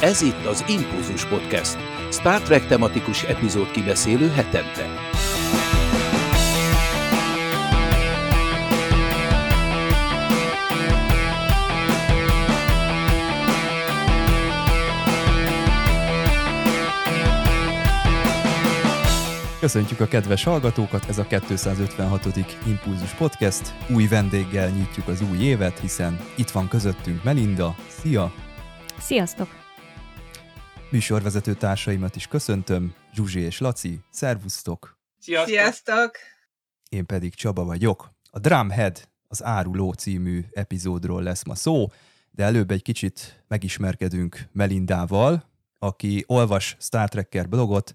Ez itt az Impulzus Podcast, Star Trek tematikus epizód kibeszélő hetente. Köszöntjük a kedves hallgatókat, ez a 256. Impulzus Podcast. Új vendéggel nyitjuk az új évet, hiszen itt van közöttünk Melinda. Szia! Sziasztok! Műsorvezető társaimat is köszöntöm, Zsuzsi és Laci. Szervusztok! Sziasztok! Sziasztok! Én pedig Csaba vagyok. A Drumhead, az Áruló című epizódról lesz ma szó, de előbb egy kicsit megismerkedünk Melindával, aki olvas Star Trekker blogot,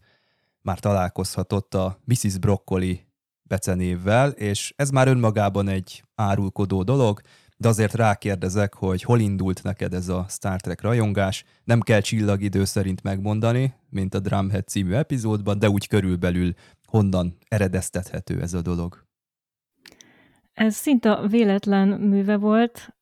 már találkozhatott a Mrs. Broccoli becenévvel, és ez már önmagában egy árulkodó dolog, de azért rákérdezek, hogy hol indult neked ez a Star Trek rajongás. Nem kell csillagidő szerint megmondani, mint a Drumhead című epizódban, de úgy körülbelül honnan eredeztethető ez a dolog. Ez szinte véletlen műve volt.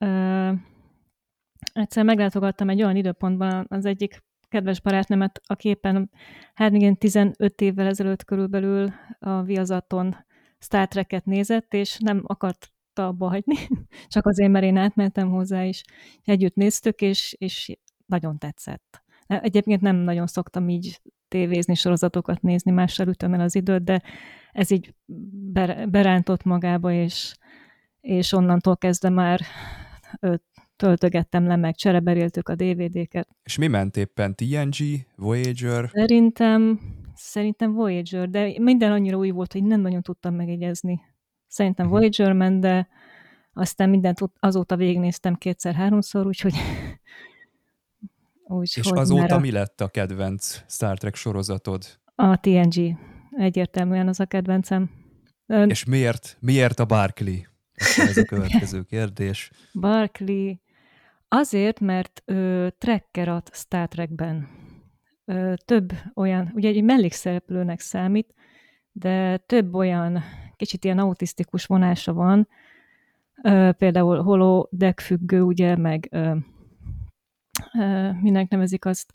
egyszer meglátogattam egy olyan időpontban az egyik kedves barátnőmet, aki éppen, hát igen, 15 évvel ezelőtt körülbelül a viazaton Star Trek-et nézett, és nem akart abba hagyni, csak azért, mert én átmentem hozzá, és együtt néztük, és, és nagyon tetszett. Egyébként nem nagyon szoktam így tévézni, sorozatokat nézni, mással ütöm el az időt, de ez így berántott magába, és, és onnantól kezdve már töltögettem le, meg csereberéltük a DVD-ket. És mi ment éppen? TNG? Voyager? Szerintem, szerintem Voyager, de minden annyira új volt, hogy nem nagyon tudtam megegyezni. Szerintem uh-huh. Voyager ment, de aztán mindent azóta végignéztem kétszer-háromszor, úgyhogy... úgy, És azóta a... mi lett a kedvenc Star Trek sorozatod? A TNG. Egyértelműen az a kedvencem. Ön... És miért, miért a Barkley? Ez a következő kérdés. Barkley. Azért, mert ö, trekker a Star Trekben. Ö, több olyan, ugye egy mellékszereplőnek számít, de több olyan kicsit ilyen autisztikus vonása van, ö, például holodeck függő, ugye, meg ö, ö, minek nevezik azt,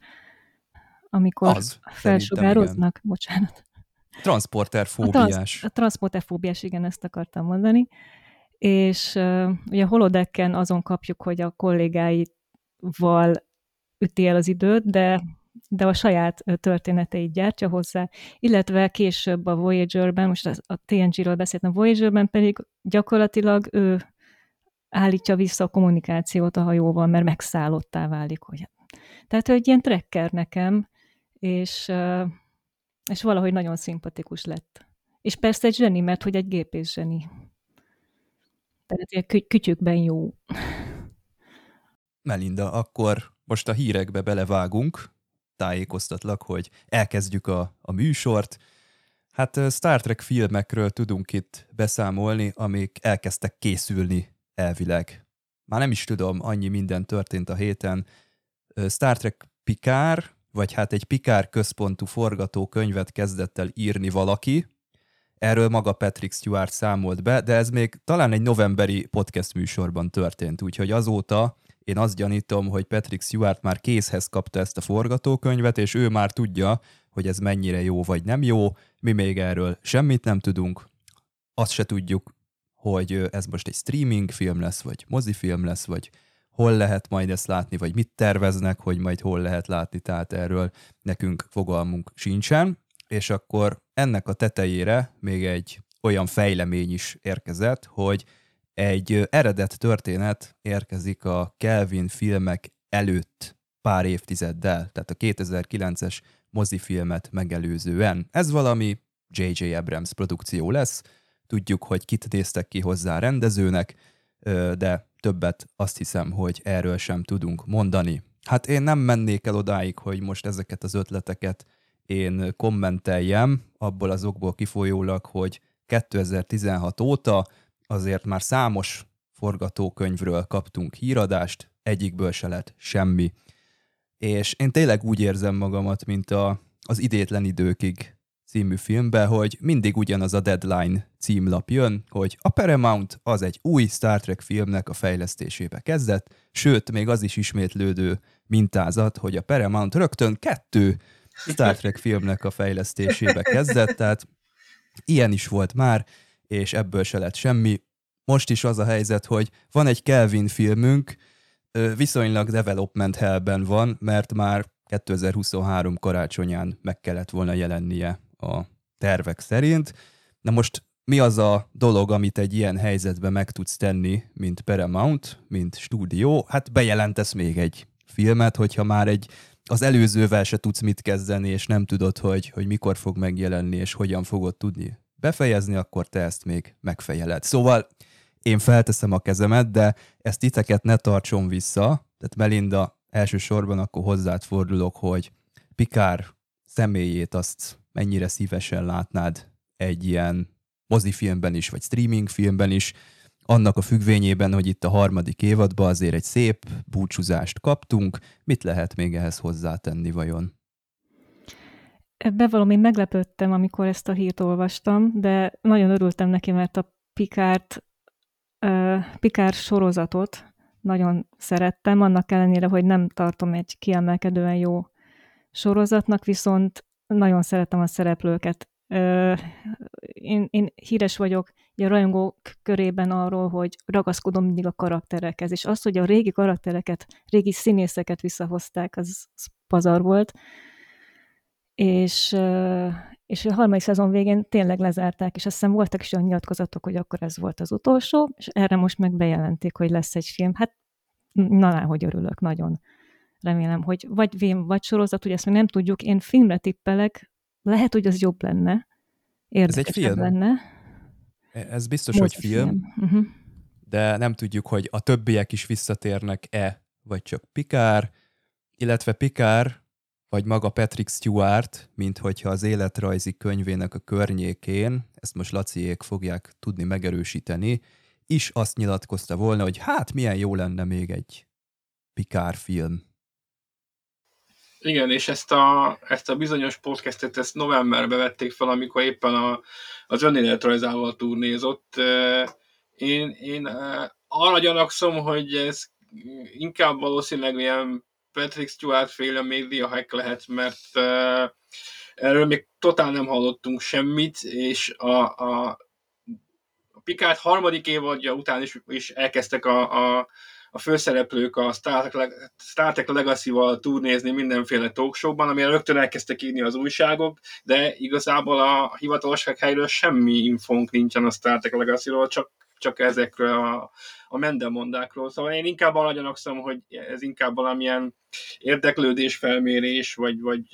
amikor az, felsugároznak, bocsánat. Transporterfóbiás. A, a transporterfóbiás, igen, ezt akartam mondani. És uh, ugye a holodecken azon kapjuk, hogy a kollégáival üti el az időt, de de a saját történeteit gyártja hozzá, illetve később a Voyager-ben, most a TNG-ről beszéltem, a Voyager-ben pedig gyakorlatilag ő állítja vissza a kommunikációt a hajóval, mert megszállottá válik. Hogy... Tehát ő egy ilyen trekker nekem, és, és valahogy nagyon szimpatikus lett. És persze egy zseni, mert hogy egy gépész zseni. Tehát ilyen kütyükben jó. Melinda, akkor most a hírekbe belevágunk tájékoztatlak, hogy elkezdjük a, a műsort. Hát Star Trek filmekről tudunk itt beszámolni, amik elkezdtek készülni elvileg. Már nem is tudom, annyi minden történt a héten. Star Trek Picard, vagy hát egy Picard központú forgatókönyvet kezdett el írni valaki, Erről maga Patrick Stewart számolt be, de ez még talán egy novemberi podcast műsorban történt, úgyhogy azóta én azt gyanítom, hogy Patrick Stewart már készhez kapta ezt a forgatókönyvet, és ő már tudja, hogy ez mennyire jó vagy nem jó. Mi még erről semmit nem tudunk. Azt se tudjuk, hogy ez most egy streaming film lesz, vagy mozifilm lesz, vagy hol lehet majd ezt látni, vagy mit terveznek, hogy majd hol lehet látni, tehát erről nekünk fogalmunk sincsen. És akkor ennek a tetejére még egy olyan fejlemény is érkezett, hogy egy eredet történet érkezik a Kelvin filmek előtt pár évtizeddel, tehát a 2009-es mozifilmet megelőzően. Ez valami J.J. Abrams produkció lesz, tudjuk, hogy kit néztek ki hozzá rendezőnek, de többet azt hiszem, hogy erről sem tudunk mondani. Hát én nem mennék el odáig, hogy most ezeket az ötleteket én kommenteljem, abból az okból kifolyólag, hogy 2016 óta azért már számos forgatókönyvről kaptunk híradást, egyikből se lett semmi. És én tényleg úgy érzem magamat, mint a, az Idétlen időkig című filmben, hogy mindig ugyanaz a deadline címlap jön, hogy a Paramount az egy új Star Trek filmnek a fejlesztésébe kezdett, sőt, még az is ismétlődő mintázat, hogy a Paramount rögtön kettő Star Trek filmnek a fejlesztésébe kezdett, tehát ilyen is volt már, és ebből se lett semmi. Most is az a helyzet, hogy van egy Kelvin filmünk, viszonylag development hellben van, mert már 2023 karácsonyán meg kellett volna jelennie a tervek szerint. Na most mi az a dolog, amit egy ilyen helyzetben meg tudsz tenni, mint Paramount, mint stúdió? Hát bejelentesz még egy filmet, hogyha már egy az előzővel se tudsz mit kezdeni, és nem tudod, hogy, hogy mikor fog megjelenni, és hogyan fogod tudni befejezni, akkor te ezt még megfejeled. Szóval én felteszem a kezemet, de ezt titeket ne tartson vissza, tehát Melinda, elsősorban akkor hozzád fordulok, hogy Pikár személyét azt mennyire szívesen látnád egy ilyen mozifilmben is, vagy streaming filmben is, annak a függvényében, hogy itt a harmadik évadban azért egy szép búcsúzást kaptunk, mit lehet még ehhez hozzátenni vajon? Bevallom, én meglepődtem, amikor ezt a hírt olvastam, de nagyon örültem neki, mert a Pikárt, uh, Pikár sorozatot nagyon szerettem, annak ellenére, hogy nem tartom egy kiemelkedően jó sorozatnak, viszont nagyon szeretem a szereplőket. Én, én híres vagyok a rajongók körében arról, hogy ragaszkodom mindig a karakterekhez, és az, hogy a régi karaktereket, régi színészeket visszahozták, az pazar volt és, és a harmadik szezon végén tényleg lezárták, és azt hiszem voltak is olyan nyilatkozatok, hogy akkor ez volt az utolsó, és erre most meg bejelenték, hogy lesz egy film. Hát na, hogy örülök, nagyon remélem, hogy vagy vém, vagy sorozat, ugye ezt még nem tudjuk, én filmre tippelek, lehet, hogy az jobb lenne, érdekesebb ez egy film. lenne. E, ez biztos, Most hogy film, film. Uh-huh. de nem tudjuk, hogy a többiek is visszatérnek-e, vagy csak Pikár, illetve Pikár vagy maga Patrick Stewart, mint hogyha az életrajzi könyvének a környékén, ezt most Laciék fogják tudni megerősíteni, is azt nyilatkozta volna, hogy hát milyen jó lenne még egy Pikár film. Igen, és ezt a, ezt a bizonyos podcastet ezt novemberben vették fel, amikor éppen a, az önéletrajzával turnézott. Én, én arra gyanakszom, hogy ez inkább valószínűleg ilyen Patrick Stewart féle média hack lehet, mert uh, erről még totál nem hallottunk semmit, és a, a, a Picard harmadik évadja után is, is elkezdtek a, a, a főszereplők a Star Trek, Star Trek Legacy-val turnézni mindenféle talkshowban, amire rögtön elkezdtek írni az újságok, de igazából a hivatalos helyről semmi infónk nincsen a Star Trek Legacy-ról, csak, csak ezekről a, a mendemondákról. Szóval én inkább arra gyanakszom, hogy ez inkább valamilyen érdeklődésfelmérés, vagy, vagy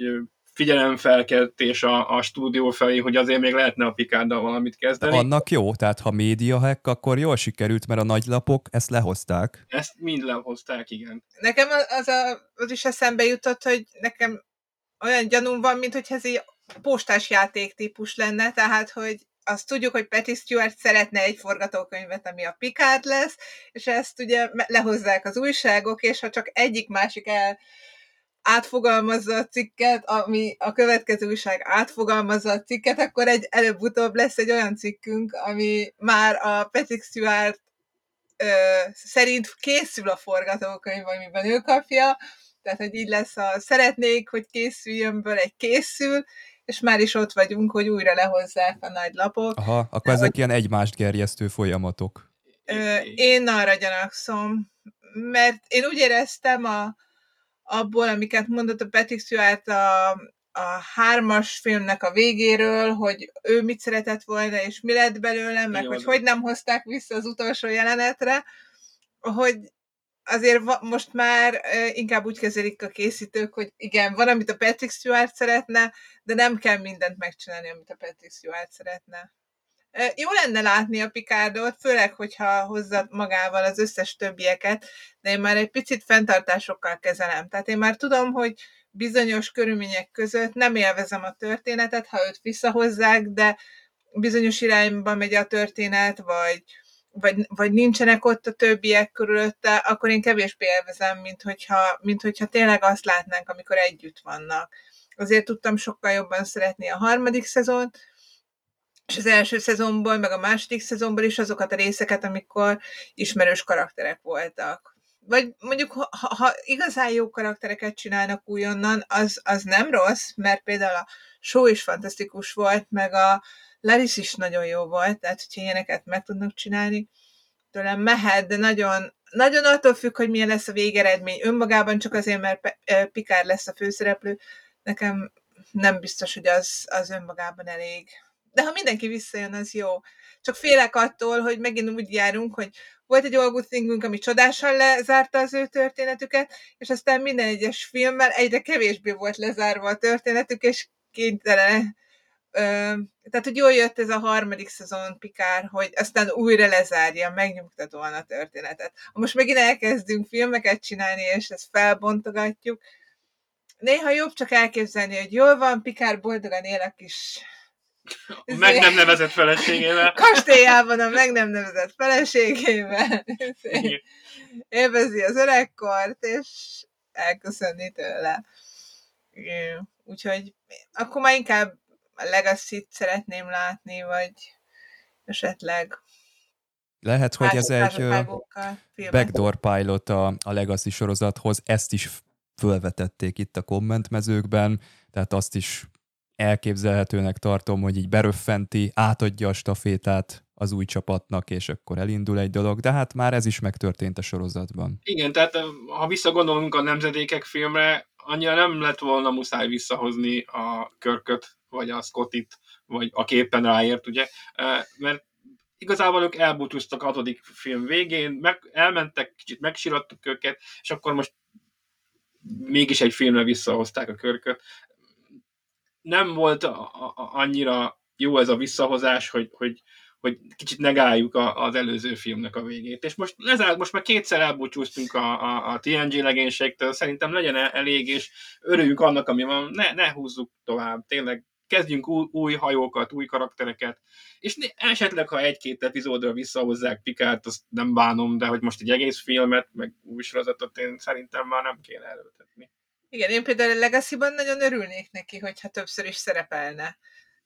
figyelemfelkeltés a, a stúdió felé, hogy azért még lehetne a Pikárdal valamit kezdeni. De annak jó, tehát ha média hack, akkor jól sikerült, mert a nagylapok ezt lehozták. Ezt mind lehozták, igen. Nekem az, a, az is eszembe jutott, hogy nekem olyan gyanúm van, mint hogy ez egy postás játék típus lenne, tehát hogy azt tudjuk, hogy Patty Stewart szeretne egy forgatókönyvet, ami a Picard lesz, és ezt ugye lehozzák az újságok, és ha csak egyik-másik el átfogalmazza a cikket, ami a következő újság átfogalmazza a cikket, akkor egy előbb-utóbb lesz egy olyan cikkünk, ami már a Patrick Stewart ö, szerint készül a forgatókönyv, amiben ő kapja, tehát, hogy így lesz a szeretnék, hogy készüljön egy készül, és már is ott vagyunk, hogy újra lehozzák a nagy lapok. Aha, akkor De, ezek hogy... ilyen egymást gerjesztő folyamatok. Ö, én arra gyanakszom, mert én úgy éreztem a, abból, amiket mondott a Patrick Stewart a, a hármas filmnek a végéről, hogy ő mit szeretett volna, és mi lett belőle, meg Jó, hogy hogy nem hozták vissza az utolsó jelenetre, hogy azért most már inkább úgy kezelik a készítők, hogy igen, van, amit a Patrick Stewart szeretne, de nem kell mindent megcsinálni, amit a Patrick Stewart szeretne. Jó lenne látni a Picardot, főleg, hogyha hozza magával az összes többieket, de én már egy picit fenntartásokkal kezelem. Tehát én már tudom, hogy bizonyos körülmények között nem élvezem a történetet, ha őt visszahozzák, de bizonyos irányba megy a történet, vagy, vagy, vagy nincsenek ott a többiek körülötte, akkor én kevésbé élvezem, mint hogyha, mint hogyha tényleg azt látnánk, amikor együtt vannak. Azért tudtam sokkal jobban szeretni a harmadik szezont, és az első szezonból, meg a második szezonból is azokat a részeket, amikor ismerős karakterek voltak. Vagy mondjuk, ha, ha igazán jó karaktereket csinálnak újonnan, az, az nem rossz, mert például a show is fantasztikus volt, meg a Laris is nagyon jó volt, tehát hogyha ilyeneket meg tudnak csinálni, tőlem mehet, de nagyon, nagyon attól függ, hogy milyen lesz a végeredmény. Önmagában csak azért, mert Pikár lesz a főszereplő, nekem nem biztos, hogy az, az önmagában elég. De ha mindenki visszajön, az jó. Csak félek attól, hogy megint úgy járunk, hogy volt egy All Thingünk, ami csodásan lezárta az ő történetüket, és aztán minden egyes filmmel egyre kevésbé volt lezárva a történetük, és kénytelen. Tehát, hogy jól jött ez a harmadik szezon Pikár, hogy aztán újra lezárja megnyugtatóan a történetet. Most megint elkezdünk filmeket csinálni, és ezt felbontogatjuk, néha jobb csak elképzelni, hogy jól van, Pikár boldogan él a kis a meg nem nevezett feleségével. Kastélyában a meg nem nevezett feleségével. Élvezi az öregkort, és elköszönni tőle. Úgyhogy akkor már inkább a legacy szeretném látni, vagy esetleg lehet, hogy ez egy backdoor pilot a, a Legacy sorozathoz, ezt is fölvetették itt a kommentmezőkben, tehát azt is elképzelhetőnek tartom, hogy így beröffenti, átadja a stafétát az új csapatnak, és akkor elindul egy dolog, de hát már ez is megtörtént a sorozatban. Igen, tehát ha visszagondolunk a nemzedékek filmre, annyira nem lett volna muszáj visszahozni a körköt, vagy a Scottit, vagy a képen ráért, ugye, mert igazából ők elbúcsúztak a hatodik film végén, meg, elmentek, kicsit megsirattuk őket, és akkor most mégis egy filmre visszahozták a körköt nem volt a, a, annyira jó ez a visszahozás, hogy, hogy, hogy kicsit negáljuk a, az előző filmnek a végét. És most, lezárt, most már kétszer elbúcsúztunk a, a, a TNG legénységtől, szerintem legyen elég, és örüljünk annak, ami van, ne, ne húzzuk tovább, tényleg kezdjünk új, új hajókat, új karaktereket, és esetleg, ha egy-két epizódra visszahozzák Pikárt, azt nem bánom, de hogy most egy egész filmet, meg új sorozatot én szerintem már nem kéne előtetni. Igen, én például a Legacy-ban nagyon örülnék neki, hogyha többször is szerepelne.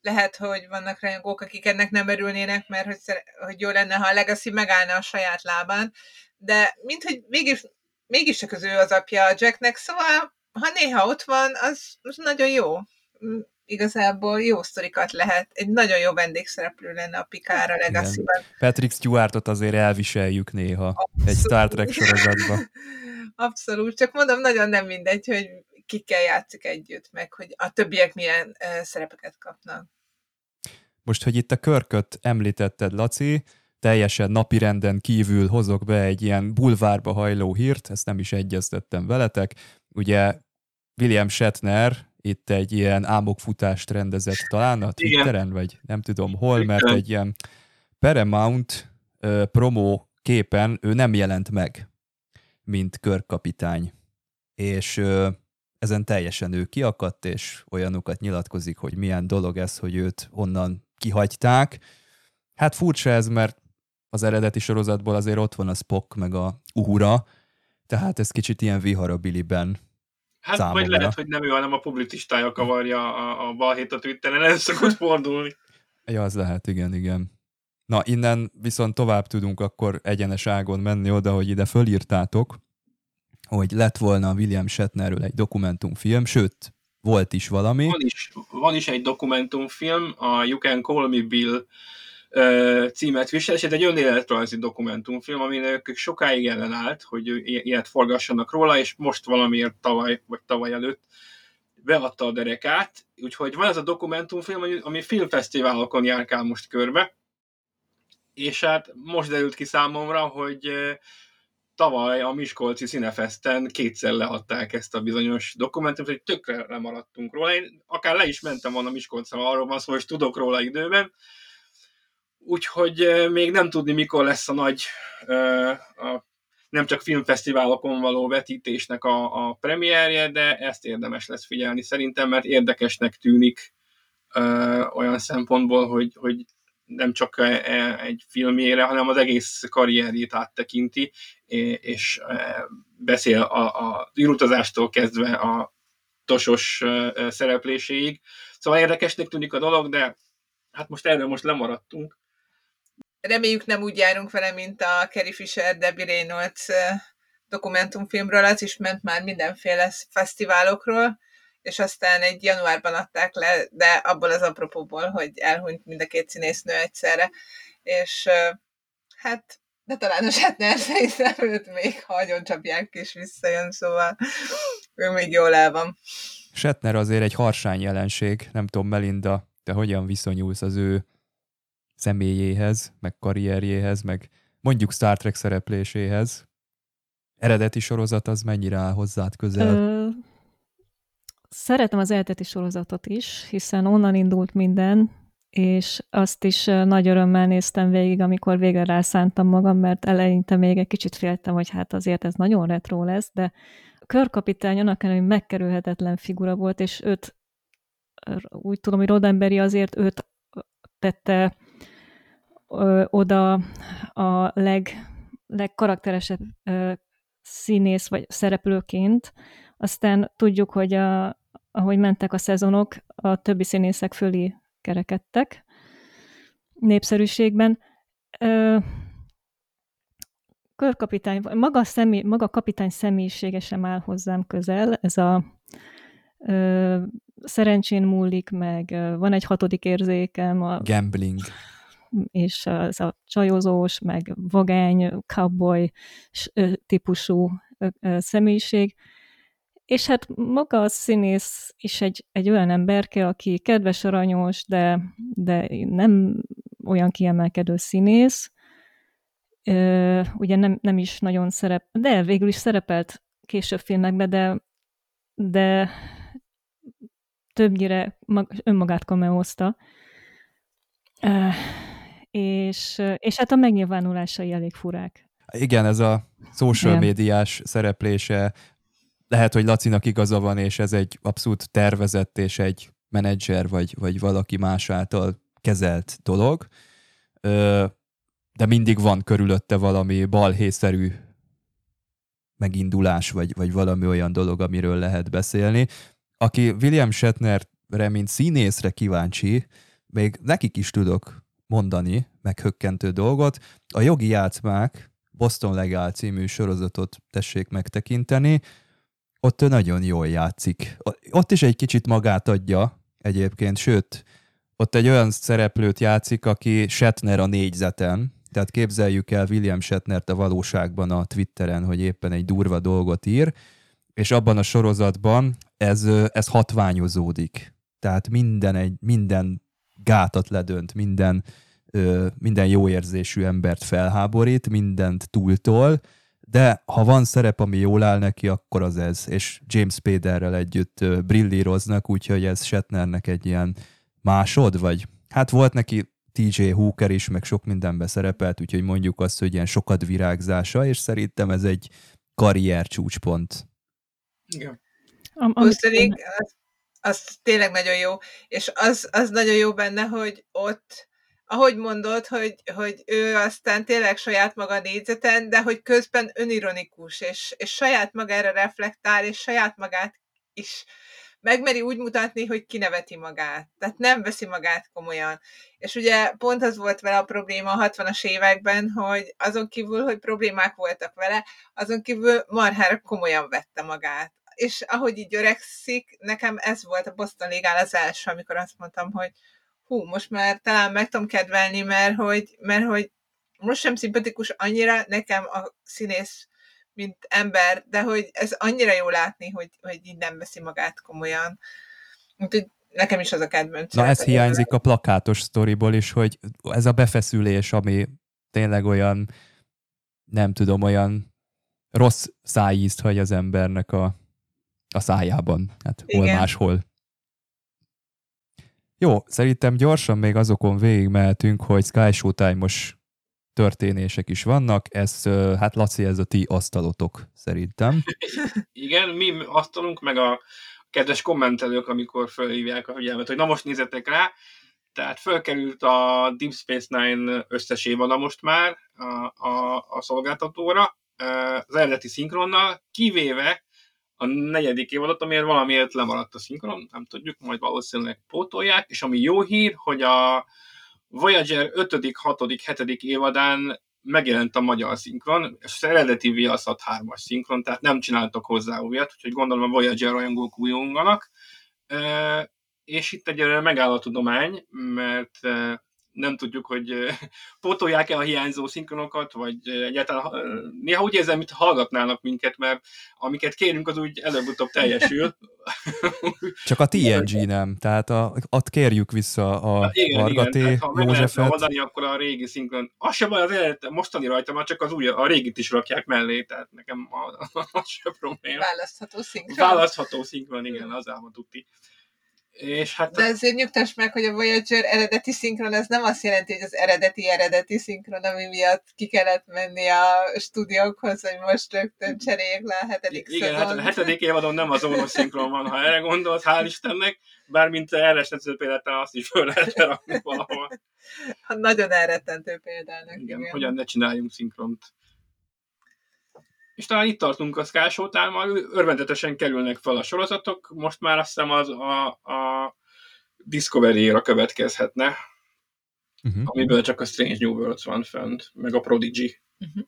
Lehet, hogy vannak rajongók, akik ennek nem örülnének, mert hogy, hogy jó lenne, ha a Legacy megállna a saját lábán, de minthogy mégis, mégis csak az ő az apja a Jacknek, szóval ha néha ott van, az, az nagyon jó. Mm, igazából jó sztorikat lehet. Egy nagyon jó vendégszereplő lenne a Pikára Legacy-ban. Patrick Stewartot azért elviseljük néha Abszolút. egy Star Trek sorozatban. Abszolút, csak mondom, nagyon nem mindegy, hogy kikkel játszik együtt, meg hogy a többiek milyen szerepeket kapnak. Most, hogy itt a körköt említetted, Laci, teljesen napirenden kívül hozok be egy ilyen bulvárba hajló hírt, ezt nem is egyeztettem veletek. Ugye William Shatner itt egy ilyen álmokfutást rendezett talán a Twitteren, vagy nem tudom hol, mert egy ilyen Paramount uh, promo képen ő nem jelent meg mint körkapitány. És ö, ezen teljesen ő kiakadt, és olyanokat nyilatkozik, hogy milyen dolog ez, hogy őt onnan kihagyták. Hát furcsa ez, mert az eredeti sorozatból azért ott van a Spock meg a Uhura, tehát ez kicsit ilyen viharabiliben Hát számomra. vagy lehet, hogy nem ő, hanem a publicistája kavarja a, a balhét a Twitteren, ez szokott fordulni. Ja, az lehet, igen, igen. Na, innen viszont tovább tudunk akkor egyenes ágon menni oda, hogy ide fölírtátok, hogy lett volna William Shatnerről egy dokumentumfilm, sőt, volt is valami. Van is, van is egy dokumentumfilm, a You Can Call Me Bill címet visel, és ez egy önéletrajzi dokumentumfilm, aminek sokáig ellenállt, hogy ilyet forgassanak róla, és most valamiért tavaly, vagy tavaly előtt beadta a derekát, úgyhogy van ez a dokumentumfilm, ami filmfesztiválokon járkál most körbe, és hát most derült ki számomra, hogy tavaly a Miskolci Színefesten kétszer leadták ezt a bizonyos dokumentumot, hogy tökre lemaradtunk róla. Én akár le is mentem volna Miskolcra, arról van szó, hogy tudok róla időben. Úgyhogy még nem tudni, mikor lesz a nagy, a, nem csak filmfesztiválokon való vetítésnek a, a premierje, de ezt érdemes lesz figyelni szerintem, mert érdekesnek tűnik olyan szempontból, hogy, hogy nem csak e, e, egy filmjére, hanem az egész karrierjét áttekinti, és e, beszél a, a űrutazástól kezdve a tosos szerepléséig. Szóval érdekesnek tűnik a dolog, de Hát most erről most lemaradtunk. Reméljük nem úgy járunk vele, mint a Carrie Fisher, Debbie Reynolds dokumentumfilmről, az is ment már mindenféle fesztiválokról, és aztán egy januárban adták le, de abból az apropóból, hogy elhunyt mind a két színésznő egyszerre, és hát de talán a Shatner szerintem őt még hagyjon csapják és visszajön, szóval ő még jól el van. Shatner azért egy harsány jelenség, nem tudom, Melinda, te hogyan viszonyulsz az ő személyéhez, meg karrierjéhez, meg mondjuk Star Trek szerepléséhez? Eredeti sorozat az mennyire áll hozzád közel? Ö, szeretem az eredeti sorozatot is, hiszen onnan indult minden, és azt is nagy örömmel néztem végig, amikor végre rászántam magam, mert eleinte még egy kicsit féltem, hogy hát azért ez nagyon retro lesz, de körkapitány annak hogy megkerülhetetlen figura volt, és őt úgy tudom, hogy Rodemberi azért őt tette ö, oda a leg, legkarakteresebb ö, színész vagy szereplőként. Aztán tudjuk, hogy a, ahogy mentek a szezonok, a többi színészek fölé kerekedtek népszerűségben. Ö, körkapitány, maga, személy, maga kapitány személyisége sem áll hozzám közel. Ez a ö, szerencsén múlik, meg van egy hatodik érzékem. A, Gambling. És ez a csajozós, meg vagány, cowboy típusú személyiség. És hát maga a színész is egy, egy olyan emberke, aki kedves, aranyos, de, de nem olyan kiemelkedő színész. Ugye nem, nem is nagyon szerep, de végül is szerepelt később filmekben, de, de többnyire mag, önmagát kameózta. És, és hát a megnyilvánulásai elég furák. Igen, ez a social médiás szereplése lehet, hogy Lacinak igaza van, és ez egy abszolút tervezett és egy menedzser vagy, vagy valaki más által kezelt dolog, de mindig van körülötte valami balhészerű megindulás, vagy, vagy valami olyan dolog, amiről lehet beszélni. Aki William Shatnerre, mint színészre kíváncsi, még nekik is tudok mondani meghökkentő dolgot. A jogi játszmák Boston Legal című sorozatot tessék megtekinteni, ott ő nagyon jól játszik. Ott is egy kicsit magát adja egyébként, sőt, ott egy olyan szereplőt játszik, aki Shatner a négyzeten, tehát képzeljük el William Shatnert a valóságban a Twitteren, hogy éppen egy durva dolgot ír, és abban a sorozatban ez, ez hatványozódik. Tehát minden, egy, minden gátat ledönt, minden, minden jó érzésű embert felháborít, mindent túltol, de ha van szerep, ami jól áll neki, akkor az ez, és James Spaderrel együtt brillíroznak, úgyhogy ez Shatnernek egy ilyen másod, vagy hát volt neki TJ Hooker is, meg sok mindenbe szerepelt, úgyhogy mondjuk azt, hogy ilyen sokat virágzása, és szerintem ez egy karrier csúcspont. Igen. Am- az, az tényleg nagyon jó, és az, az nagyon jó benne, hogy ott ahogy mondod, hogy, hogy ő aztán tényleg saját maga négyzeten, de hogy közben önironikus, és, és saját magára reflektál, és saját magát is megmeri úgy mutatni, hogy kineveti magát. Tehát nem veszi magát komolyan. És ugye pont az volt vele a probléma a 60-as években, hogy azon kívül, hogy problémák voltak vele, azon kívül marhára komolyan vette magát. És ahogy így öregszik, nekem ez volt a Boston Legal az első, amikor azt mondtam, hogy hú, most már talán meg tudom kedvelni, mert hogy, mert hogy most sem szimpatikus annyira nekem a színész, mint ember, de hogy ez annyira jó látni, hogy, hogy így nem veszi magát komolyan. Úgyhogy nekem is az a kedvenc. Na ez hiányzik a plakátos sztoriból is, hogy ez a befeszülés, ami tényleg olyan, nem tudom, olyan rossz szájízt hagy az embernek a, a szájában. Hát hol Igen. máshol. Jó, szerintem gyorsan még azokon végigmehetünk, hogy Sky Showtime-os történések is vannak. Ez, hát Laci, ez a ti asztalotok szerintem. Igen, mi asztalunk, meg a kedves kommentelők, amikor felhívják a figyelmet, hogy na most nézzetek rá. Tehát fölkerült a Deep Space Nine összes évada most már a, a, a szolgáltatóra, az eredeti szinkronnal, kivéve a negyedik évadot, amiért valamiért lemaradt a szinkron, nem tudjuk, majd valószínűleg pótolják, és ami jó hír, hogy a Voyager 5., 6., 7. évadán megjelent a magyar szinkron, és az eredeti Viaszat 3-as szinkron, tehát nem csináltak hozzá újat, úgyhogy gondolom a Voyager rajongók újonganak. És itt egyelőre megáll a tudomány, mert nem tudjuk, hogy pótolják-e a hiányzó szinkronokat, vagy egyáltalán néha úgy érzem, mint hallgatnának minket, mert amiket kérünk, az úgy előbb-utóbb teljesül. Csak a TNG nem, tehát a, ott kérjük vissza a hát igen, Vargaté igen, ha Józsefet. oldani, akkor a régi szinkron. Az sem baj, az eredet, mostani rajta már csak az új, a régit is rakják mellé, tehát nekem az sem probléma. Választható szinkron. Választható szinkron, igen, az álma tuti. És hát De azért nyugtass meg, hogy a Voyager eredeti szinkron, ez nem azt jelenti, hogy az eredeti eredeti szinkron, ami miatt ki kellett menni a stúdiókhoz, hogy most rögtön cseréljék le a hetedik Igen, hát a hetedik évadon nem az órós szinkron van, ha erre gondolsz, hál' Istennek, bármint elrettentő példát azt is föl lehet rakni valahol. Nagyon elrettentő példának. Igen, igen, hogyan ne csináljunk szinkront. És talán itt tartunk a Sky Showtime-mal, örvendetesen kerülnek fel a sorozatok, most már azt hiszem az a, a Discovery-ra következhetne, uh-huh. amiből csak a Strange New Worlds van fönt, meg a Prodigy. Uh-huh.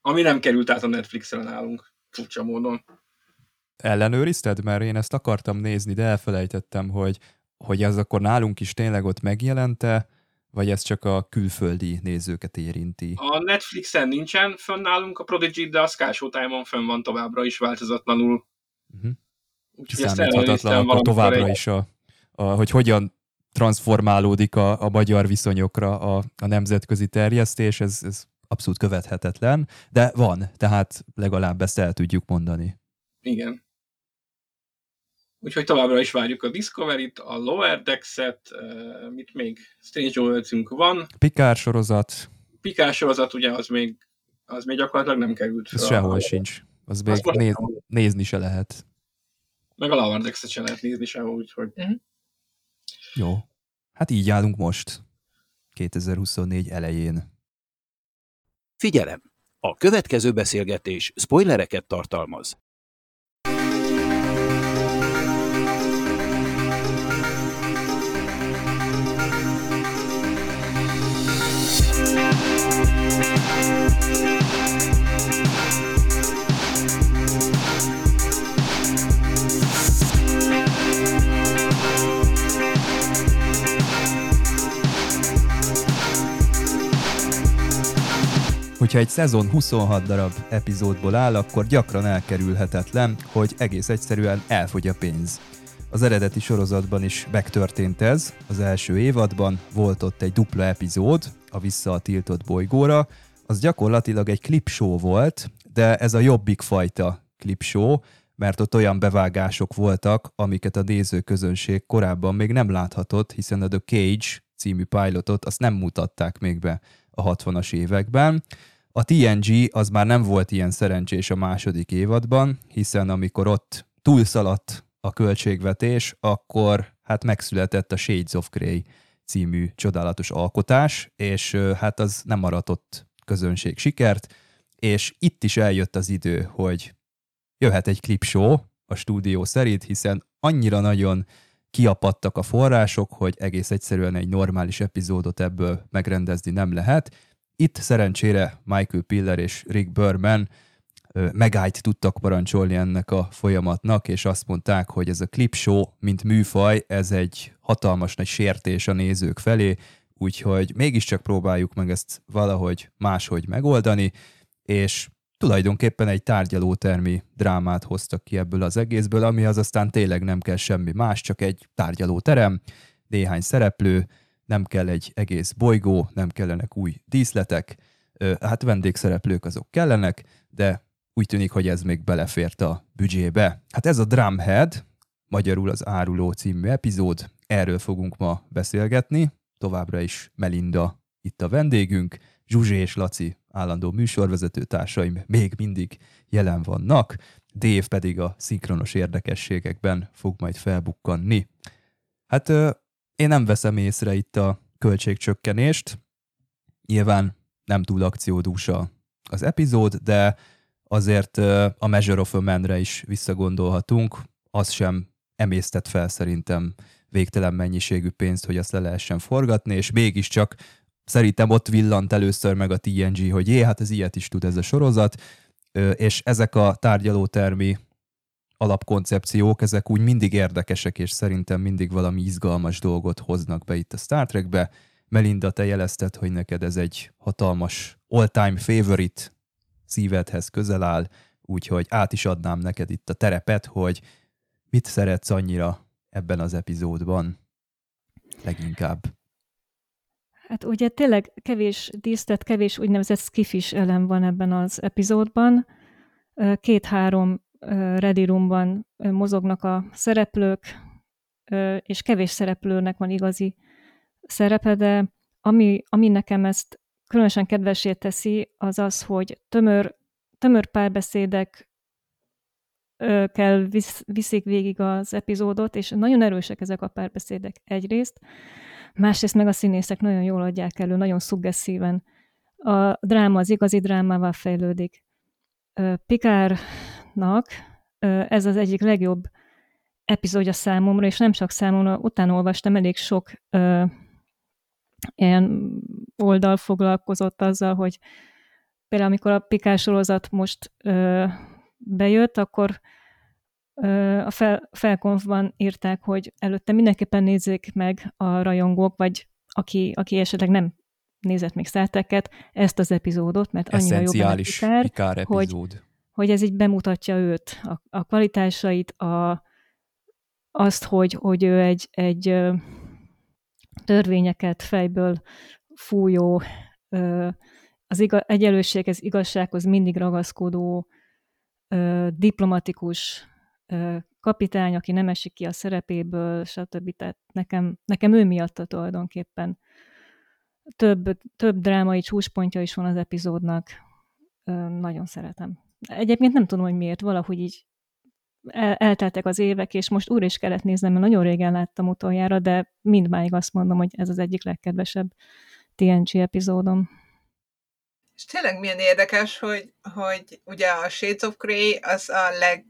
Ami nem került át a Netflixre nálunk, furcsa módon. Ellenőrizted? Mert én ezt akartam nézni, de elfelejtettem, hogy, hogy ez akkor nálunk is tényleg ott megjelente, vagy ez csak a külföldi nézőket érinti? A Netflixen nincsen fönn nálunk a Prodigy, de a Sky Showtime-on fönn van továbbra is változatlanul. Uh-huh. Úgyhogy Számíthatatlan akkor továbbra is, a, a, hogy hogyan transformálódik a, a magyar viszonyokra a, a nemzetközi terjesztés, ez, ez abszolút követhetetlen, de van, tehát legalább ezt el tudjuk mondani. Igen. Úgyhogy továbbra is várjuk a Discovery-t, a Lower Decks-et, mit még? Strange worlds van. Pikár sorozat. Pikár sorozat, ugye az még, az még gyakorlatilag nem került fel. Ez sehol a... sincs. Az még néz, nézni se lehet. Meg a Lower Decks-et se lehet nézni sehol, úgyhogy... Uh-huh. Jó. Hát így állunk most. 2024 elején. Figyelem! A következő beszélgetés spoilereket tartalmaz. Hogyha egy szezon 26 darab epizódból áll, akkor gyakran elkerülhetetlen, hogy egész egyszerűen elfogy a pénz. Az eredeti sorozatban is megtörtént ez, az első évadban volt ott egy dupla epizód, a Vissza a tiltott bolygóra, az gyakorlatilag egy clipshow volt, de ez a jobbik fajta clipshow, mert ott olyan bevágások voltak, amiket a nézőközönség korábban még nem láthatott, hiszen a The Cage című pilotot azt nem mutatták még be a 60-as években. A TNG az már nem volt ilyen szerencsés a második évadban, hiszen amikor ott túlszaladt a költségvetés, akkor hát megszületett a Shades of Grey című csodálatos alkotás, és hát az nem maratott közönség sikert, és itt is eljött az idő, hogy jöhet egy clipshow a stúdió szerint, hiszen annyira nagyon kiapadtak a források, hogy egész egyszerűen egy normális epizódot ebből megrendezni nem lehet. Itt szerencsére Michael Piller és Rick Berman megállt tudtak parancsolni ennek a folyamatnak, és azt mondták, hogy ez a clip show, mint műfaj, ez egy hatalmas nagy sértés a nézők felé, úgyhogy mégiscsak próbáljuk meg ezt valahogy máshogy megoldani, és tulajdonképpen egy tárgyalótermi drámát hoztak ki ebből az egészből, amihez aztán tényleg nem kell semmi más, csak egy tárgyalóterem, néhány szereplő, nem kell egy egész bolygó, nem kellenek új díszletek, hát vendégszereplők azok kellenek, de úgy tűnik, hogy ez még belefért a büdzsébe. Hát ez a Drumhead, magyarul az Áruló című epizód, erről fogunk ma beszélgetni, továbbra is Melinda itt a vendégünk, Zsuzsi és Laci állandó műsorvezető társaim még mindig jelen vannak, Dév pedig a szinkronos érdekességekben fog majd felbukkanni. Hát én nem veszem észre itt a költségcsökkenést, nyilván nem túl akciódús az epizód, de azért a Measure of a Man-re is visszagondolhatunk, az sem emésztett fel szerintem végtelen mennyiségű pénzt, hogy azt le lehessen forgatni, és mégiscsak szerintem ott villant először meg a TNG, hogy jé, hát ez ilyet is tud ez a sorozat, és ezek a tárgyalótermi alapkoncepciók, ezek úgy mindig érdekesek, és szerintem mindig valami izgalmas dolgot hoznak be itt a Star Trekbe. Melinda, te jelezted, hogy neked ez egy hatalmas all-time favorite, szívedhez közel áll, úgyhogy át is adnám neked itt a terepet, hogy mit szeretsz annyira ebben az epizódban leginkább. Hát ugye tényleg kevés dísztet, kevés úgynevezett skifis elem van ebben az epizódban. Két-három ready roomban mozognak a szereplők, és kevés szereplőnek van igazi szerepe, de ami, ami nekem ezt különösen kedvesé teszi, az az, hogy tömör, tömör párbeszédek kell visz, viszik végig az epizódot, és nagyon erősek ezek a párbeszédek egyrészt, másrészt meg a színészek nagyon jól adják elő, nagyon szuggesszíven. A dráma az igazi drámával fejlődik. Pikárnak ez az egyik legjobb epizódja számomra, és nem csak számomra, utána olvastam elég sok ö, ilyen oldal foglalkozott azzal, hogy például amikor a Pikár sorozat most ö, bejött, akkor ö, a fel, felkonfban írták, hogy előtte mindenképpen nézzék meg a rajongók, vagy aki, aki esetleg nem nézett még szerteket, ezt az epizódot, mert annyira jó benne Pikár, hogy, hogy ez így bemutatja őt, a, a kvalitásait, a, azt, hogy, hogy ő egy, egy törvényeket fejből fújó, az iga, egyenlőséghez, igazsághoz mindig ragaszkodó, diplomatikus kapitány, aki nem esik ki a szerepéből, stb. Tehát nekem, nekem ő miatt tulajdonképpen több, több drámai csúcspontja is van az epizódnak. Nagyon szeretem. Egyébként nem tudom, hogy miért, valahogy így el, elteltek az évek, és most újra is kellett néznem, mert nagyon régen láttam utoljára, de mindmáig azt mondom, hogy ez az egyik legkedvesebb TNG epizódom. És tényleg milyen érdekes, hogy, hogy ugye a Shades of Grey az a leg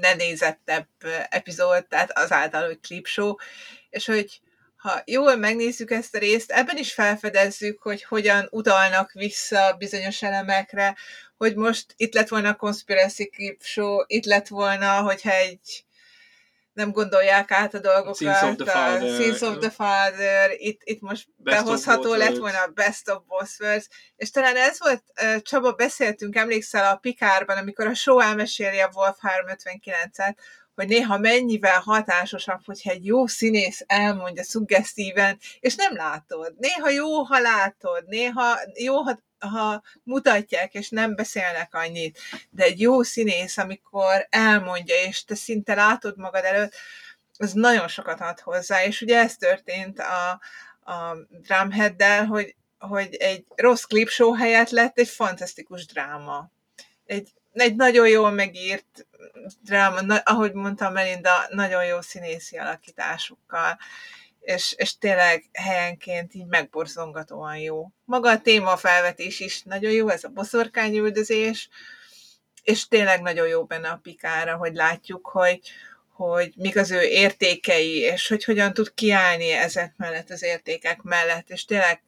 nenézettebb epizód, tehát azáltal, hogy clip show, és hogy ha jól megnézzük ezt a részt, ebben is felfedezzük, hogy hogyan utalnak vissza bizonyos elemekre, hogy most itt lett volna a Conspiracy Clip Show, itt lett volna, hogyha egy nem gondolják át a dolgokat, of the Father, Scenes of the Father itt, itt most best behozható lett volna a Best of Boss Words, és talán ez volt, Csaba, beszéltünk, emlékszel a Pikárban, amikor a show elmeséli a Wolf 359-et, hogy néha mennyivel hatásosabb, hogyha egy jó színész elmondja szuggesztíven, és nem látod. Néha jó, ha látod, néha jó, ha ha mutatják, és nem beszélnek annyit, de egy jó színész, amikor elmondja, és te szinte látod magad előtt, az nagyon sokat ad hozzá, és ugye ez történt a, a Drumheaddel, hogy, hogy egy rossz show helyett lett egy fantasztikus dráma. Egy, egy nagyon jól megírt dráma, ahogy mondtam Melinda, nagyon jó színészi alakításukkal és, és tényleg helyenként így megborzongatóan jó. Maga a témafelvetés is nagyon jó, ez a boszorkányüldözés, és tényleg nagyon jó benne a pikára, hogy látjuk, hogy, hogy mik az ő értékei, és hogy hogyan tud kiállni ezek mellett, az értékek mellett, és tényleg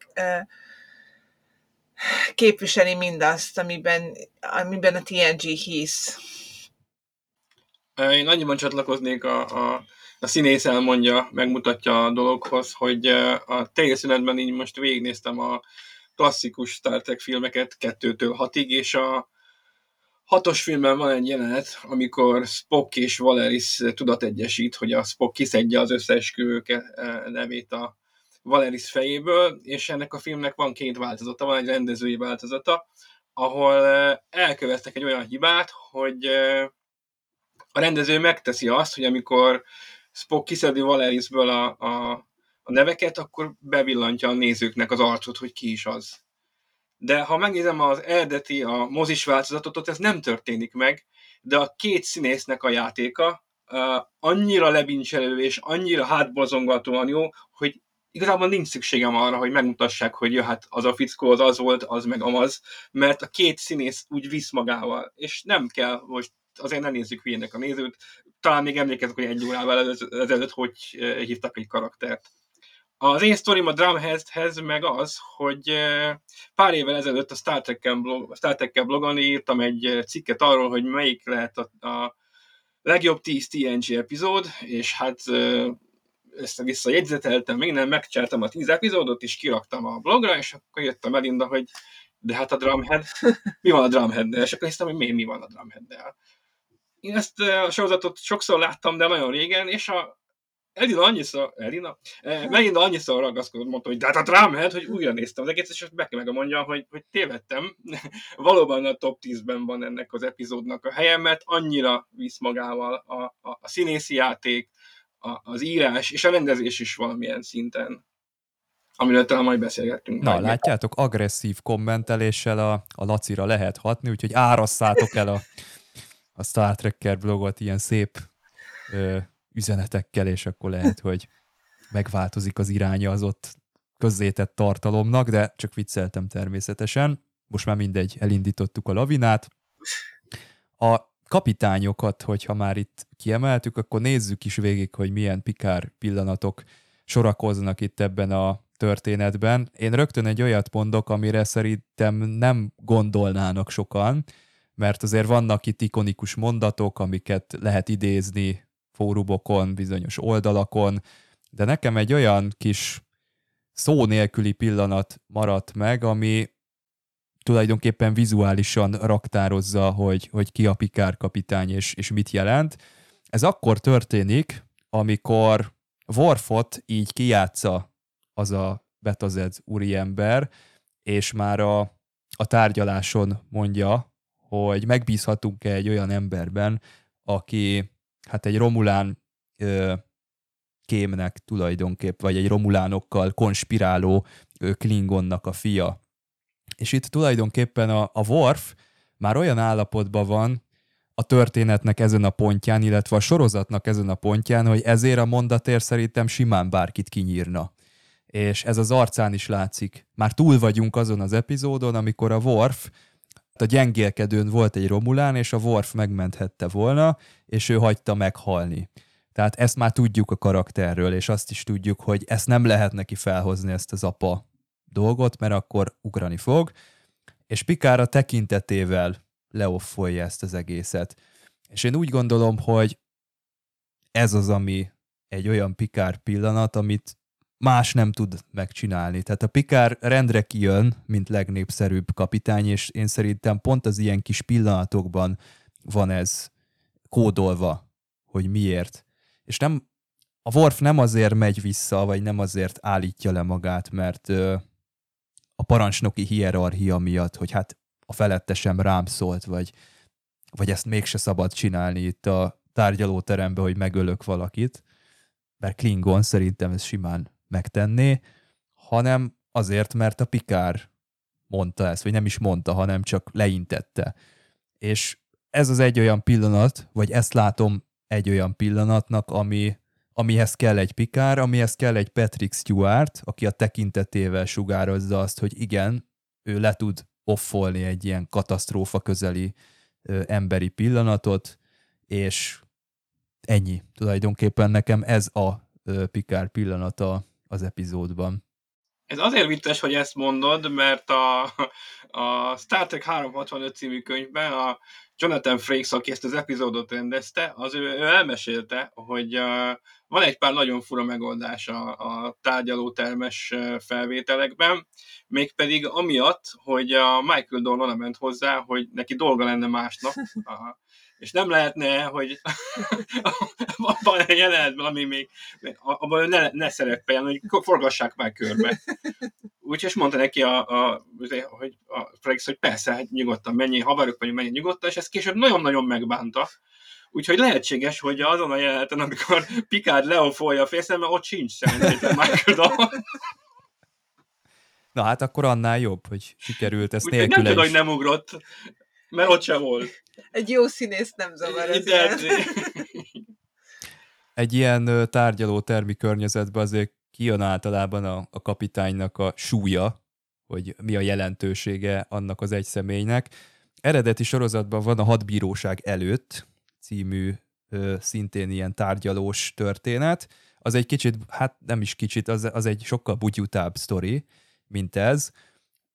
képviseli mindazt, amiben, amiben a TNG hisz. Én annyiban csatlakoznék a, a a színész elmondja, megmutatja a dologhoz, hogy a teljes így most végignéztem a klasszikus Star Trek filmeket kettőtől hatig, és a hatos filmben van egy jelenet, amikor Spock és Valeris tudat egyesít, hogy a Spock kiszedje az összeesküvők nevét a Valeris fejéből, és ennek a filmnek van két változata, van egy rendezői változata, ahol elkövettek egy olyan hibát, hogy a rendező megteszi azt, hogy amikor Spock kiszedi Valerisből a, a, a neveket, akkor bevillantja a nézőknek az arcot, hogy ki is az. De ha megnézem az eredeti, a mozis változatot, ott ez nem történik meg, de a két színésznek a játéka uh, annyira lebincselő és annyira hátbozongatóan jó, hogy igazából nincs szükségem arra, hogy megmutassák, hogy ja, hát az a fickó az az volt, az meg amaz, mert a két színész úgy visz magával, és nem kell most azért ne nézzük hülyének a nézőt, talán még emlékezek, hogy egy órával ezelőtt hogy hívtak egy karaktert. Az én sztorim a Drumheadhez meg az, hogy pár évvel ezelőtt a Star Trek-kel, blog, blogon írtam egy cikket arról, hogy melyik lehet a, a legjobb 10 TNG epizód, és hát össze-vissza jegyzeteltem, minden, megcsertem a 10 epizódot, és kiraktam a blogra, és akkor jött a Melinda, hogy de hát a Drumhead, mi van a Drumhead-del? És akkor hiszem, hogy miért mi van a Drumhead-del. Én ezt a sorozatot sokszor láttam, de nagyon régen, és a Elina annyiszor, Elina? Eh, Melinda annyiszor ragaszkodott, mondta, hogy de hát a Drumhead, hogy újra néztem az egész, és be kell meg mondjam, hogy, hogy tévedtem. Valóban a top 10-ben van ennek az epizódnak a helye, mert annyira visz magával a, a, a színészi játék, a, az írás és a rendezés is valamilyen szinten amiről talán majd beszélgettünk. Na, látjátok, agresszív kommenteléssel a, a Lacira lehet hatni, úgyhogy árasszátok el a, a Star Trekker blogot ilyen szép ö, üzenetekkel, és akkor lehet, hogy megváltozik az iránya az ott közzétett tartalomnak, de csak vicceltem természetesen. Most már mindegy, elindítottuk a lavinát. A kapitányokat, hogyha már itt kiemeltük, akkor nézzük is végig, hogy milyen pikár pillanatok sorakoznak itt ebben a történetben. Én rögtön egy olyat mondok, amire szerintem nem gondolnának sokan, mert azért vannak itt ikonikus mondatok, amiket lehet idézni fórumokon, bizonyos oldalakon, de nekem egy olyan kis szó nélküli pillanat maradt meg, ami tulajdonképpen vizuálisan raktározza, hogy, hogy ki a Pikár kapitány és, és mit jelent. Ez akkor történik, amikor Worfot így kijátsza az a betazed úriember, és már a, a tárgyaláson mondja, hogy megbízhatunk-e egy olyan emberben, aki hát egy Romulán ö, kémnek tulajdonképp, vagy egy Romulánokkal konspiráló ö, Klingonnak a fia. És itt tulajdonképpen a, a Worf már olyan állapotban van a történetnek ezen a pontján, illetve a sorozatnak ezen a pontján, hogy ezért a mondatért szerintem simán bárkit kinyírna. És ez az arcán is látszik. Már túl vagyunk azon az epizódon, amikor a Worf a gyengélkedőn volt egy Romulán, és a Worf megmenthette volna, és ő hagyta meghalni. Tehát ezt már tudjuk a karakterről, és azt is tudjuk, hogy ezt nem lehet neki felhozni, ezt az apa dolgot, mert akkor ugrani fog, és Pikára tekintetével leoffolja ezt az egészet. És én úgy gondolom, hogy ez az, ami egy olyan Pikár pillanat, amit más nem tud megcsinálni. Tehát a Pikár rendre kijön, mint legnépszerűbb kapitány, és én szerintem pont az ilyen kis pillanatokban van ez kódolva, hogy miért. És nem, a Worf nem azért megy vissza, vagy nem azért állítja le magát, mert ö, a parancsnoki hierarchia miatt, hogy hát a felettesem rám szólt, vagy, vagy ezt mégse szabad csinálni itt a tárgyalóterembe, hogy megölök valakit, mert Klingon szerintem ez simán megtenné, hanem azért, mert a Pikár mondta ezt, vagy nem is mondta, hanem csak leintette. És ez az egy olyan pillanat, vagy ezt látom egy olyan pillanatnak, ami, amihez kell egy Pikár, amihez kell egy Patrick Stewart, aki a tekintetével sugározza azt, hogy igen, ő le tud offolni egy ilyen katasztrófa közeli ö, emberi pillanatot, és ennyi. Tulajdonképpen nekem ez a ö, Pikár pillanata az epizódban. Ez azért vicces, hogy ezt mondod, mert a, a Star Trek 365 című könyvben a Jonathan Frakes, aki ezt az epizódot rendezte, az ő, ő elmesélte, hogy uh, van egy pár nagyon fura megoldás a, a tárgyalótermes felvételekben, mégpedig amiatt, hogy a Michael Dorn ment hozzá, hogy neki dolga lenne másnap, a, és nem lehetne, hogy van egy jelenetben, ami még abban ne, ne szerepeljen, hogy forgassák már körbe. Úgyhogy mondta neki, a, a, hogy a Flex, hogy persze, hát nyugodtan mennyi, haverok vagyunk, mennyi nyugodtan, és ez később nagyon-nagyon megbánta. Úgyhogy lehetséges, hogy azon a jeleneten, amikor Picard leofolja a félszembe, ott sincs szerintem Michael Na hát akkor annál jobb, hogy sikerült ezt nélküle Nem tudom, hogy nem ugrott, mert ott sem volt. Egy jó színész nem zavar ez Egy ilyen tárgyaló termi környezetben azért kijön általában a, a kapitánynak a súlya, hogy mi a jelentősége annak az egy személynek. Eredeti sorozatban van a Hadbíróság előtt című ö, szintén ilyen tárgyalós történet. Az egy kicsit, hát nem is kicsit, az, az egy sokkal butyutább sztori, mint ez,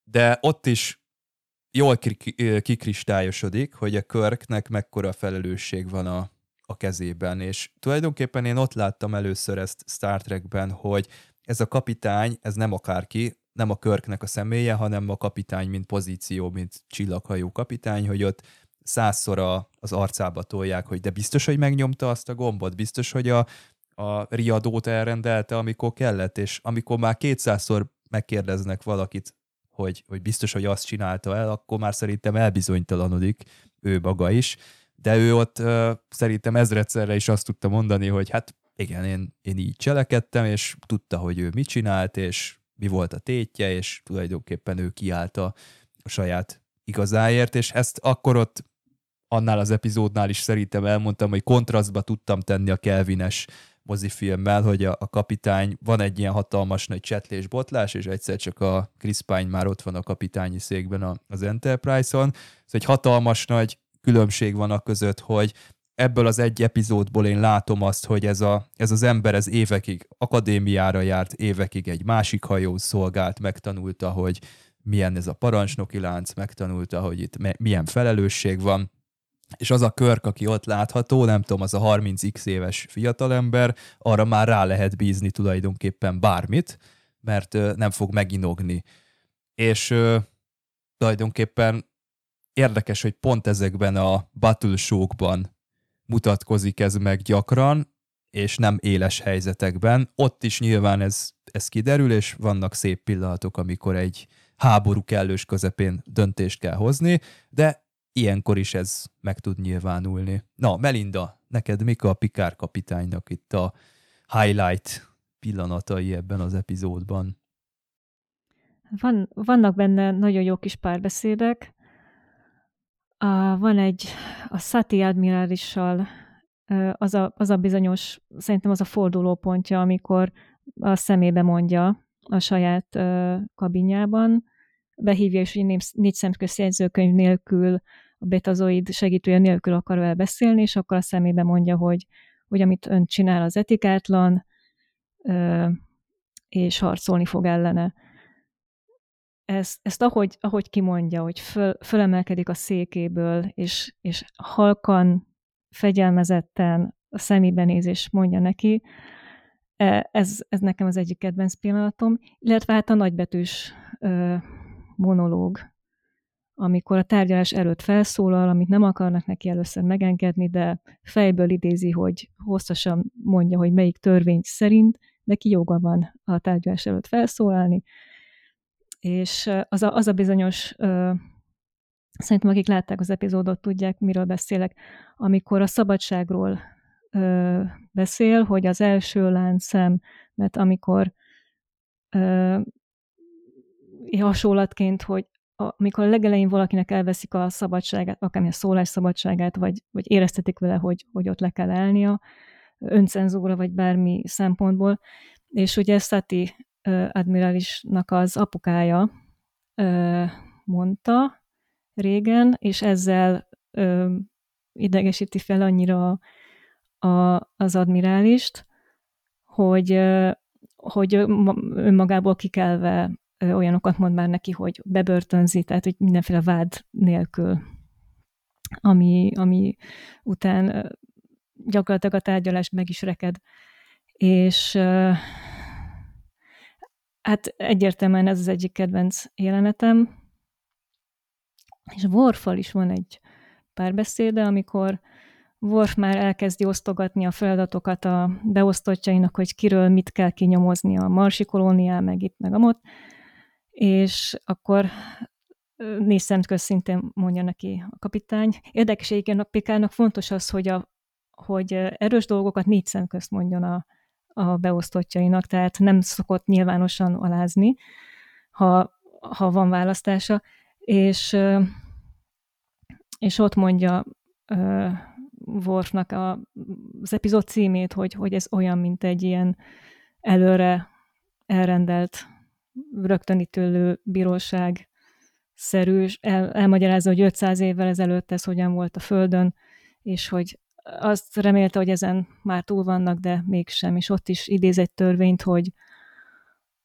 de ott is jól kikristályosodik, hogy a Körknek mekkora felelősség van a, a kezében, és tulajdonképpen én ott láttam először ezt Star Trekben, hogy ez a kapitány, ez nem akárki, nem a Körknek a személye, hanem a kapitány, mint pozíció, mint csillaghajó kapitány, hogy ott százszor az arcába tolják, hogy de biztos, hogy megnyomta azt a gombot, biztos, hogy a, a riadót elrendelte, amikor kellett, és amikor már kétszázszor megkérdeznek valakit, hogy, hogy biztos, hogy azt csinálta el, akkor már szerintem elbizonytalanodik ő maga is, de ő ott uh, szerintem ezredszerre is azt tudta mondani, hogy hát igen, én, én így cselekedtem, és tudta, hogy ő mit csinált, és mi volt a tétje, és tulajdonképpen ő kiállt a, a saját igazáért, és ezt akkor ott annál az epizódnál is szerintem elmondtam, hogy kontrasztba tudtam tenni a Kelvines mozifilmmel, hogy a, a kapitány, van egy ilyen hatalmas nagy csetlés botlás, és egyszer csak a Chris Pine már ott van a kapitányi székben a, az Enterprise-on. Ez egy hatalmas nagy különbség van a között, hogy ebből az egy epizódból én látom azt, hogy ez, a, ez az ember ez évekig akadémiára járt, évekig egy másik hajó szolgált, megtanulta, hogy milyen ez a parancsnoki lánc, megtanulta, hogy itt milyen felelősség van, és az a körk, aki ott látható, nem tudom, az a 30x éves fiatalember, arra már rá lehet bízni tulajdonképpen bármit, mert nem fog meginogni. És tulajdonképpen érdekes, hogy pont ezekben a battle show-kban mutatkozik ez meg gyakran, és nem éles helyzetekben. Ott is nyilván ez, ez kiderül, és vannak szép pillanatok, amikor egy háború kellős közepén döntést kell hozni, de ilyenkor is ez meg tud nyilvánulni. Na, Melinda, neked mik a Pikár kapitánynak itt a highlight pillanatai ebben az epizódban? Van, vannak benne nagyon jó kis párbeszédek. A, van egy, a Sati admirálissal az a, az a bizonyos, szerintem az a fordulópontja, amikor a szemébe mondja a saját kabinjában, behívja, és négy, négy szemköz jegyzőkönyv nélkül a betazoid segítője nélkül akar vele beszélni, és akkor a szemébe mondja, hogy, hogy amit ön csinál az etikátlan, és harcolni fog ellene. Ezt, ezt ahogy, ahogy kimondja, hogy föl, fölemelkedik a székéből, és, és halkan, fegyelmezetten a szemébe néz, és mondja neki, e, ez, ez nekem az egyik kedvenc pillanatom, illetve hát a nagybetűs monológ, amikor a tárgyalás előtt felszólal, amit nem akarnak neki először megengedni, de fejből idézi, hogy hosszasan mondja, hogy melyik törvény szerint neki joga van a tárgyalás előtt felszólalni, és az a, az a bizonyos, ö, szerintem akik látták az epizódot, tudják, miről beszélek, amikor a szabadságról ö, beszél, hogy az első láncszem, mert amikor ö, hasonlatként, hogy amikor a legelején valakinek elveszik a szabadságát, akármilyen szólásszabadságát, vagy, vagy éreztetik vele, hogy, hogy ott le kell állnia, öncenzúra, vagy bármi szempontból. És ugye Sati uh, admirálisnak az apukája mondta régen, és ezzel idegesíti fel annyira a, az admirálist, hogy, hogy önmagából kikelve olyanokat mond már neki, hogy bebörtönzi, tehát hogy mindenféle vád nélkül, ami, ami után gyakorlatilag a tárgyalás meg is reked. És hát egyértelműen ez az egyik kedvenc jelenetem. És Worfal is van egy párbeszéde, amikor Worf már elkezdi osztogatni a feladatokat a beosztottjainak, hogy kiről mit kell kinyomozni a marsi kolónián, meg itt, meg amott, és akkor négy szemköz szintén mondja neki a kapitány. Érdekes egyébként a Pikának fontos az, hogy, a, hogy erős dolgokat négy szemközt mondjon a, a beosztottjainak, tehát nem szokott nyilvánosan alázni, ha, ha van választása, és, és ott mondja Worfnak a, az epizód címét, hogy, hogy ez olyan, mint egy ilyen előre elrendelt, rögtönítőlő bíróság szerű, el, elmagyarázza, hogy 500 évvel ezelőtt ez hogyan volt a Földön, és hogy azt remélte, hogy ezen már túl vannak, de mégsem, és ott is idéz egy törvényt, hogy,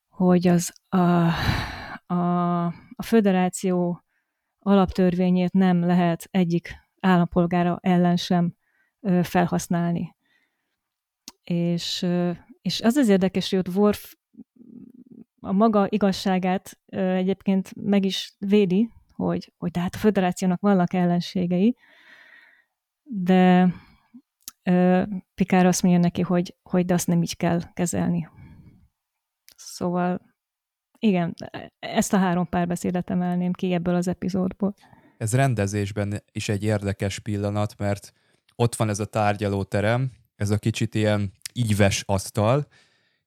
hogy az a, a, a föderáció alaptörvényét nem lehet egyik állampolgára ellen sem felhasználni. És, és az az érdekes, hogy ott Worf a maga igazságát egyébként meg is védi, hogy, hogy tehát a föderációnak vannak ellenségei, de Pikár azt mondja neki, hogy, hogy de azt nem így kell kezelni. Szóval igen, ezt a három párbeszédet emelném ki ebből az epizódból. Ez rendezésben is egy érdekes pillanat, mert ott van ez a tárgyalóterem, ez a kicsit ilyen íves asztal,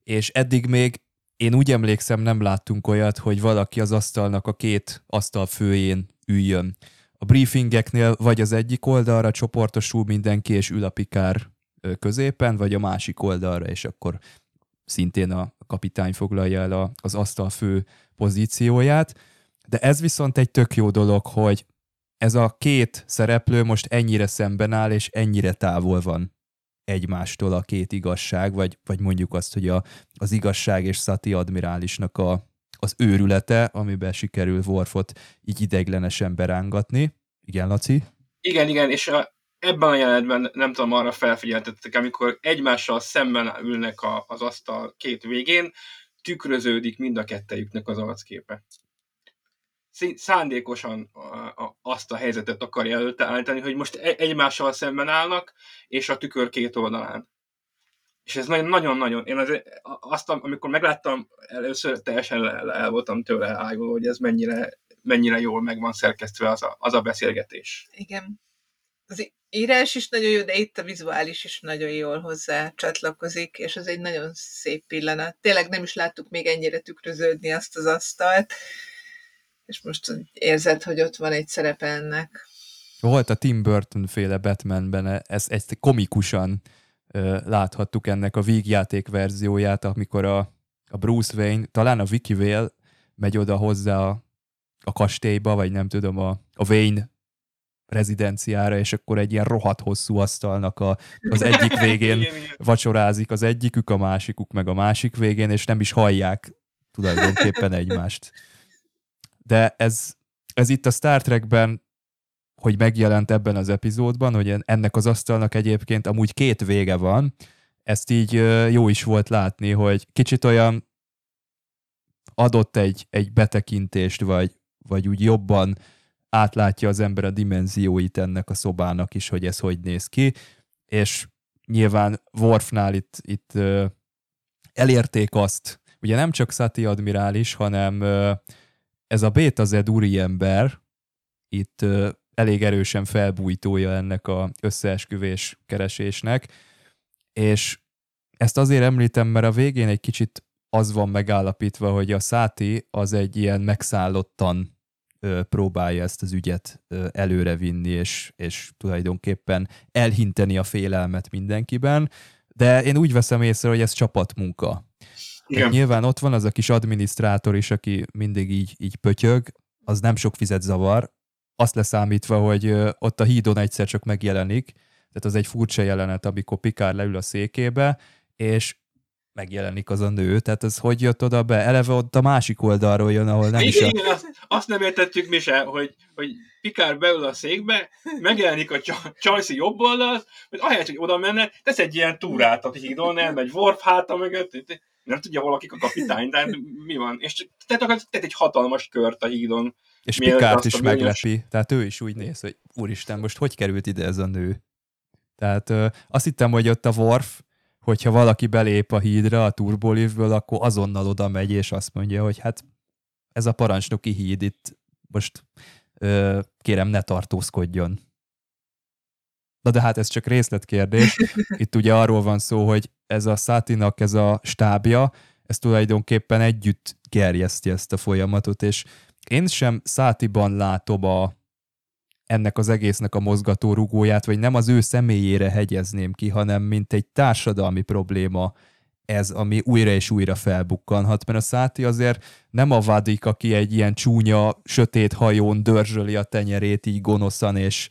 és eddig még én úgy emlékszem, nem láttunk olyat, hogy valaki az asztalnak a két asztal főjén üljön. A briefingeknél vagy az egyik oldalra csoportosul mindenki, és ül a pikár középen, vagy a másik oldalra, és akkor szintén a kapitány foglalja el az asztal fő pozícióját. De ez viszont egy tök jó dolog, hogy ez a két szereplő most ennyire szemben áll, és ennyire távol van egymástól a két igazság, vagy, vagy mondjuk azt, hogy a, az igazság és Szati admirálisnak a, az őrülete, amiben sikerül Worfot így ideiglenesen berángatni. Igen, Laci? Igen, igen, és a, ebben a jelenetben nem tudom, arra felfigyeltettek, amikor egymással szemben ülnek a, az asztal két végén, tükröződik mind a kettejüknek az arcképe szándékosan azt a helyzetet akarja előtte állítani, hogy most e-, egymással szemben állnak, és a tükör két oldalán. És ez nagyon-nagyon, én az, azt, amikor megláttam, először teljesen el, el voltam tőle ájuló, hogy ez mennyire, mennyire jól meg van szerkesztve az a, az a beszélgetés. Igen. Az írás is nagyon jó, de itt a vizuális is nagyon jól hozzá csatlakozik, és ez egy nagyon szép pillanat. Tényleg nem is láttuk még ennyire tükröződni azt az asztalt, és most érzed, hogy ott van egy szerepe ennek. Volt a Tim Burton féle Batmanben, ezt, ezt komikusan ö, láthattuk ennek a vígjáték verzióját, amikor a, a Bruce Wayne, talán a Vicky Vale megy oda hozzá a, a kastélyba, vagy nem tudom, a, a Wayne rezidenciára, és akkor egy ilyen rohadt hosszú asztalnak a, az egyik végén vacsorázik az egyikük, a másikuk meg a másik végén, és nem is hallják tulajdonképpen egymást de ez, ez itt a Star Trekben, hogy megjelent ebben az epizódban, hogy ennek az asztalnak egyébként amúgy két vége van, ezt így jó is volt látni, hogy kicsit olyan adott egy, egy betekintést, vagy, vagy úgy jobban átlátja az ember a dimenzióit ennek a szobának is, hogy ez hogy néz ki, és nyilván Worfnál itt, itt elérték azt, ugye nem csak Sati admirális, hanem ez a Beta Z ember itt elég erősen felbújtója ennek a összeesküvés keresésnek, és ezt azért említem, mert a végén egy kicsit az van megállapítva, hogy a Száti az egy ilyen megszállottan próbálja ezt az ügyet előrevinni, és, és tulajdonképpen elhinteni a félelmet mindenkiben, de én úgy veszem észre, hogy ez csapatmunka. Igen. Nyilván ott van az a kis adminisztrátor is, aki mindig így, így pötyög, az nem sok fizet zavar, azt leszámítva, hogy ott a hídon egyszer csak megjelenik, tehát az egy furcsa jelenet, amikor Pikár leül a székébe, és megjelenik az a nő, tehát ez hogy jött oda be? Eleve ott a másik oldalról jön, ahol nem is a... Igen, azt, azt nem értettük mi se, hogy, hogy Pikár beül a székbe, megjelenik a Csajci jobb oldal, hogy ahelyett, hogy oda menne, tesz egy ilyen túrát a hídon, elmegy Worf háta mögött, nem tudja valakik a kapitány, de mi van? És tehát egy hatalmas kört a hídon. És Pikárt is meglepi, tehát ő is úgy néz, hogy úristen, most hogy került ide ez a nő? Tehát ö, azt hittem, hogy ott a Worf, hogyha valaki belép a hídra a turbolívből, akkor azonnal oda megy, és azt mondja, hogy hát ez a parancsnoki híd itt most ö, kérem ne tartózkodjon. Na de hát ez csak részletkérdés. Itt ugye arról van szó, hogy ez a Szátinak ez a stábja, ez tulajdonképpen együtt gerjeszti ezt a folyamatot, és én sem Szátiban látom a, ennek az egésznek a mozgató rugóját, vagy nem az ő személyére hegyezném ki, hanem mint egy társadalmi probléma ez, ami újra és újra felbukkanhat, mert a Száti azért nem a vadik, aki egy ilyen csúnya, sötét hajón dörzsöli a tenyerét így gonoszan, és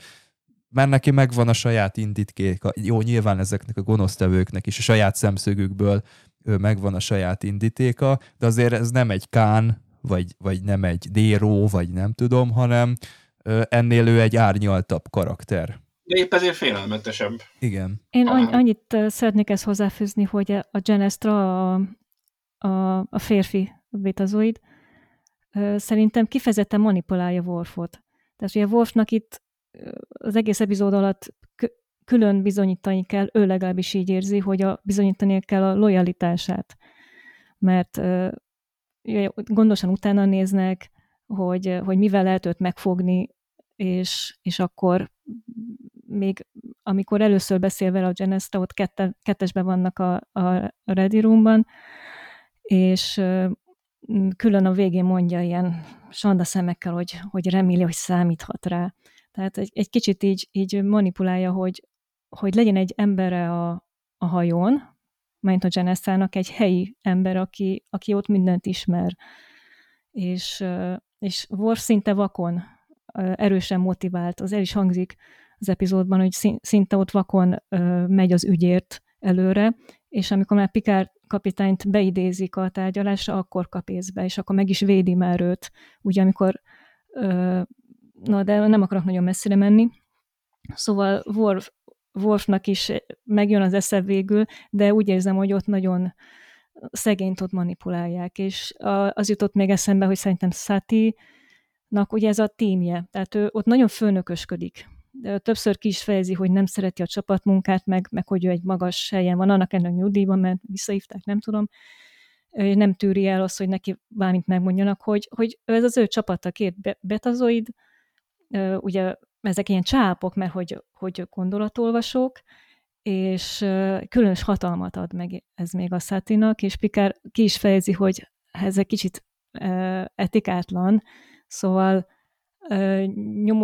mert neki megvan a saját indítkéka. Jó, nyilván ezeknek a gonosztevőknek is a saját szemszögükből megvan a saját indítéka, de azért ez nem egy Kán, vagy, vagy nem egy Déró, vagy nem tudom, hanem ennél ő egy árnyaltabb karakter. De épp ezért félelmetesebb. Igen. Én annyi, annyit szeretnék ezt hozzáfűzni, hogy a Genestra, a, a, a férfi betazoid, szerintem kifejezetten manipulálja Worfot. Tehát ugye Worfnak itt az egész epizód alatt külön bizonyítani kell, ő legalábbis így érzi, hogy a, bizonyítani kell a lojalitását. Mert gondosan utána néznek, hogy, hogy mivel lehet őt megfogni, és, és akkor még amikor először beszél vele a Genestra, ott kette, kettesben vannak a, a Ready Roomban, és külön a végén mondja ilyen sanda szemekkel, hogy, hogy reméli, hogy számíthat rá. Tehát egy, egy kicsit így, így manipulálja, hogy, hogy legyen egy embere a, a hajón, mint a Geneszának egy helyi ember, aki, aki ott mindent ismer. És, és Worf szinte vakon, erősen motivált. Az el is hangzik az epizódban, hogy szinte ott vakon megy az ügyért előre, és amikor már Pikár kapitányt beidézik a tárgyalásra, akkor kap észbe, és akkor meg is védi már őt. Ugye amikor, na de nem akarok nagyon messzire menni, szóval Worf, Worfnak is megjön az esze végül, de úgy érzem, hogy ott nagyon szegényt ott manipulálják, és az jutott még eszembe, hogy szerintem Sati-nak ugye ez a tímje, tehát ő ott nagyon főnökösködik. Többször ki is fejezi, hogy nem szereti a csapatmunkát, meg, meg hogy ő egy magas helyen van, annak ennek nyugdíjban, mert visszahívták, nem tudom, nem tűri el azt, hogy neki bármit megmondjanak, hogy, hogy ez az ő csapata, két betazoid, ugye ezek ilyen csápok, mert hogy, hogy gondolatolvasók, és különös hatalmat ad meg ez még a Szatinak, és Pikár ki is fejezi, hogy ez egy kicsit etikátlan, szóval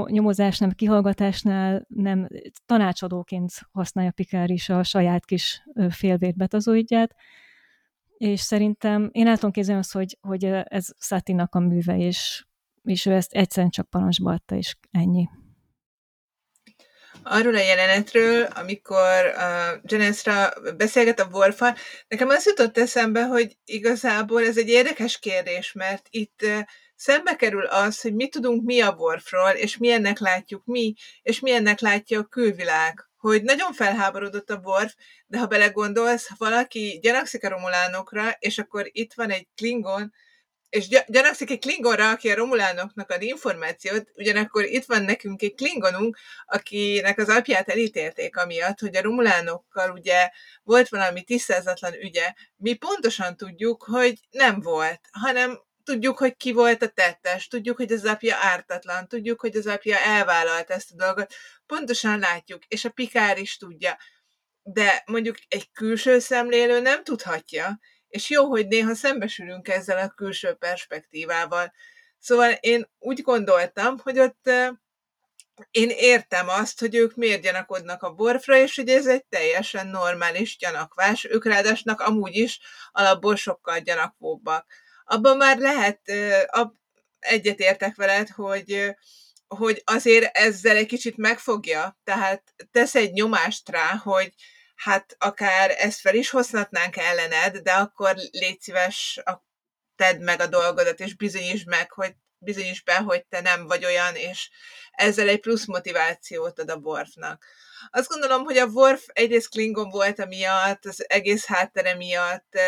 nyomozásnál, kihallgatásnál nem tanácsadóként használja Pikár is a saját kis félvét betazóidját, és szerintem én el tudom képzelni azt, hogy, hogy ez Szatinak a műve, és, és ő ezt egyszerűen csak parancsba adta, és ennyi. Arról a jelenetről, amikor a Genesra beszélget a Worfal, nekem az jutott eszembe, hogy igazából ez egy érdekes kérdés, mert itt szembe kerül az, hogy mit tudunk mi a Worfról, és milyennek látjuk mi, és milyennek látja a külvilág. Hogy nagyon felháborodott a Worf, de ha belegondolsz, ha valaki gyanakszik a romulánokra, és akkor itt van egy Klingon, és gyanakszik egy Klingonra, aki a Romulánoknak ad információt, ugyanakkor itt van nekünk egy Klingonunk, akinek az apját elítélték amiatt, hogy a Romulánokkal ugye volt valami tisztázatlan ügye. Mi pontosan tudjuk, hogy nem volt, hanem tudjuk, hogy ki volt a tettes, tudjuk, hogy az apja ártatlan, tudjuk, hogy az apja elvállalt ezt a dolgot, pontosan látjuk, és a Pikár is tudja. De mondjuk egy külső szemlélő nem tudhatja, és jó, hogy néha szembesülünk ezzel a külső perspektívával. Szóval én úgy gondoltam, hogy ott én értem azt, hogy ők miért gyanakodnak a borfra, és hogy ez egy teljesen normális gyanakvás. Ők ráadásnak amúgy is alapból sokkal gyanakvóbbak. Abban már lehet, egyetértek veled, hogy, hogy azért ezzel egy kicsit megfogja, tehát tesz egy nyomást rá, hogy, hát akár ezt fel is hozhatnánk ellened, de akkor légy szíves, tedd meg a dolgodat, és bizonyítsd meg, hogy bizonyítsd be, hogy te nem vagy olyan, és ezzel egy plusz motivációt ad a Worfnak. Azt gondolom, hogy a Worf egyrészt Klingon volt amiatt, az egész háttere miatt,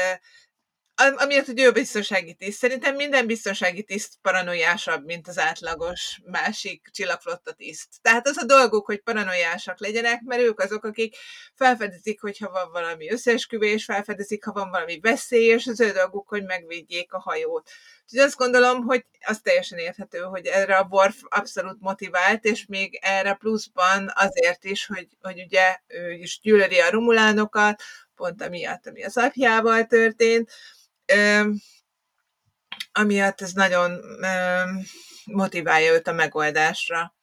amiatt, hogy ő biztonsági tiszt. Szerintem minden biztonsági tiszt paranoiásabb, mint az átlagos másik csillagflotta tiszt. Tehát az a dolguk, hogy paranoiásak legyenek, mert ők azok, akik felfedezik, hogyha van valami összeesküvés, felfedezik, ha van valami veszély, és az ő dolguk, hogy megvédjék a hajót. Úgyhogy azt gondolom, hogy az teljesen érthető, hogy erre a Worf abszolút motivált, és még erre pluszban azért is, hogy, hogy ugye ő is gyűlöli a romulánokat, pont amiatt, ami az apjával történt, amiatt ez nagyon motiválja őt a megoldásra.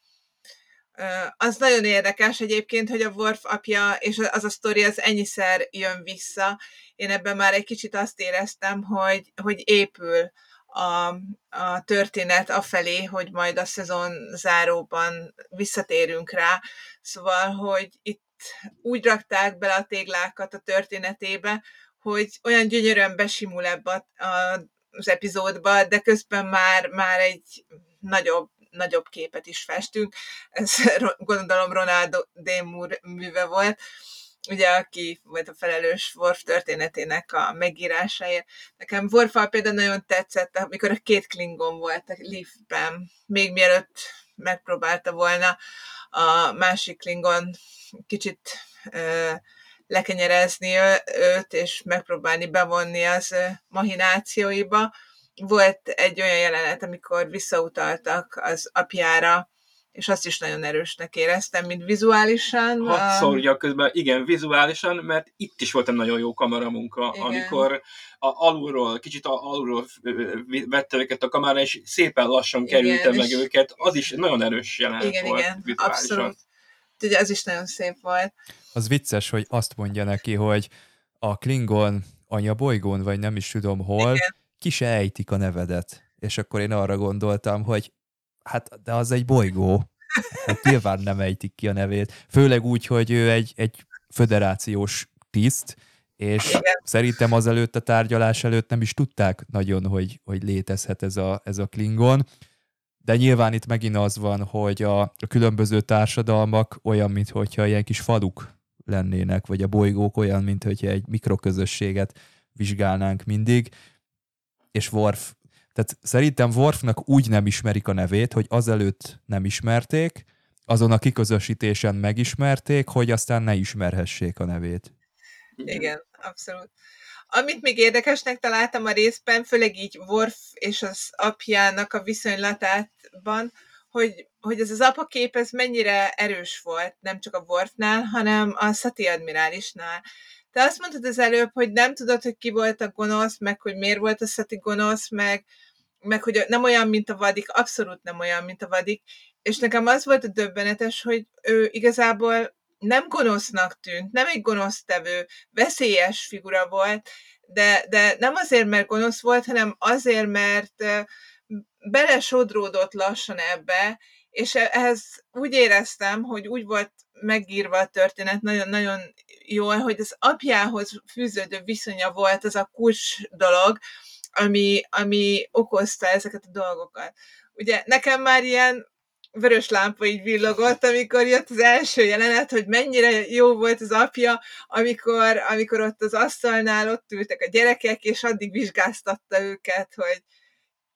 Az nagyon érdekes egyébként, hogy a Worf apja és az a sztori az ennyiszer jön vissza. Én ebben már egy kicsit azt éreztem, hogy, hogy épül a, a történet afelé, hogy majd a szezon záróban visszatérünk rá. Szóval, hogy itt úgy rakták bele a téglákat a történetébe, hogy olyan gyönyörűen besimul ebbe a, a, az epizódba, de közben már, már egy nagyobb nagyobb képet is festünk. Ez gondolom Ronaldo D. Moore műve volt, ugye, aki volt a felelős Worf történetének a megírásáért. Nekem Worfal például nagyon tetszett, amikor a két Klingon volt a Leafben, még mielőtt megpróbálta volna a másik Klingon kicsit ö, lekenyerezni őt, és megpróbálni bevonni az mahinációiba. Volt egy olyan jelenet, amikor visszautaltak az apjára, és azt is nagyon erősnek éreztem, mint vizuálisan. Hadd szólja közben, igen, vizuálisan, mert itt is volt egy nagyon jó kameramunka, igen. amikor a, alulról, kicsit a, alulról vette őket a kamera, és szépen lassan kerülte meg őket, az is nagyon erős jelenet igen, volt igen, vizuálisan. Abszolút. Ugye az is nagyon szép volt. Az vicces, hogy azt mondja neki, hogy a Klingon anyabolygón, vagy nem is tudom hol, igen. ki se ejtik a nevedet. És akkor én arra gondoltam, hogy hát de az egy bolygó. Hát nyilván nem ejtik ki a nevét. Főleg úgy, hogy ő egy, egy föderációs tiszt, és Igen. szerintem azelőtt a tárgyalás előtt nem is tudták nagyon, hogy, hogy létezhet ez a, ez a Klingon. De nyilván itt megint az van, hogy a, a különböző társadalmak olyan, mintha ilyen kis faluk lennének, vagy a bolygók olyan, mint hogyha egy mikroközösséget vizsgálnánk mindig, és Worf tehát szerintem Worfnak úgy nem ismerik a nevét, hogy azelőtt nem ismerték, azon a kiközösítésen megismerték, hogy aztán ne ismerhessék a nevét. Igen, abszolút. Amit még érdekesnek találtam a részben, főleg így Worf és az apjának a viszonylatában, hogy, hogy ez az apakép ez mennyire erős volt, nem csak a Worfnál, hanem a Sati admirálisnál. Te azt mondtad az előbb, hogy nem tudod, hogy ki volt a gonosz, meg hogy miért volt a Sati gonosz, meg, meg hogy nem olyan, mint a vadik, abszolút nem olyan, mint a vadik, és nekem az volt a döbbenetes, hogy ő igazából nem gonosznak tűnt, nem egy gonosz tevő, veszélyes figura volt, de, de nem azért, mert gonosz volt, hanem azért, mert belesodródott lassan ebbe, és e, ehhez úgy éreztem, hogy úgy volt megírva a történet nagyon-nagyon jól, hogy az apjához fűződő viszonya volt az a kulcs dolog, ami, ami okozta ezeket a dolgokat. Ugye nekem már ilyen vörös lámpa így villogott, amikor jött az első jelenet, hogy mennyire jó volt az apja, amikor, amikor ott az asztalnál ott ültek a gyerekek, és addig vizsgáztatta őket, hogy,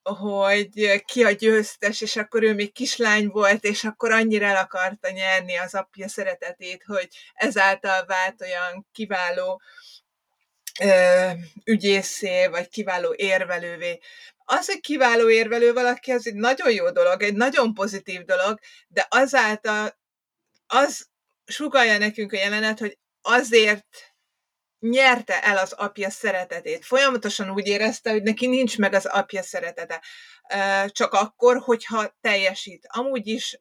hogy ki a győztes, és akkor ő még kislány volt, és akkor annyira el akarta nyerni az apja szeretetét, hogy ezáltal vált olyan kiváló ügyészé, vagy kiváló érvelővé. Az, hogy kiváló érvelő valaki, az egy nagyon jó dolog, egy nagyon pozitív dolog, de azáltal az sugalja nekünk a jelenet, hogy azért nyerte el az apja szeretetét. Folyamatosan úgy érezte, hogy neki nincs meg az apja szeretete. Csak akkor, hogyha teljesít. Amúgy is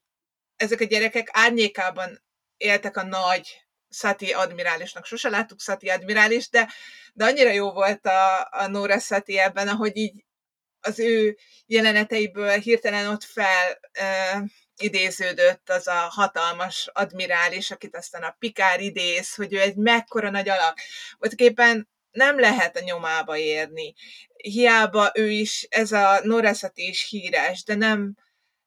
ezek a gyerekek árnyékában éltek a nagy Sati admirálisnak. Sose láttuk Sati admirális, de, de annyira jó volt a, a Nora Sati ebben, ahogy így az ő jeleneteiből hirtelen ott fel e, idéződött az a hatalmas admirális, akit aztán a Pikár idéz, hogy ő egy mekkora nagy alak. Voltaképpen nem lehet a nyomába érni. Hiába ő is, ez a Noreszati is híres, de nem,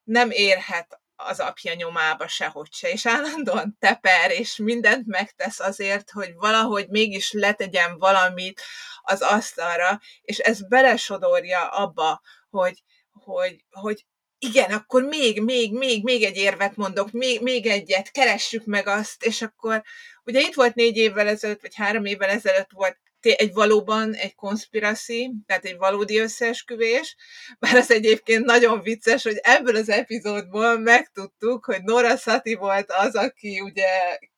nem érhet az apja nyomába sehogy se, és állandóan teper, és mindent megtesz azért, hogy valahogy mégis letegyen valamit az asztalra, és ez belesodorja abba, hogy, hogy, hogy igen, akkor még, még, még, még egy érvet mondok, még, még egyet, keressük meg azt, és akkor ugye itt volt négy évvel ezelőtt, vagy három évvel ezelőtt volt egy valóban egy konspiracy, tehát egy valódi összeesküvés, bár az egyébként nagyon vicces, hogy ebből az epizódból megtudtuk, hogy Nora Sati volt az, aki ugye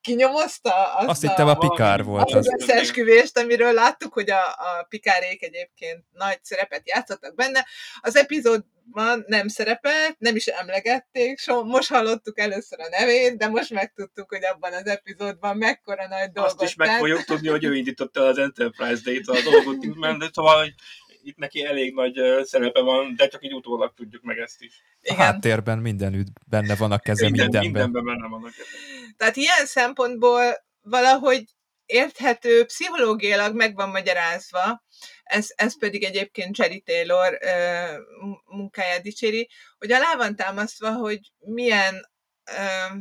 kinyomozta azt, azt hittem a, a Pikár volt az. az összeesküvést, amiről láttuk, hogy a, a Pikárék egyébként nagy szerepet játszottak benne. Az epizód epizódban nem szerepelt, nem is emlegették, so most hallottuk először a nevét, de most megtudtuk, hogy abban az epizódban mekkora nagy dolgot Azt is meg fogjuk tudni, hogy ő indította az Enterprise Day-t a dolgot, de szóval, hogy itt neki elég nagy szerepe van, de csak így utólag tudjuk meg ezt is. Igen. A háttérben mindenütt benne van a keze Minden, mindenben. Mindenben benne van a keze. Tehát ilyen szempontból valahogy érthető, pszichológiailag meg van magyarázva, ez, ez pedig egyébként Jerry Taylor uh, munkáját dicséri, hogy alá van támasztva, hogy milyen uh,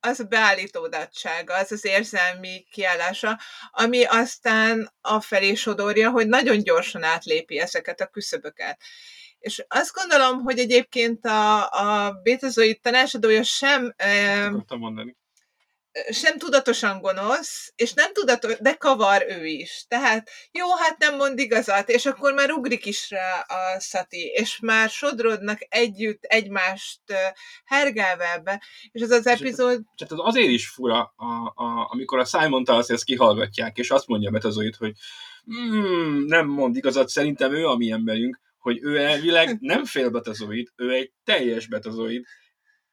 az a beállítódatsága, az az érzelmi kiállása, ami aztán afelé sodorja, hogy nagyon gyorsan átlépi ezeket a küszöböket. És azt gondolom, hogy egyébként a, a bétazoid tanácsadója sem... Akartam mondani sem tudatosan gonosz, és nem tudatos, de kavar ő is. Tehát jó, hát nem mond igazat, és akkor már ugrik is rá a Szati, és már sodrodnak együtt egymást hergelve ebbe, és az az epizód... Tehát az azért is fura, a, a, amikor a Simon Talsz ezt kihallgatják, és azt mondja Betazoid, hogy mm, nem mond igazat, szerintem ő a mi emberünk, hogy ő elvileg nem fél betazoid, ő egy teljes betazoid,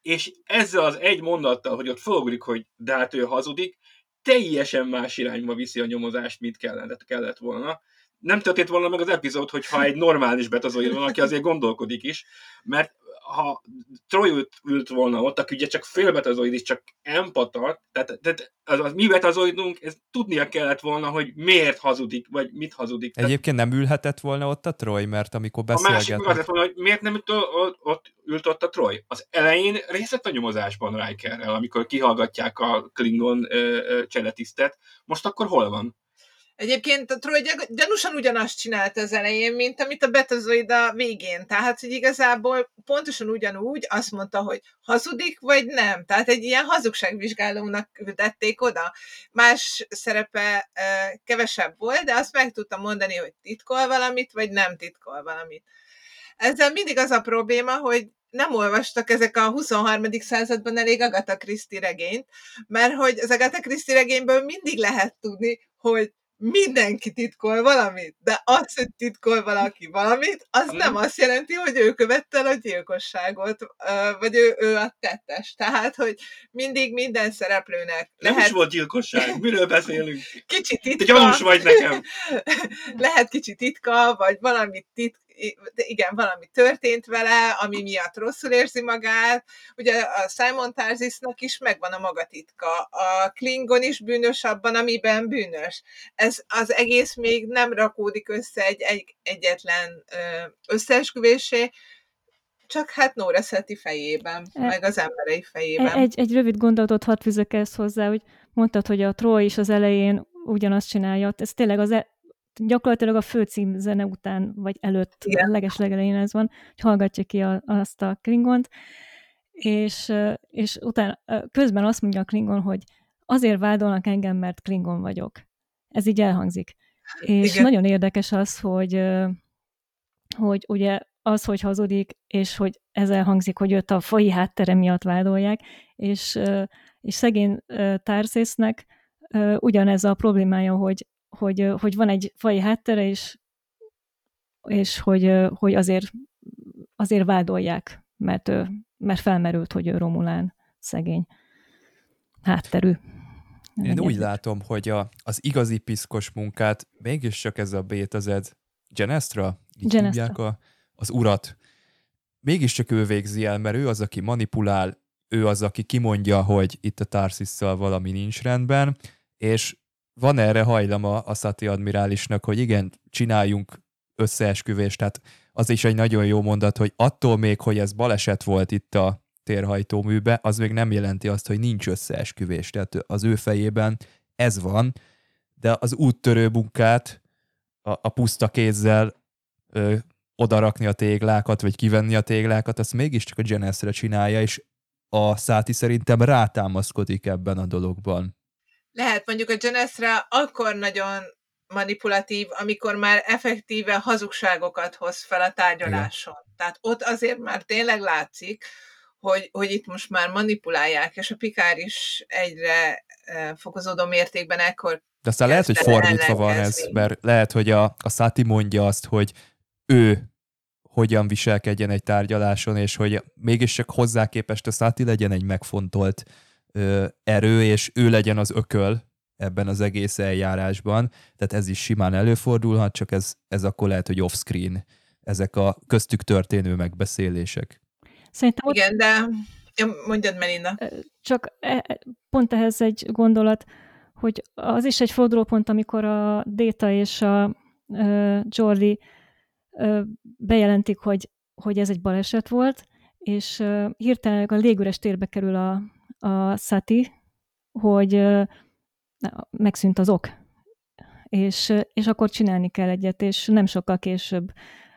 és ezzel az egy mondattal, hogy ott felugrik, hogy de hát ő hazudik, teljesen más irányba viszi a nyomozást, mint kellett, kellett volna. Nem történt volna meg az epizód, hogyha egy normális betazóid van, aki azért gondolkodik is, mert ha Troy ült, volna ott, aki ugye csak félbetazoid is, csak empata, tehát, tehát az, az mi betazoidunk, ez tudnia kellett volna, hogy miért hazudik, vagy mit hazudik. Egyébként nem ülhetett volna ott a Troy, mert amikor beszélgetett... A másik az volna, hogy miért nem ült ott, ott, ült ott a Troy. Az elején részt a nyomozásban Rikerrel, amikor kihallgatják a Klingon cseletisztet. Most akkor hol van? Egyébként a Troy gyanúsan ugyanazt csinált az elején, mint amit a Betazoid a végén. Tehát, hogy igazából pontosan ugyanúgy azt mondta, hogy hazudik, vagy nem. Tehát egy ilyen hazugságvizsgálónak küldették oda. Más szerepe kevesebb volt, de azt meg tudta mondani, hogy titkol valamit, vagy nem titkol valamit. Ezzel mindig az a probléma, hogy nem olvastak ezek a 23. században elég Agatha Christie regényt, mert hogy az Agatha Christie regényből mindig lehet tudni, hogy mindenki titkol valamit, de az, hogy titkol valaki valamit, az nem azt jelenti, hogy ő követte el a gyilkosságot, vagy ő, ő a tettes. Tehát, hogy mindig minden szereplőnek Nem lehet... is volt gyilkosság, miről beszélünk? Kicsit titka. Te gyanús vagy nekem. lehet kicsit titka, vagy valamit titk, igen, valami történt vele, ami miatt rosszul érzi magát. Ugye a Simon Tarzisnak is megvan a maga titka. A Klingon is bűnös abban, amiben bűnös. Ez az egész még nem rakódik össze egy, egy egyetlen összeesküvésé, csak hát Nóra Szeti fejében, e, meg az emberei fejében. Egy, egy rövid gondolatot hadd fűzök ezt hozzá, hogy mondtad, hogy a Troy is az elején ugyanazt csinálja. Ez tényleg az e- gyakorlatilag a főcím zene után, vagy előtt, Igen. a leges legelején ez van, hogy hallgatja ki a, azt a Klingont, és, és utána közben azt mondja a Klingon, hogy azért vádolnak engem, mert Klingon vagyok. Ez így elhangzik. És Igen. nagyon érdekes az, hogy, hogy ugye az, hogy hazudik, és hogy ez elhangzik, hogy őt a fai háttere miatt vádolják, és, és szegény Tarsésznek ugyanez a problémája, hogy hogy, hogy van egy fai háttere, és, és hogy, hogy azért, azért vádolják, mert, mert felmerült, hogy ő Romulán szegény hátterű. Én Egyet. úgy látom, hogy a, az igazi piszkos munkát mégiscsak ez a Bétazed Genestra, így Genestra. hívják a, az urat, mégiscsak ő végzi el, mert ő az, aki manipulál, ő az, aki kimondja, hogy itt a Tarsisszal valami nincs rendben, és van erre hajlama a Szati admirálisnak, hogy igen, csináljunk összeesküvést, tehát az is egy nagyon jó mondat, hogy attól még, hogy ez baleset volt itt a térhajtóműbe, az még nem jelenti azt, hogy nincs összeesküvés. Tehát az ő fejében ez van, de az úttörő munkát a, a puszta kézzel ö, odarakni a téglákat, vagy kivenni a téglákat, azt mégiscsak a Genesre csinálja, és a Száti szerintem rátámaszkodik ebben a dologban lehet mondjuk a Genesre akkor nagyon manipulatív, amikor már effektíve hazugságokat hoz fel a tárgyaláson. Igen. Tehát ott azért már tényleg látszik, hogy, hogy itt most már manipulálják, és a Pikár is egyre fokozódó mértékben ekkor De aztán lehet, hogy fordítva van ez, mert lehet, hogy a, a Sati mondja azt, hogy ő hogyan viselkedjen egy tárgyaláson, és hogy mégis csak hozzá képest a Száti legyen egy megfontolt ö, erő, és ő legyen az ököl ebben az egész eljárásban. Tehát ez is simán előfordulhat, csak ez, ez akkor lehet, hogy off-screen ezek a köztük történő megbeszélések. Szerintem ott Igen, de ja, mondjad Melinda. csak e- e- pont ehhez egy gondolat, hogy az is egy fordulópont, amikor a Déta és a Jordi bejelentik, hogy, hogy ez egy baleset volt, és hirtelen a légüres térbe kerül a, a Sati, hogy megszűnt az ok. És, és akkor csinálni kell egyet, és nem sokkal később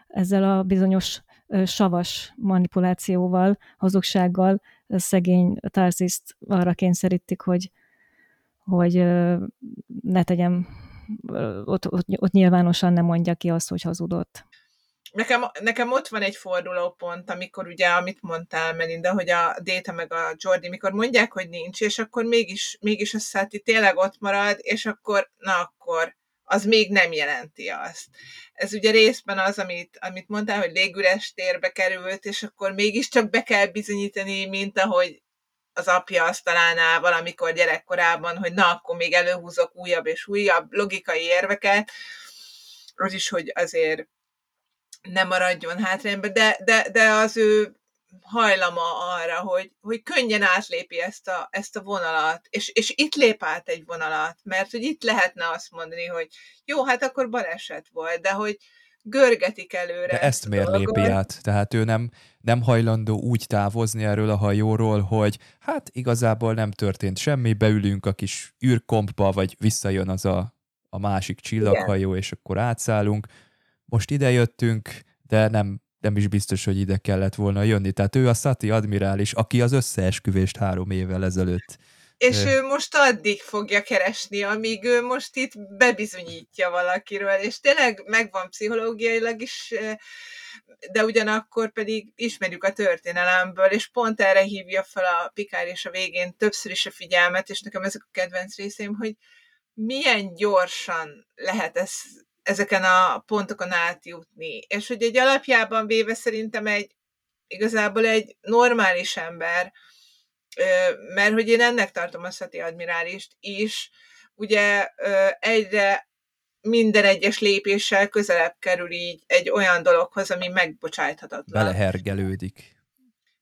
ezzel a bizonyos savas manipulációval, hazugsággal szegény Tarziszt arra kényszerítik, hogy, hogy ne tegyem, ott, ott, ott nyilvánosan nem mondja ki azt, hogy hazudott. Nekem, nekem ott van egy fordulópont, amikor ugye, amit mondtál, Melinda, hogy a Déta meg a Jordi, mikor mondják, hogy nincs, és akkor mégis, mégis a Száti tényleg ott marad, és akkor, na akkor, az még nem jelenti azt. Ez ugye részben az, amit, amit mondtál, hogy légüres térbe került, és akkor mégiscsak be kell bizonyítani, mint ahogy az apja asztalánál valamikor gyerekkorában, hogy na, akkor még előhúzok újabb és újabb logikai érveket, az is, hogy azért ne maradjon hátrányba, de, de, de az ő hajlama arra, hogy, hogy könnyen átlépi ezt a, ezt a vonalat, és, és itt lép át egy vonalat, mert hogy itt lehetne azt mondani, hogy jó, hát akkor baleset volt, de hogy görgetik előre. De ezt miért lépi át? Tehát ő nem, nem hajlandó úgy távozni erről a hajóról, hogy hát igazából nem történt semmi, beülünk a kis űrkompba, vagy visszajön az a, a másik csillaghajó, és akkor átszállunk. Most ide jöttünk, de nem, nem is biztos, hogy ide kellett volna jönni. Tehát ő a Sati admirális, aki az összeesküvést három évvel ezelőtt És ő most addig fogja keresni, amíg ő most itt bebizonyítja valakiről, és tényleg megvan pszichológiailag is, de ugyanakkor pedig ismerjük a történelemből, és pont erre hívja fel a Pikár és a végén többször is a figyelmet, és nekem ezek a kedvenc részeim, hogy milyen gyorsan lehet ez, ezeken a pontokon átjutni. És hogy egy alapjában véve szerintem egy igazából egy normális ember, mert hogy én ennek tartom a Szati admirálist is, ugye egyre minden egyes lépéssel közelebb kerül így egy olyan dologhoz, ami megbocsáthatatlan. belehergelődik.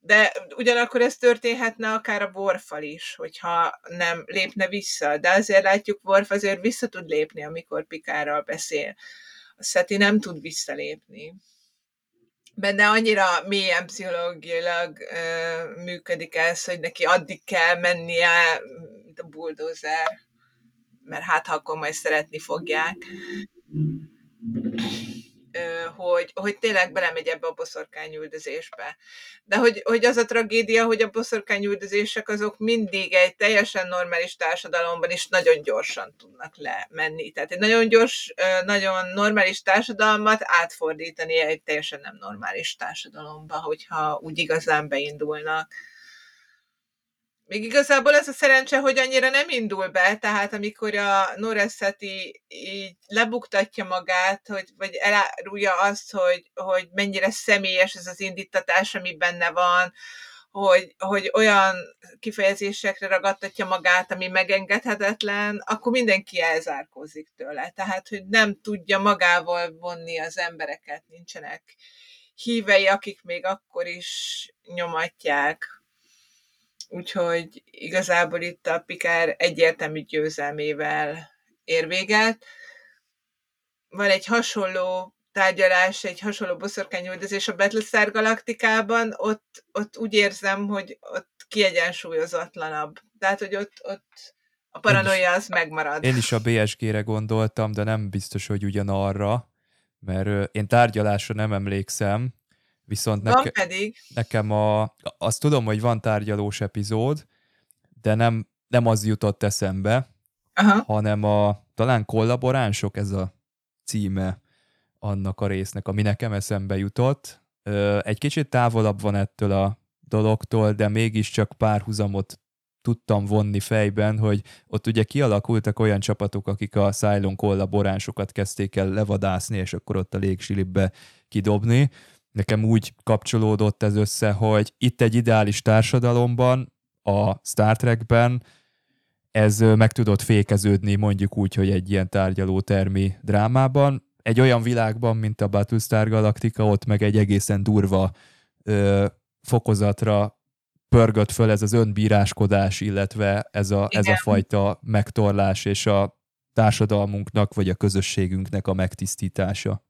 De ugyanakkor ez történhetne akár a Worfal is, hogyha nem lépne vissza. De azért látjuk, Worf azért vissza tud lépni, amikor Pikárral beszél. A Szeti nem tud visszalépni. Benne annyira mélyen pszichológiailag ö, működik ez, hogy neki addig kell mennie, mint a bulldozer, mert hát ha akkor majd szeretni fogják hogy, hogy tényleg belemegy ebbe a boszorkányüldözésbe. De hogy, hogy az a tragédia, hogy a boszorkányüldözések azok mindig egy teljesen normális társadalomban is nagyon gyorsan tudnak lemenni. Tehát egy nagyon gyors, nagyon normális társadalmat átfordítani egy teljesen nem normális társadalomba, hogyha úgy igazán beindulnak. Még igazából ez a szerencse, hogy annyira nem indul be, tehát amikor a Noreszeti így lebuktatja magát, hogy, vagy elárulja azt, hogy, hogy mennyire személyes ez az indítatás, ami benne van, hogy, hogy olyan kifejezésekre ragadtatja magát, ami megengedhetetlen, akkor mindenki elzárkózik tőle. Tehát, hogy nem tudja magával vonni az embereket, nincsenek hívei, akik még akkor is nyomatják. Úgyhogy igazából itt a Pikár egyértelmű győzelmével ér véget. Van egy hasonló tárgyalás, egy hasonló boszorkányüldözés a Battlestar galaktikában, ott, ott úgy érzem, hogy ott kiegyensúlyozatlanabb. Tehát, hogy ott, ott a paranoia az megmarad. Én is a BSG-re gondoltam, de nem biztos, hogy ugyanarra, mert én tárgyalásra nem emlékszem, viszont Van neke, pedig, nekem a, azt tudom, hogy van tárgyalós epizód, de nem, nem az jutott eszembe, aha, hanem a talán kollaboránsok ez a címe annak a résznek, ami nekem eszembe jutott. Egy kicsit távolabb van ettől a dologtól, de mégiscsak párhuzamot tudtam vonni fejben, hogy ott ugye kialakultak olyan csapatok, akik a Cylon kollaboránsokat kezdték el levadászni, és akkor ott a légsilibbe kidobni, nekem úgy kapcsolódott ez össze, hogy itt egy ideális társadalomban, a Star Trekben ez meg tudott fékeződni mondjuk úgy, hogy egy ilyen tárgyalótermi drámában. Egy olyan világban, mint a Battlestar Galactica, ott meg egy egészen durva ö, fokozatra pörgött föl ez az önbíráskodás, illetve ez a, ez a fajta megtorlás és a társadalmunknak vagy a közösségünknek a megtisztítása.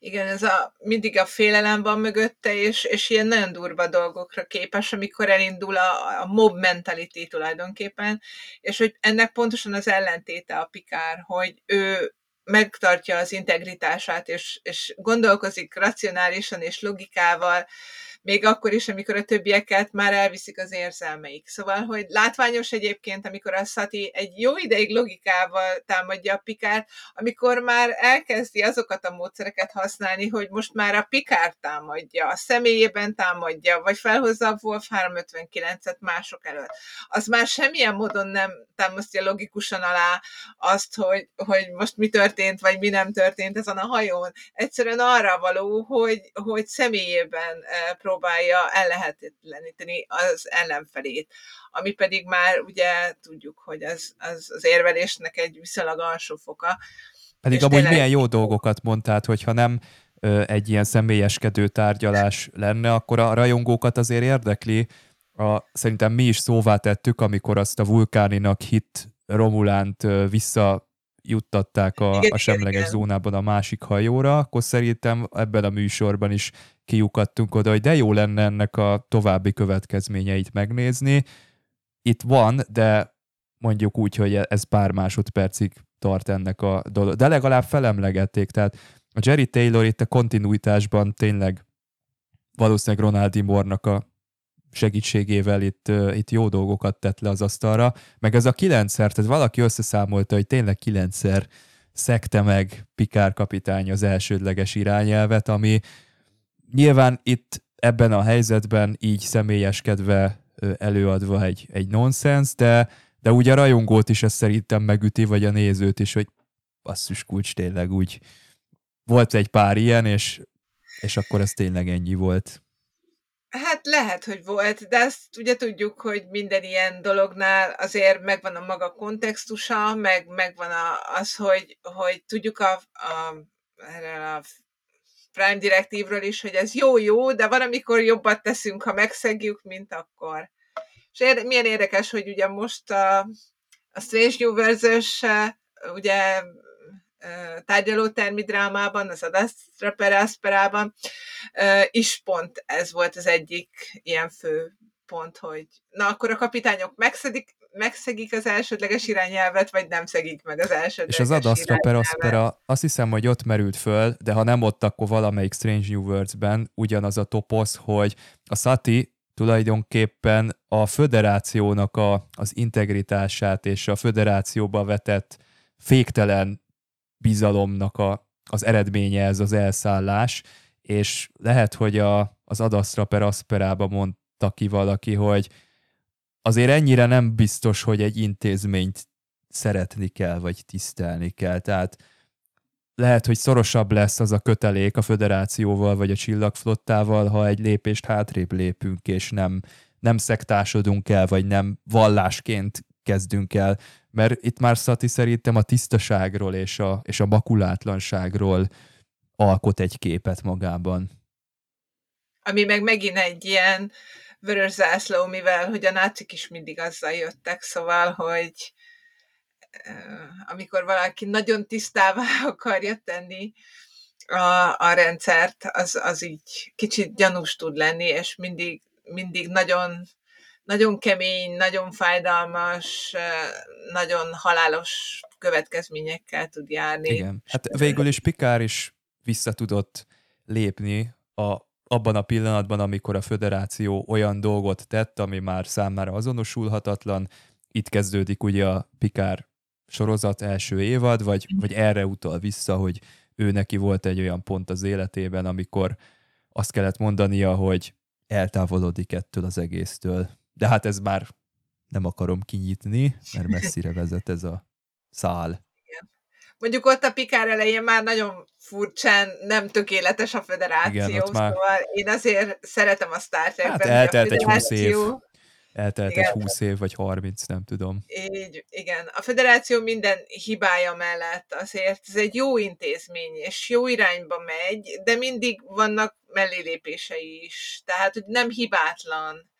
Igen, ez a, mindig a félelem van mögötte, és, és ilyen nagyon durva dolgokra képes, amikor elindul a, a mob mentality tulajdonképpen, és hogy ennek pontosan az ellentéte a Pikár, hogy ő megtartja az integritását, és, és gondolkozik racionálisan és logikával, még akkor is, amikor a többieket már elviszik az érzelmeik. Szóval, hogy látványos egyébként, amikor a Sati egy jó ideig logikával támadja a Pikárt, amikor már elkezdi azokat a módszereket használni, hogy most már a Pikárt támadja, a személyében támadja, vagy felhozza a Wolf 359-et mások előtt. Az már semmilyen módon nem támasztja logikusan alá azt, hogy, hogy most mi történt, vagy mi nem történt ezen a hajón. Egyszerűen arra való, hogy, hogy személyében eh, próbálja ellehetetleníteni az ellenfelét, ami pedig már ugye tudjuk, hogy az, az, az érvelésnek egy viszonylag alsó foka. Pedig abban tényleg... milyen jó dolgokat mondtál, hogyha nem ö, egy ilyen személyeskedő tárgyalás lenne, akkor a rajongókat azért érdekli, a, szerintem mi is szóvá tettük, amikor azt a vulkáninak hit Romulánt vissza juttatták a, igen, a semleges igen. zónában a másik hajóra, akkor szerintem ebben a műsorban is kiukadtunk oda, hogy de jó lenne ennek a további következményeit megnézni. Itt van, de mondjuk úgy, hogy ez pár másodpercig tart ennek a dolog. De legalább felemlegették, tehát a Jerry Taylor itt a kontinuitásban tényleg valószínűleg Ronaldi Mornak a segítségével itt, itt jó dolgokat tett le az asztalra, meg ez a kilencszer, tehát valaki összeszámolta, hogy tényleg kilencszer szekte meg Pikár kapitány az elsődleges irányelvet, ami nyilván itt ebben a helyzetben így személyeskedve előadva egy, egy nonsens, de, de ugye a rajongót is ez szerintem megüti, vagy a nézőt is, hogy basszus kulcs tényleg úgy volt egy pár ilyen, és, és akkor ez tényleg ennyi volt. Hát lehet, hogy volt, de azt ugye tudjuk, hogy minden ilyen dolognál azért megvan a maga kontextusa, meg megvan a, az, hogy, hogy tudjuk a, a, a Prime Direktívről is, hogy ez jó-jó, de van, amikor jobbat teszünk, ha megszegjük, mint akkor. És ér, milyen érdekes, hogy ugye most a, a Strange Universe-ös ugye tárgyalótermi drámában, az Adastra per Asperában is pont ez volt az egyik ilyen fő pont, hogy na akkor a kapitányok megszedik, megszegik az elsődleges irányelvet, vagy nem szegik meg az elsődleges És az Adastra per Aspera azt hiszem, hogy ott merült föl, de ha nem ott, akkor valamelyik Strange New Worlds-ben ugyanaz a toposz, hogy a Sati tulajdonképpen a föderációnak a, az integritását és a föderációba vetett féktelen bizalomnak a, az eredménye ez az elszállás, és lehet, hogy a, az Adastra per Asperába mondta ki valaki, hogy azért ennyire nem biztos, hogy egy intézményt szeretni kell, vagy tisztelni kell. Tehát lehet, hogy szorosabb lesz az a kötelék a föderációval, vagy a csillagflottával, ha egy lépést hátrébb lépünk, és nem, nem szektásodunk el, vagy nem vallásként kezdünk el mert itt már Szati szerintem a tisztaságról és a, és a makulátlanságról alkot egy képet magában. Ami meg megint egy ilyen vörös zászló, mivel hogy a nácik is mindig azzal jöttek, szóval, hogy amikor valaki nagyon tisztává akarja tenni a, a rendszert, az, az így kicsit gyanús tud lenni, és mindig, mindig nagyon nagyon kemény, nagyon fájdalmas, nagyon halálos következményekkel tud járni. Igen. Hát végül is Pikár is vissza tudott lépni a, abban a pillanatban, amikor a föderáció olyan dolgot tett, ami már számára azonosulhatatlan. Itt kezdődik ugye a Pikár sorozat első évad, vagy, vagy erre utal vissza, hogy ő neki volt egy olyan pont az életében, amikor azt kellett mondania, hogy eltávolodik ettől az egésztől de hát ez már nem akarom kinyitni, mert messzire vezet ez a szál. Igen. mondjuk ott a Pikár elején már nagyon furcsán nem tökéletes a federáció, Igen, már- szóval én azért szeretem a Star Trekben, Hát eltelt egy 20 év. Eltelt Igen. egy 20 év, vagy 30, nem tudom. Így, igen. A federáció minden hibája mellett azért ez egy jó intézmény, és jó irányba megy, de mindig vannak mellélépései is. Tehát, hogy nem hibátlan.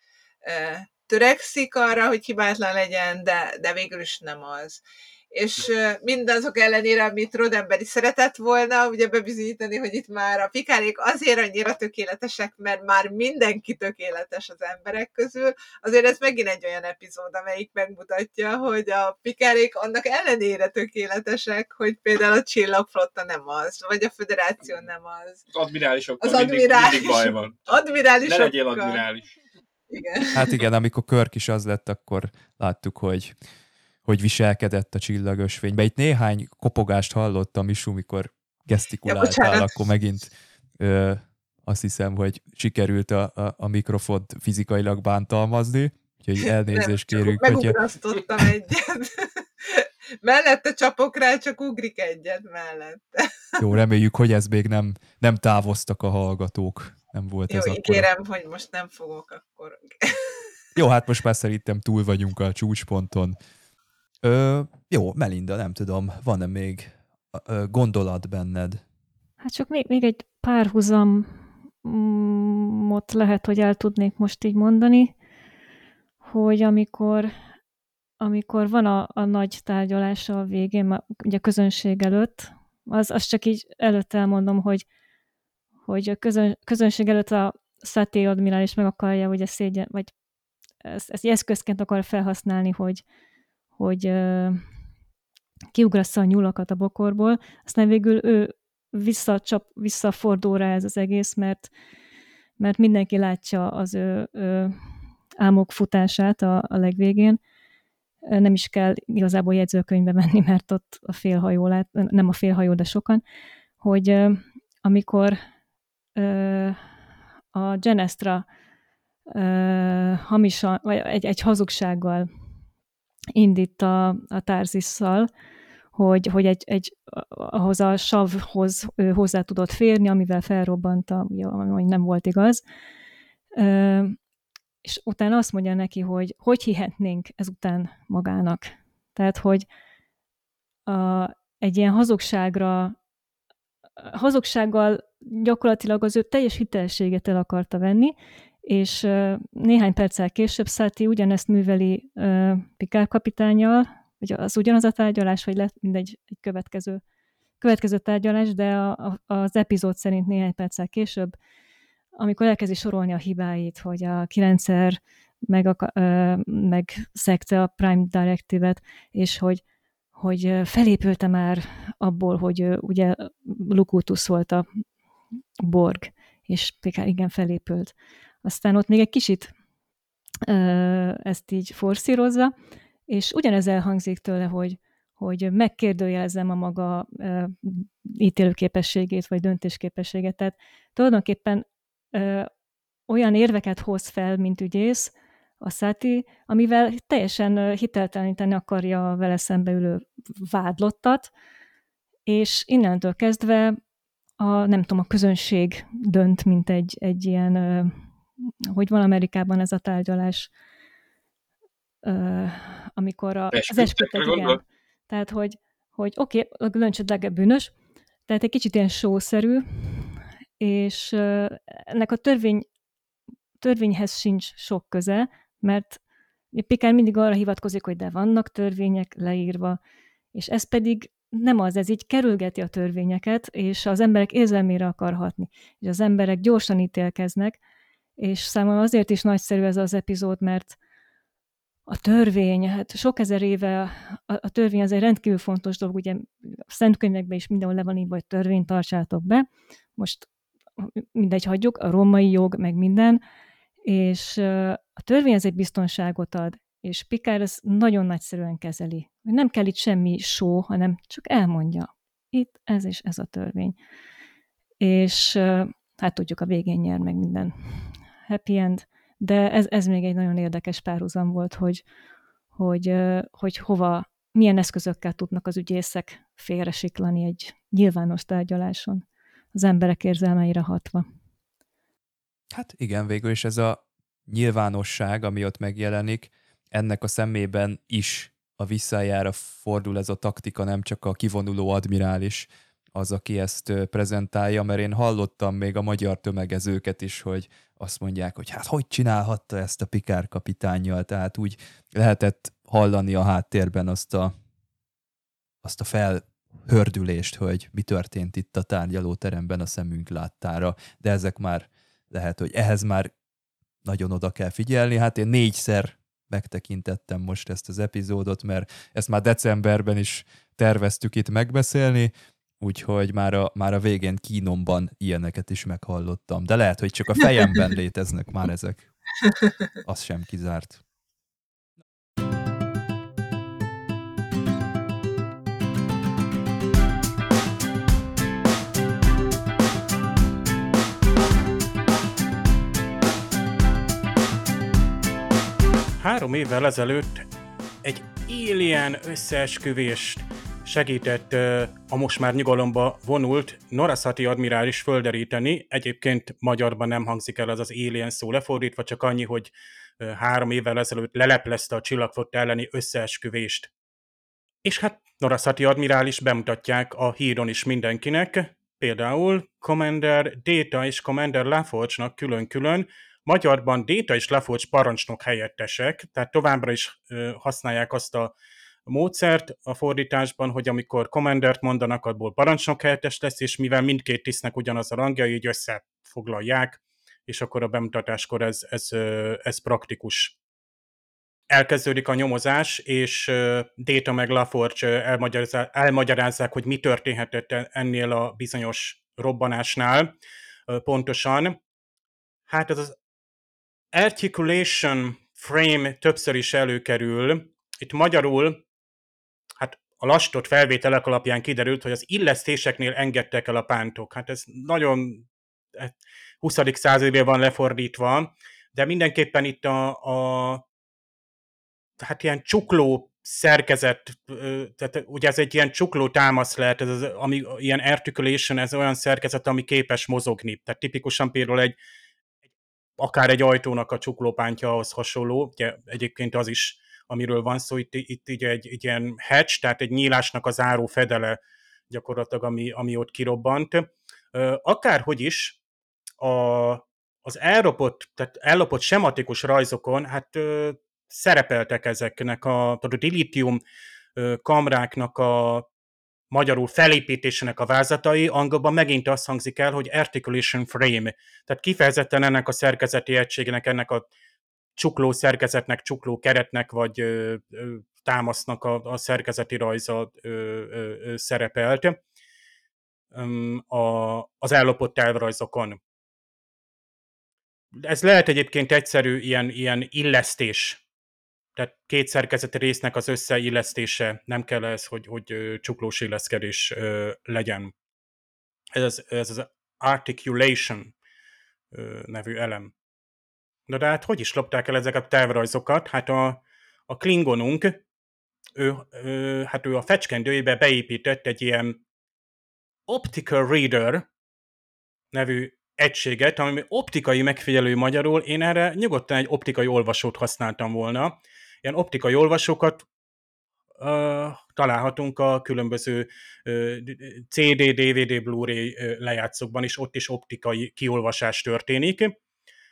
Törekszik arra, hogy hibátlan legyen, de, de végül is nem az. És ö, mindazok ellenére, amit Roddenberry szeretett volna, ugye bebizonyítani, hogy itt már a pikárék azért annyira tökéletesek, mert már mindenki tökéletes az emberek közül, azért ez megint egy olyan epizód, amelyik megmutatja, hogy a pikárék annak ellenére tökéletesek, hogy például a csillagflotta nem az, vagy a föderáció nem az. Az admirálisokkal Az mindig, admirális. mindig baj van. Ne Admirálisokkal. legyél admirális. Igen. Hát igen, amikor Körk is az lett, akkor láttuk, hogy hogy viselkedett a csillagösvénybe. Itt néhány kopogást hallottam is, amikor gesztikuláltál, bocsánat. akkor megint ö, azt hiszem, hogy sikerült a, a, a mikrofont fizikailag bántalmazni, úgyhogy elnézést csak kérünk, hogyha... Megugrasztottam egyet. Mellette csapok rá, csak ugrik egyet mellette. Jó, reméljük, hogy ez még nem, nem távoztak a hallgatók. Nem volt Jó, ez akkor. ígérem, hogy most nem fogok akkor. Jó, hát most már szerintem túl vagyunk a csúcsponton. Ö, jó, Melinda, nem tudom, van-e még ö, gondolat benned? Hát csak még, még egy párhuzamot lehet, hogy el tudnék most így mondani, hogy amikor, amikor van a, a nagy tárgyalása a végén, ugye a közönség előtt, az, az csak így előtt elmondom, hogy, hogy a közön, közönség előtt a Saté admirális meg akarja, ugye szégyen, vagy ezt, ezt eszközként akar felhasználni, hogy, hogy ö, kiugrassza a nyulakat a bokorból, aztán végül ő visszacsap, visszafordul rá ez az egész, mert, mert mindenki látja az ő, ő álmok futását a, a legvégén. Nem is kell igazából jegyzőkönyvbe menni, mert ott a félhajó lát, nem a félhajó, de sokan, hogy amikor a Genestra hamisan, vagy egy, egy hazugsággal indít a, a Tárzisszal, hogy, hogy egy, egy, ahhoz a savhoz hozzá tudott férni, amivel felrobbanta, ugye, ami nem volt igaz. Ö, és utána azt mondja neki, hogy hogy hihetnénk ezután magának. Tehát, hogy a, egy ilyen hazugságra, hazugsággal gyakorlatilag az ő teljes hitelességet el akarta venni, és néhány perccel később Száti ugyanezt műveli Pikár kapitányjal, hogy az ugyanaz a tárgyalás, vagy lett mindegy egy következő, következő tárgyalás, de a, a, az epizód szerint néhány perccel később, amikor elkezdi sorolni a hibáit, hogy a 9 meg, a, meg szekte a Prime Directive-et, és hogy, hogy felépülte már abból, hogy ugye Lukutus volt a Borg, és igen felépült. Aztán ott még egy kicsit ezt így forszírozza, és ugyanez elhangzik tőle, hogy, hogy megkérdőjelezem a maga ö, ítélőképességét, vagy döntésképességet. Tehát tulajdonképpen ö, olyan érveket hoz fel, mint ügyész, a Száti, amivel teljesen hitelteleníteni akarja a vele szembe ülő vádlottat, és innentől kezdve a, nem tudom, a közönség dönt, mint egy, egy ilyen, ö, hogy van Amerikában ez a tárgyalás, ö, amikor a, az esküdtet, igen. Tehát, hogy, hogy oké, okay, a döntsődlege bűnös, tehát egy kicsit ilyen sószerű, és ö, ennek a törvény, törvényhez sincs sok köze, mert Pikár mindig arra hivatkozik, hogy de vannak törvények leírva, és ez pedig nem az, ez így kerülgeti a törvényeket, és az emberek érzelmére akar hatni, és az emberek gyorsan ítélkeznek, és számomra azért is nagyszerű ez az epizód, mert a törvény, hát sok ezer éve a, a törvény az egy rendkívül fontos dolog, ugye a szentkönyvekben is mindenhol le van írva, hogy törvényt tartsátok be, most mindegy hagyjuk, a római jog, meg minden, és a törvény az egy biztonságot ad, és Picard ezt nagyon nagyszerűen kezeli. Nem kell itt semmi só, hanem csak elmondja. Itt ez és ez a törvény. És hát tudjuk, a végén nyer meg minden happy end, de ez, ez még egy nagyon érdekes párhuzam volt, hogy, hogy, hogy hova milyen eszközökkel tudnak az ügyészek félresiklani egy nyilvános tárgyaláson, az emberek érzelmeire hatva. Hát igen, végül is ez a nyilvánosság, ami ott megjelenik, ennek a szemében is a visszájára fordul ez a taktika, nem csak a kivonuló admirális az, aki ezt prezentálja, mert én hallottam még a magyar tömegezőket is, hogy azt mondják, hogy hát hogy csinálhatta ezt a Pikár kapitányjal, tehát úgy lehetett hallani a háttérben azt a, azt a felhördülést, hogy mi történt itt a tárgyalóteremben a szemünk láttára, de ezek már lehet, hogy ehhez már nagyon oda kell figyelni. Hát én négyszer megtekintettem most ezt az epizódot, mert ezt már decemberben is terveztük itt megbeszélni, úgyhogy már a, már a végén kínomban ilyeneket is meghallottam. De lehet, hogy csak a fejemben léteznek már ezek. Az sem kizárt. Három évvel ezelőtt egy alien összeesküvést segített a most már nyugalomba vonult Norasati admirális földeríteni. Egyébként magyarban nem hangzik el az az alien szó lefordítva, csak annyi, hogy három évvel ezelőtt leleplezte a csillagfot elleni összeesküvést. És hát Norasati admirális bemutatják a híron is mindenkinek, például Commander Data és Commander Laforge-nak külön-külön, Magyarban Déta és Laforge parancsnok helyettesek, tehát továbbra is használják azt a módszert a fordításban, hogy amikor kommandert mondanak, abból parancsnok helyettes lesz, és mivel mindkét tisztnek ugyanaz a rangja, így összefoglalják, és akkor a bemutatáskor ez, ez, ez praktikus. Elkezdődik a nyomozás, és Déta meg Laforge elmagyarázzák, hogy mi történhetett ennél a bizonyos robbanásnál pontosan. Hát ez az articulation frame többször is előkerül. Itt magyarul, hát a lastott felvételek alapján kiderült, hogy az illesztéseknél engedtek el a pántok. Hát ez nagyon 20. Hát században van lefordítva, de mindenképpen itt a, a hát ilyen csukló szerkezet, tehát ugye ez egy ilyen csukló támasz lehet, ez az, ami, ilyen articulation, ez olyan szerkezet, ami képes mozogni. Tehát tipikusan például egy, akár egy ajtónak a csuklópántja ahhoz hasonló, ugye egyébként az is, amiről van szó, itt, itt így egy, egy ilyen hatch, tehát egy nyílásnak az áró fedele gyakorlatilag, ami, ami ott kirobbant. Akárhogy is, a, az ellopott, tehát ellopott sematikus rajzokon, hát ö, szerepeltek ezeknek a, tehát a dilitium kamráknak a magyarul felépítésének a vázatai, angolban megint azt hangzik el, hogy articulation frame, tehát kifejezetten ennek a szerkezeti egységnek, ennek a csukló szerkezetnek, csukló keretnek, vagy ö, ö, támasznak a, a szerkezeti rajza ö, ö, ö, szerepelt a, az ellopott elvrajzokon. Ez lehet egyébként egyszerű ilyen, ilyen illesztés tehát két szerkezeti résznek az összeillesztése, nem kell ez, hogy, hogy csuklós illeszkedés legyen. Ez, ez az articulation nevű elem. Na de hát hogy is lopták el ezeket a tervrajzokat? Hát a, a klingonunk, ő, ő, hát ő a fecskendőjébe beépített egy ilyen optical reader nevű egységet, ami optikai megfigyelő magyarul, én erre nyugodtan egy optikai olvasót használtam volna, ilyen optikai olvasókat uh, találhatunk a különböző uh, CD, DVD, Blu-ray lejátszókban is, ott is optikai kiolvasás történik.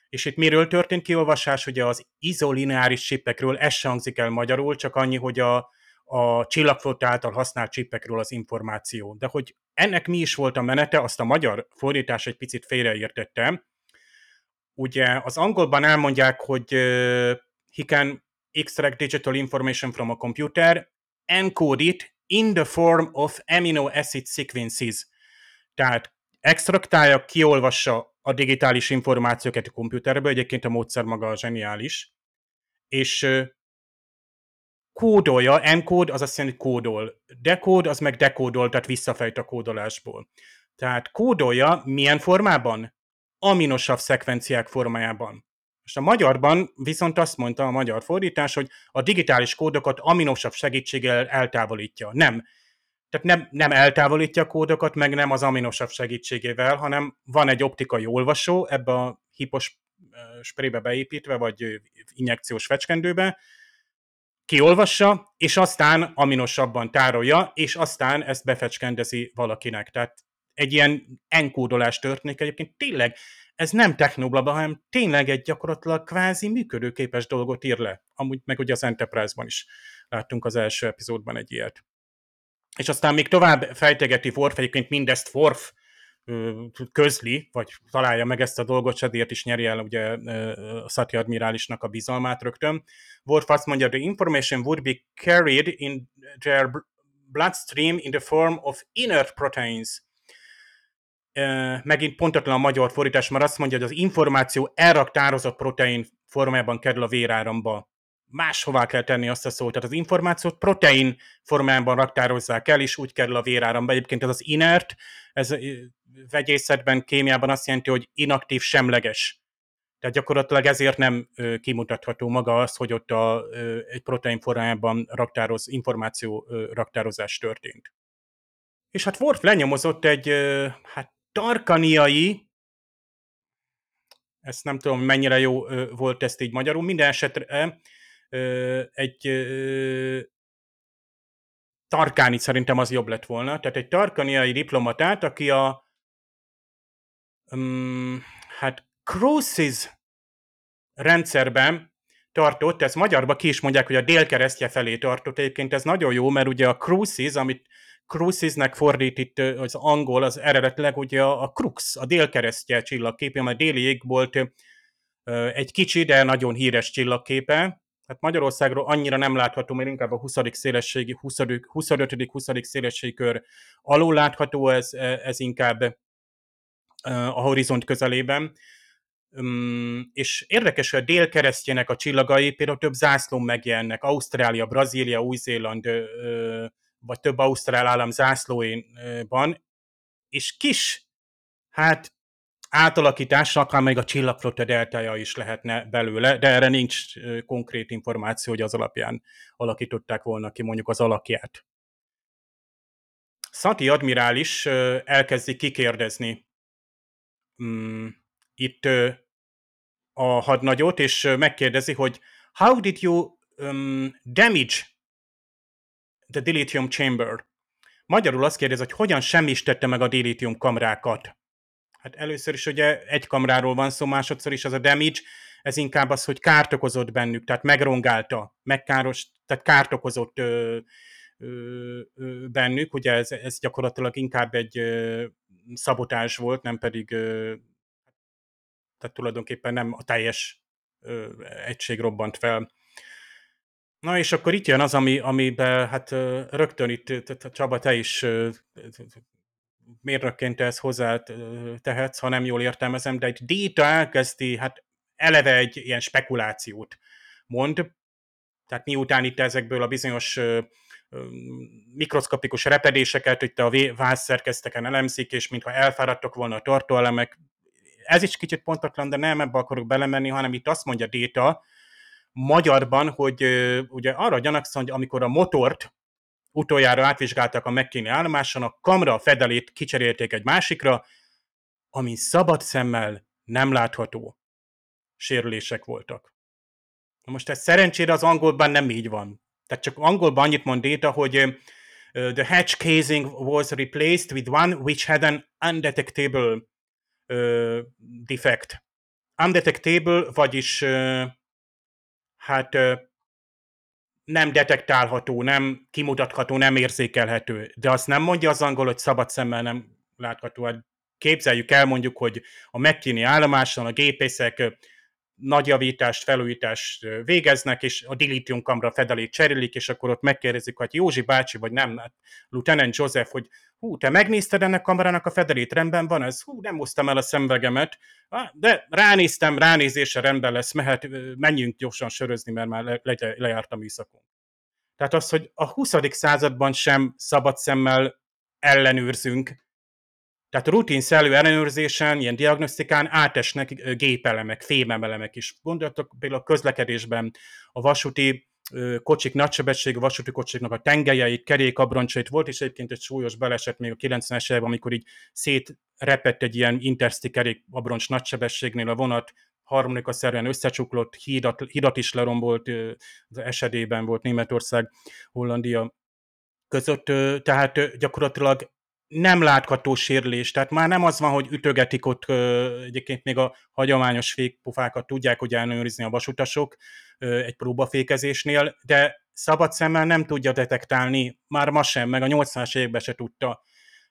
És itt miről történt kiolvasás? Ugye az izolineáris csipekről, ez se hangzik el magyarul, csak annyi, hogy a, a csillagflotta által használt csipekről az információ. De hogy ennek mi is volt a menete, azt a magyar fordítás egy picit félreértettem. Ugye az angolban elmondják, hogy uh, he can extract digital information from a computer, encode it in the form of amino acid sequences. Tehát extraktálja, kiolvassa a digitális információkat a komputerből, egyébként a módszer maga zseniális, és kódolja, encode az azt jelenti, kódol, decode az meg dekódol, tehát visszafejt a kódolásból. Tehát kódolja milyen formában? Aminosav szekvenciák formájában. Most a magyarban viszont azt mondta a magyar fordítás, hogy a digitális kódokat aminosabb segítséggel eltávolítja. Nem. Tehát nem, nem eltávolítja a kódokat, meg nem az aminosabb segítségével, hanem van egy optikai olvasó ebbe a hipos sprébe beépítve, vagy injekciós fecskendőbe, kiolvassa, és aztán aminosabban tárolja, és aztán ezt befecskendezi valakinek. Tehát egy ilyen enkódolás történik egyébként. Tényleg ez nem technoblaba, hanem tényleg egy gyakorlatilag kvázi működőképes dolgot ír le. Amúgy meg ugye az Enterprise-ban is láttunk az első epizódban egy ilyet. És aztán még tovább fejtegeti Worf, egyébként mindezt Worf közli, vagy találja meg ezt a dolgot, sedért is nyeri el ugye a Szati admirálisnak a bizalmát rögtön. Worf azt mondja, the information would be carried in their bloodstream in the form of inert proteins. Megint pontatlan a magyar fordítás, mert azt mondja, hogy az információ elraktározott protein formájában kerül a véráramba máshová kell tenni azt a szót. Tehát az információt protein formában raktározzák el, és úgy kerül a véráramba. Egyébként ez az inert, ez vegyészetben, kémiában azt jelenti, hogy inaktív, semleges. Tehát gyakorlatilag ezért nem kimutatható maga az, hogy ott a, egy protein formájában raktároz, információ raktározás történt. És hát Worf lenyomozott egy hát tarkaniai, ezt nem tudom, mennyire jó volt ezt így magyarul, minden esetre egy tarkáni szerintem az jobb lett volna, tehát egy tarkaniai diplomatát, aki a um, hát Crucis rendszerben tartott, ezt magyarba ki is mondják, hogy a délkeresztje felé tartott. Egyébként ez nagyon jó, mert ugye a Crucis, amit Crucisnek fordít itt az angol, az eredetileg ugye a, Crux, a délkeresztje csillagképe, mert déli ég volt egy kicsi, de nagyon híres csillagképe, hát Magyarországról annyira nem látható, mert inkább a 20. szélességi, 25.-20. szélességi kör alul látható, ez, ez inkább a horizont közelében. És érdekes, hogy a délkeresztjének a csillagai például több zászlón megjelennek, Ausztrália, Brazília, Új-Zéland, vagy több ausztrál állam zászlóinban, és kis, hát átalakítás, akár még a csillagflotta deltája is lehetne belőle, de erre nincs konkrét információ, hogy az alapján alakították volna ki mondjuk az alakját. Szati admirális elkezdi kikérdezni mm, itt a hadnagyot, és megkérdezi, hogy how did you um, damage the dilithium chamber? Magyarul azt kérdezi, hogy hogyan semmisítette meg a dilithium kamrákat. Hát először is ugye egy kamráról van szó, másodszor is az a damage, ez inkább az, hogy kárt okozott bennük, tehát megrongálta, megkáros, tehát kárt okozott ö, ö, ö, bennük, ugye ez, ez gyakorlatilag inkább egy ö, szabotás volt, nem pedig ö, tehát tulajdonképpen nem a teljes ö, egység robbant fel. Na és akkor itt jön az, ami, amiben hát rögtön itt, Csaba, te is mérnökként ez hozzá tehetsz, ha nem jól értelmezem, de egy Dita elkezdi, hát eleve egy ilyen spekulációt mond, tehát miután itt ezekből a bizonyos mikroszkopikus repedéseket itt a vászszerkezteken elemzik, és mintha elfáradtak volna a tartóelemek, ez is kicsit pontatlan, de nem ebbe akarok belemenni, hanem itt azt mondja Déta, magyarban, hogy ugye arra gyanakszom, hogy amikor a motort utoljára átvizsgálták a McKinney állomáson, a kamra fedelét kicserélték egy másikra, ami szabad szemmel nem látható sérülések voltak. Na most ez szerencsére az angolban nem így van. Tehát csak angolban annyit mond Data, hogy the hatch casing was replaced with one which had an undetectable uh, defect. Undetectable, vagyis uh, hát nem detektálható, nem kimutatható, nem érzékelhető. De azt nem mondja az angol, hogy szabad szemmel nem látható. Hát képzeljük el mondjuk, hogy a megkíni állomáson a gépészek nagy javítást, felújítást végeznek, és a dilithium kamra fedelét cserélik, és akkor ott megkérdezik, hogy Józsi bácsi, vagy nem, hát Lieutenant Joseph, hogy hú, te megnézted ennek kamerának a fedelét, rendben van ez? Hú, nem hoztam el a szemvegemet, de ránéztem, ránézésre rendben lesz, mehet, menjünk gyorsan sörözni, mert már le, le, lejárt a műszakon. Tehát az, hogy a 20. században sem szabad szemmel ellenőrzünk, Tehát rutinszerű ellenőrzésen, ilyen diagnosztikán átesnek gépelemek, fémemelemek is. Gondoltok például a közlekedésben a vasúti kocsik nagysebesség, a vasúti kocsiknak a tengelyeit, kerékabroncsait. Volt is egyébként egy súlyos baleset még a 90-es években, amikor így szétrepett egy ilyen intersti kerékabroncs nagysebességnél a vonat, harmadik a szerűen összecsuklott, hídat, hídat is lerombolt, az esedében volt Németország, Hollandia között, tehát gyakorlatilag nem látható sérülés, tehát már nem az van, hogy ütögetik ott egyébként még a hagyományos fékpofákat tudják, hogy ellenőrizni a vasutasok egy próbafékezésnél, de szabad szemmel nem tudja detektálni, már ma sem, meg a 80-as években se tudta.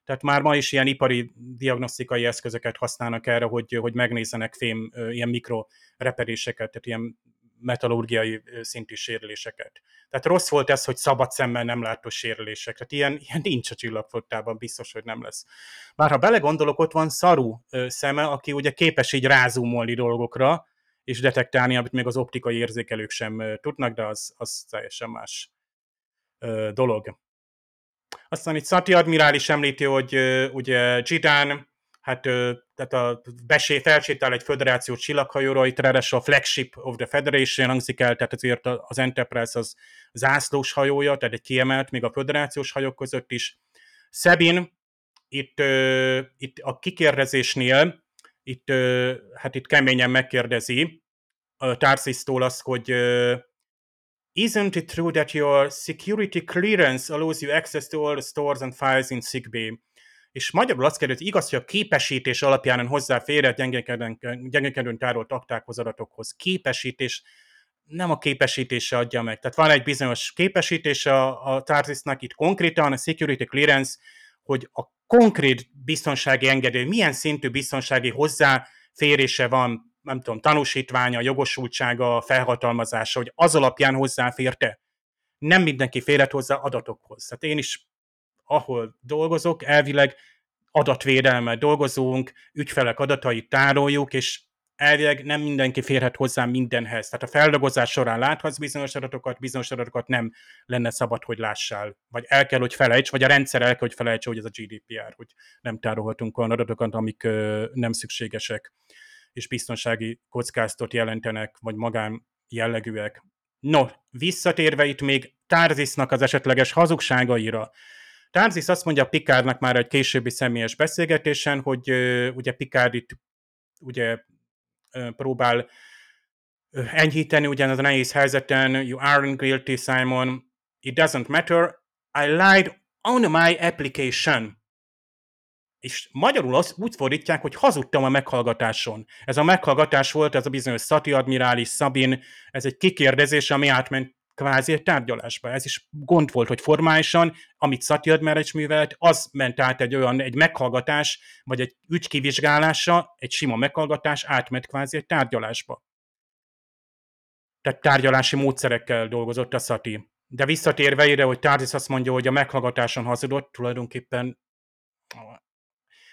Tehát már ma is ilyen ipari diagnosztikai eszközöket használnak erre, hogy, hogy megnézzenek fém ilyen mikrorepedéseket, tehát ilyen metallurgiai szintű sérüléseket. Tehát rossz volt ez, hogy szabad szemmel nem látó sérülések. Tehát ilyen, ilyen nincs a csillagflottában, biztos, hogy nem lesz. Bár ha belegondolok, ott van Szaru szeme, aki ugye képes így rázumolni dolgokra, és detektálni, amit még az optikai érzékelők sem tudnak, de az, az teljesen más dolog. Aztán itt Szati admirális említi, hogy ugye Zsidán hát tehát a besé, felsétál egy föderáció csillaghajóra, itt ráadásul a flagship of the Federation hangzik el, tehát azért az Enterprise az zászlós hajója, tehát egy kiemelt, még a föderációs hajók között is. Szebin itt, itt a kikérdezésnél, itt, hát itt keményen megkérdezi a Tarsis-tól azt, hogy Isn't it true that your security clearance allows you access to all the stores and files in Sigbay? és magyarul azt kérdezi, hogy igaz, hogy a képesítés alapján hozzáfér a gyengekedőn tárolt aktákhoz, adatokhoz. Képesítés nem a képesítése adja meg. Tehát van egy bizonyos képesítése a, a Tarsisnak itt konkrétan, a security clearance, hogy a konkrét biztonsági engedély, milyen szintű biztonsági hozzáférése van, nem tudom, tanúsítványa, jogosultsága, felhatalmazása, hogy az alapján hozzáférte. Nem mindenki férhet hozzá adatokhoz. Tehát én is ahol dolgozok, elvileg adatvédelmet dolgozunk, ügyfelek adatait tároljuk, és elvileg nem mindenki férhet hozzá mindenhez. Tehát a feldolgozás során láthatsz bizonyos adatokat, bizonyos adatokat nem lenne szabad, hogy lássál. Vagy el kell, hogy felejts, vagy a rendszer el kell, hogy felejts, hogy ez a GDPR, hogy nem tárolhatunk olyan adatokat, amik ö, nem szükségesek, és biztonsági kockázatot jelentenek, vagy magán jellegűek. No, visszatérve itt még Tárzisnak az esetleges hazugságaira, Tarzis azt mondja Picardnak már egy későbbi személyes beszélgetésen, hogy uh, ugye Picard itt ugye próbál enyhíteni ugyanaz a nehéz helyzeten, you aren't guilty, Simon, it doesn't matter, I lied on my application. És magyarul azt úgy fordítják, hogy hazudtam a meghallgatáson. Ez a meghallgatás volt, ez a bizonyos Szati admirális Szabin, ez egy kikérdezés, ami átment kvázi egy tárgyalásba. Ez is gond volt, hogy formálisan, amit Szatya Merecs művelt, az ment át egy olyan, egy meghallgatás, vagy egy ügy kivizsgálása, egy sima meghallgatás átment kvázi egy tárgyalásba. Tehát tárgyalási módszerekkel dolgozott a Szati. De visszatérve ide, hogy Tárgyis azt mondja, hogy a meghallgatáson hazudott, tulajdonképpen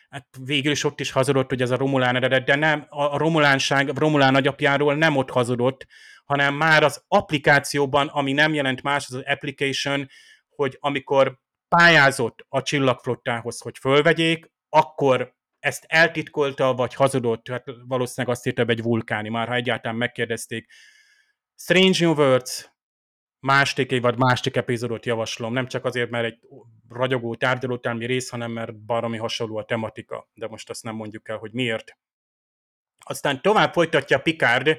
hát végül is ott is hazudott, hogy ez a Romulán eredet, de nem, a Romulánság, Romulán nagyapjáról nem ott hazudott, hanem már az applikációban, ami nem jelent más, az az application, hogy amikor pályázott a csillagflottához, hogy fölvegyék, akkor ezt eltitkolta, vagy hazudott, hát valószínűleg azt írta egy vulkáni, már ha egyáltalán megkérdezték. Strange New Words, másik évad, másik epizódot javaslom, nem csak azért, mert egy ragyogó tárgyalótelmi rész, hanem mert baromi hasonló a tematika, de most azt nem mondjuk el, hogy miért. Aztán tovább folytatja Picard,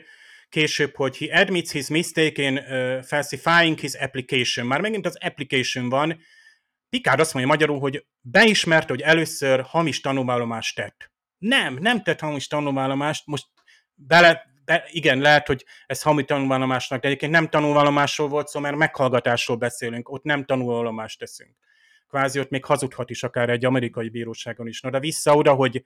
később, hogy he admits his mistake in uh, falsifying his application. Már megint az application van. Picard azt mondja magyarul, hogy beismerte, hogy először hamis tanulvallomást tett. Nem, nem tett hamis tanulvallomást, most bele, be, igen, lehet, hogy ez hamis tanulvallomásnak, de egyébként nem tanulvallomásról volt szó, mert meghallgatásról beszélünk, ott nem tanulvallomást teszünk. Kvázi ott még hazudhat is akár egy amerikai bíróságon is. Na de vissza oda, hogy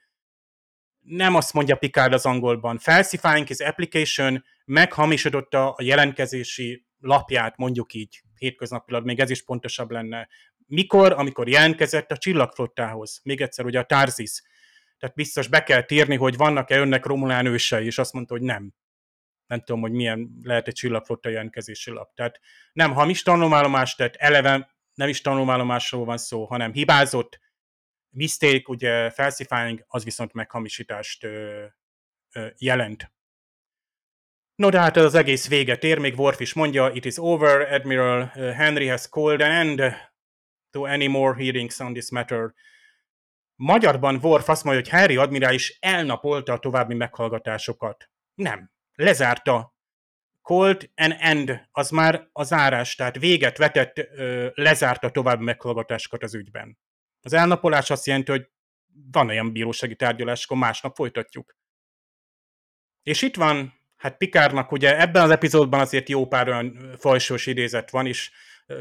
nem azt mondja Picard az angolban, falsifying his application, meghamisította a jelentkezési lapját, mondjuk így hétköznapilag, még ez is pontosabb lenne. Mikor? Amikor jelentkezett a csillagflottához. Még egyszer, ugye a Tarzis. Tehát biztos be kell tírni, hogy vannak-e önnek Romulán ősei, és azt mondta, hogy nem. Nem tudom, hogy milyen lehet egy csillagflotta jelentkezési lap. Tehát nem hamis tanulmállomást tett, eleve nem is tanulmállomásról van szó, hanem hibázott, mistake, ugye falsifying, az viszont meghamisítást jelent. No, de hát az egész véget ér, még Worf is mondja, it is over, Admiral Henry has called an end to any more hearings on this matter. Magyarban Worf azt mondja, hogy Harry admirális elnapolta a további meghallgatásokat. Nem. Lezárta. Cold and end, az már a zárás, tehát véget vetett, lezárta további meghallgatásokat az ügyben. Az elnapolás azt jelenti, hogy van olyan bírósági tárgyalás, akkor másnap folytatjuk. És itt van, hát Pikárnak ugye ebben az epizódban azért jó pár olyan fajsós idézet van, és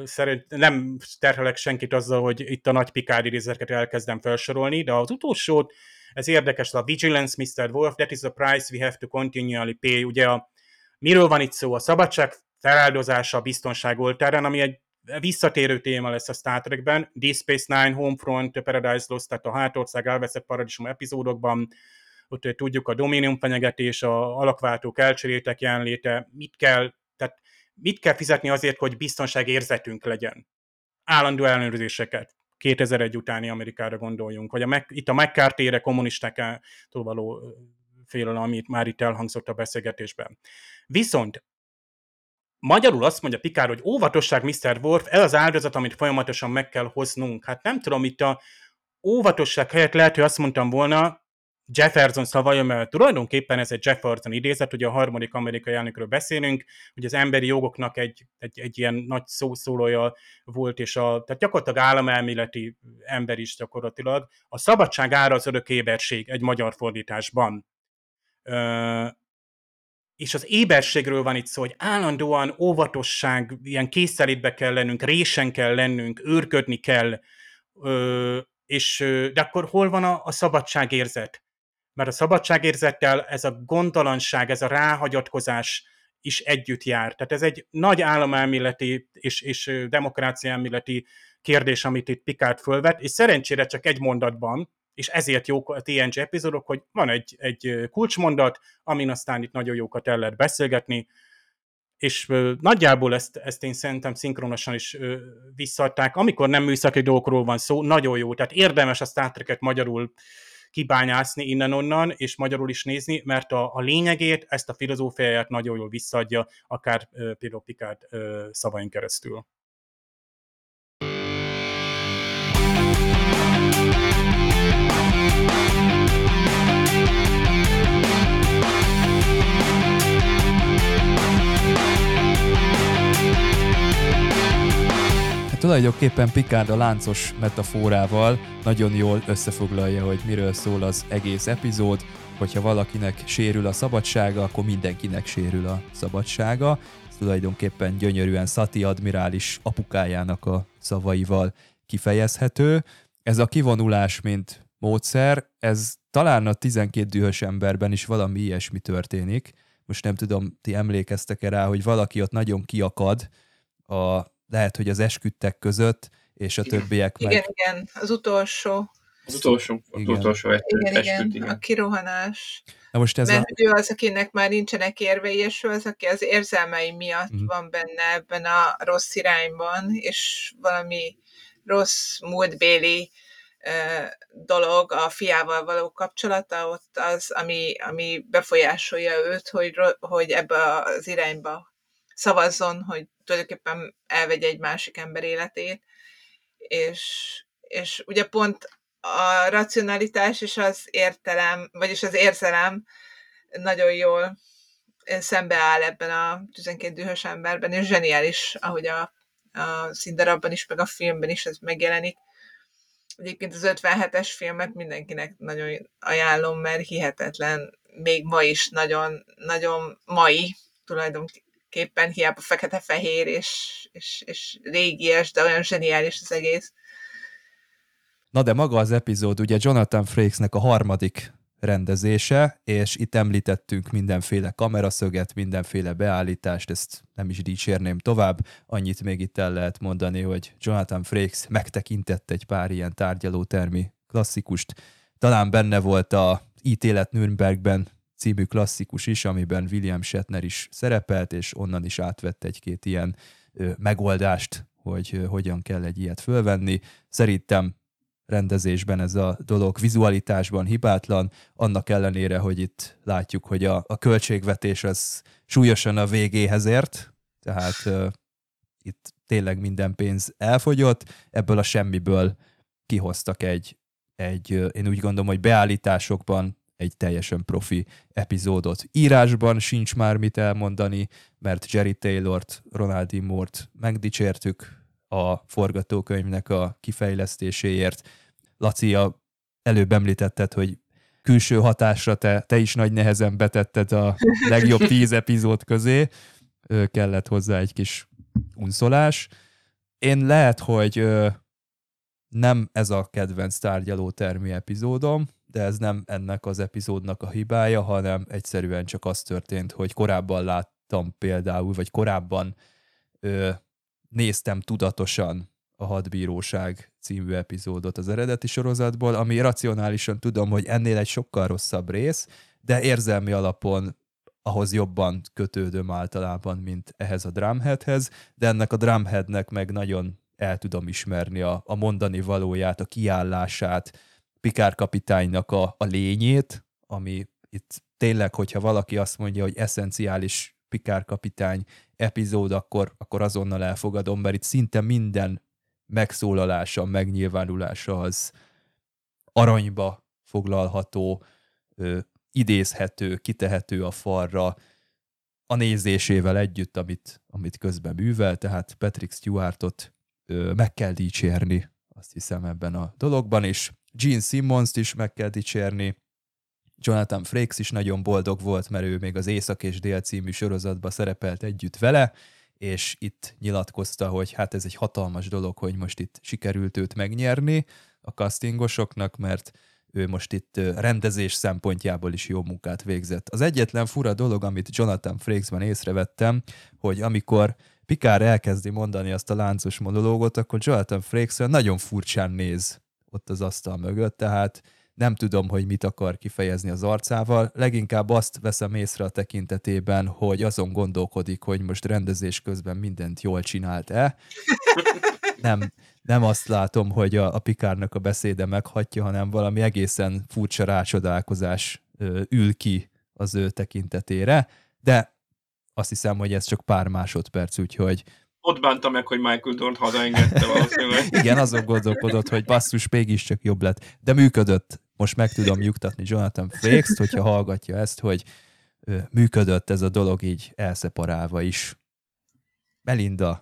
szerint nem terhelek senkit azzal, hogy itt a nagy Pikár idézeteket elkezdem felsorolni, de az utolsót, ez érdekes, a Vigilance, Mr. Wolf, that is the price we have to continually pay. Ugye a, miről van itt szó? A szabadság feláldozása a biztonság oltárán, ami egy visszatérő téma lesz a Star Trekben, Deep Space Nine, Homefront, Paradise Lost, tehát a hátország elveszett paradicsom epizódokban, ott tudjuk a Dominium fenyegetés, a alakváltók elcserétek jelenléte, mit kell, tehát mit kell fizetni azért, hogy biztonságérzetünk legyen. Állandó ellenőrzéseket. 2001 utáni Amerikára gondoljunk, vagy a, Mac, itt a McCarthy-re kommunistáktól való félelem, amit már itt elhangzott a beszélgetésben. Viszont Magyarul azt mondja Pikár, hogy óvatosság, Mr. Worf, ez az áldozat, amit folyamatosan meg kell hoznunk. Hát nem tudom, itt a óvatosság helyett lehet, hogy azt mondtam volna, Jefferson szavaja, mert tulajdonképpen ez egy Jefferson idézet, ugye a harmadik amerikai elnökről beszélünk, hogy az emberi jogoknak egy, egy, egy ilyen nagy szószólója volt, és a, tehát gyakorlatilag államelméleti ember is gyakorlatilag. A szabadság ára az örök éberség egy magyar fordításban. Ö, és az éberségről van itt szó, hogy állandóan óvatosság, ilyen készelétbe kell lennünk, résen kell lennünk, őrködni kell, ö, és, de akkor hol van a, a szabadságérzet? Mert a szabadságérzettel ez a gondtalanság, ez a ráhagyatkozás is együtt jár. Tehát ez egy nagy államelméleti és, és demokrácia elméleti kérdés, amit itt Pikát fölvet, és szerencsére csak egy mondatban, és ezért jók a TNG epizódok, hogy van egy, egy kulcsmondat, amin aztán itt nagyon jókat el lehet beszélgetni, és nagyjából ezt, ezt én szerintem szinkronosan is visszaadták. Amikor nem műszaki dolgokról van szó, nagyon jó, tehát érdemes a Star Trek-et magyarul kibányászni innen-onnan, és magyarul is nézni, mert a, a lényegét, ezt a filozófiáját nagyon jól visszaadja, akár például Picard szavain keresztül. Tulajdonképpen Picard a láncos metaforával nagyon jól összefoglalja, hogy miről szól az egész epizód, hogyha valakinek sérül a szabadsága, akkor mindenkinek sérül a szabadsága. Ez tulajdonképpen gyönyörűen Szati admirális apukájának a szavaival kifejezhető. Ez a kivonulás, mint módszer, ez talán a 12 dühös emberben is valami ilyesmi történik. Most nem tudom, ti emlékeztek-e rá, hogy valaki ott nagyon kiakad a lehet, hogy az esküdtek között, és a többiek igen, meg... Igen, igen, az utolsó. Az utolsó, az igen. utolsó egy igen, esküdt, igen, a kirohanás. Na most ez Mert a... ő az, akinek már nincsenek érvei, és ő az, aki az érzelmei miatt uh-huh. van benne ebben a rossz irányban, és valami rossz múltbéli dolog a fiával való kapcsolata ott az, ami, ami befolyásolja őt, hogy, hogy ebbe az irányba szavazzon, hogy tulajdonképpen elvegye egy másik ember életét, és, és ugye pont a racionalitás és az értelem, vagyis az érzelem nagyon jól szembeáll ebben a 12 dühös emberben, és zseniális, ahogy a, a színdarabban is, meg a filmben is ez megjelenik. Egyébként az 57-es filmet mindenkinek nagyon ajánlom, mert hihetetlen, még ma is nagyon, nagyon mai tulajdonképpen tulajdonképpen hiába fekete-fehér és, és, és régies, de olyan zseniális az egész. Na de maga az epizód ugye Jonathan Frakesnek a harmadik rendezése, és itt említettünk mindenféle kameraszöget, mindenféle beállítást, ezt nem is dicsérném tovább, annyit még itt el lehet mondani, hogy Jonathan Frakes megtekintett egy pár ilyen tárgyalótermi klasszikust, talán benne volt a ítélet Nürnbergben című klasszikus is, amiben William Shatner is szerepelt, és onnan is átvett egy-két ilyen megoldást, hogy hogyan kell egy ilyet fölvenni. Szerintem rendezésben ez a dolog, vizualitásban hibátlan, annak ellenére, hogy itt látjuk, hogy a, a költségvetés az súlyosan a végéhez ért, tehát uh, itt tényleg minden pénz elfogyott, ebből a semmiből kihoztak egy, egy én úgy gondolom, hogy beállításokban egy teljesen profi epizódot. Írásban sincs már mit elmondani, mert Jerry Taylor-t, Ronald D. Moore-t megdicsértük a forgatókönyvnek a kifejlesztéséért. Laci, a előbb említetted, hogy külső hatásra te, te is nagy nehezen betetted a legjobb tíz epizód közé, kellett hozzá egy kis unszolás. Én lehet, hogy nem ez a kedvenc tárgyaló termi epizódom, de ez nem ennek az epizódnak a hibája, hanem egyszerűen csak az történt, hogy korábban láttam például, vagy korábban ö, néztem tudatosan a Hadbíróság című epizódot az eredeti sorozatból, ami racionálisan tudom, hogy ennél egy sokkal rosszabb rész, de érzelmi alapon ahhoz jobban kötődöm általában, mint ehhez a drumheadhez, de ennek a drumheadnek meg nagyon el tudom ismerni a, a mondani valóját, a kiállását, Pikár kapitánynak a, a lényét, ami itt tényleg, hogyha valaki azt mondja, hogy eszenciális Pikár kapitány epizód, akkor, akkor azonnal elfogadom, mert itt szinte minden megszólalása, megnyilvánulása az aranyba foglalható, ö, idézhető, kitehető a falra, a nézésével együtt, amit, amit közben művel, tehát Patrick Stewartot ö, meg kell dicsérni, azt hiszem ebben a dologban, és Gene Simmons-t is meg kell dicsérni, Jonathan Frakes is nagyon boldog volt, mert ő még az Észak és Dél című sorozatban szerepelt együtt vele, és itt nyilatkozta, hogy hát ez egy hatalmas dolog, hogy most itt sikerült őt megnyerni a castingosoknak, mert ő most itt rendezés szempontjából is jó munkát végzett. Az egyetlen fura dolog, amit Jonathan Frakesben észrevettem, hogy amikor Pikár elkezdi mondani azt a láncos monológot, akkor Jonathan Frakes nagyon furcsán néz ott az asztal mögött, tehát nem tudom, hogy mit akar kifejezni az arcával, leginkább azt veszem észre a tekintetében, hogy azon gondolkodik, hogy most rendezés közben mindent jól csinált-e. Nem, nem azt látom, hogy a, a Pikárnak a beszéde meghatja, hanem valami egészen furcsa rácsodálkozás ö, ül ki az ő tekintetére, de azt hiszem, hogy ez csak pár másodperc, úgyhogy ott bánta meg, hogy Michael Dorn hazaengedte valószínűleg. Igen, azon gondolkodott, hogy basszus, mégiscsak jobb lett. De működött. Most meg tudom nyugtatni Jonathan Frakes-t, hogyha hallgatja ezt, hogy működött ez a dolog így elszeparálva is. Melinda,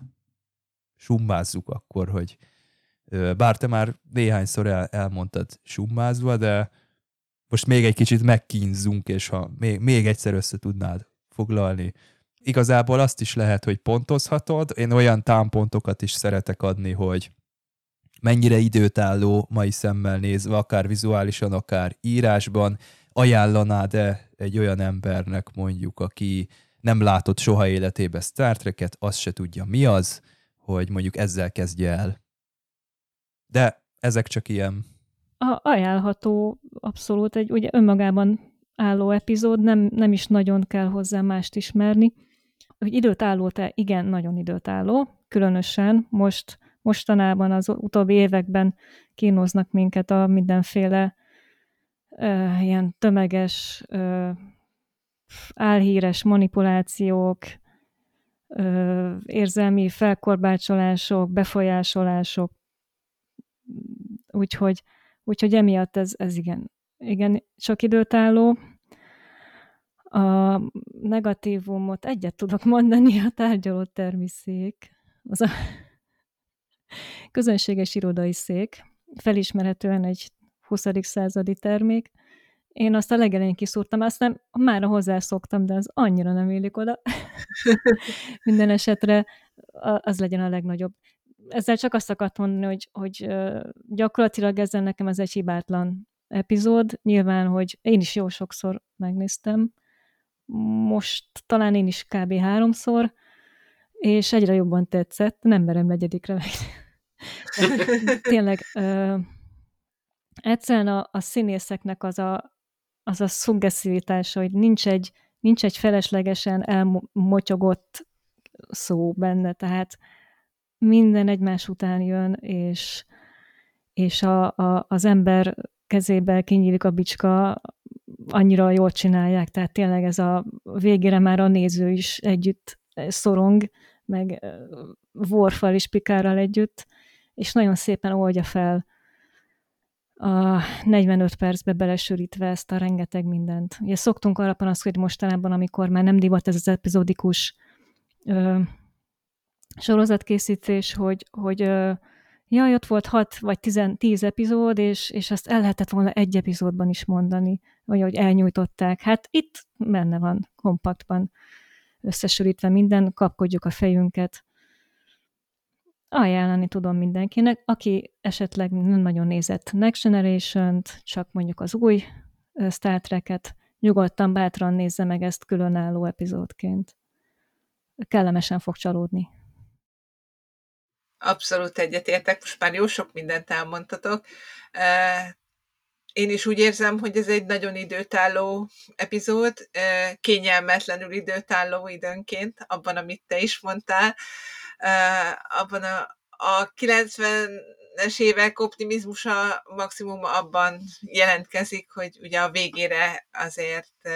summázzuk akkor, hogy bár te már néhányszor el, elmondtad summázva, de most még egy kicsit megkínzunk, és ha még, még egyszer össze tudnád foglalni, igazából azt is lehet, hogy pontozhatod. Én olyan támpontokat is szeretek adni, hogy mennyire időtálló mai szemmel nézve, akár vizuálisan, akár írásban, ajánlanád-e egy olyan embernek mondjuk, aki nem látott soha életébe Star Trek-et, azt se tudja mi az, hogy mondjuk ezzel kezdje el. De ezek csak ilyen... A, ajánlható abszolút egy ugye önmagában álló epizód, nem, nem is nagyon kell hozzá mást ismerni hogy időt álló-e? Igen, nagyon időt álló, különösen most, mostanában az utóbbi években kínoznak minket a mindenféle uh, ilyen tömeges, uh, álhíres manipulációk, uh, érzelmi felkorbácsolások, befolyásolások, úgyhogy, úgyhogy emiatt ez, ez igen, igen, csak időtálló, a negatívumot egyet tudok mondani, a tárgyaló termiszék, az a közönséges irodai szék, felismerhetően egy 20. századi termék. Én azt a legelején kiszúrtam, aztán már hozzászoktam, de az annyira nem élik oda. Minden esetre az legyen a legnagyobb. Ezzel csak azt akartam mondani, hogy, hogy gyakorlatilag ezzel nekem ez egy hibátlan epizód. Nyilván, hogy én is jó sokszor megnéztem, most talán én is kb. háromszor, és egyre jobban tetszett, nem merem negyedikre meg. Tényleg, ö, egyszerűen a, a színészeknek az a, az a szuggesztivitása, hogy nincs egy, nincs egy feleslegesen elmotyogott szó benne, tehát minden egymás után jön, és, és a, a, az ember kezébe kinyílik a bicska, annyira jól csinálják, tehát tényleg ez a végére már a néző is együtt szorong, meg Worfal és Pikárral együtt, és nagyon szépen oldja fel a 45 percbe belesűrítve ezt a rengeteg mindent. Ugye szoktunk arra panaszkodni mostanában, amikor már nem divat ez az epizódikus ö, sorozatkészítés, hogy, hogy ö, jaj, ott volt 6 vagy 10, 10 epizód, és, és ezt el lehetett volna egy epizódban is mondani, vagy hogy elnyújtották. Hát itt benne van, kompaktban összesülítve minden, kapkodjuk a fejünket. Ajánlani tudom mindenkinek, aki esetleg nem nagyon nézett Next generation csak mondjuk az új Star Trek-et, nyugodtan, bátran nézze meg ezt különálló epizódként. Kellemesen fog csalódni. Abszolút egyetértek, most már jó sok mindent elmondtatok. Én is úgy érzem, hogy ez egy nagyon időtálló epizód, kényelmetlenül időtálló időnként, abban, amit te is mondtál. Abban a, a 90-es évek optimizmusa maximum abban jelentkezik, hogy ugye a végére azért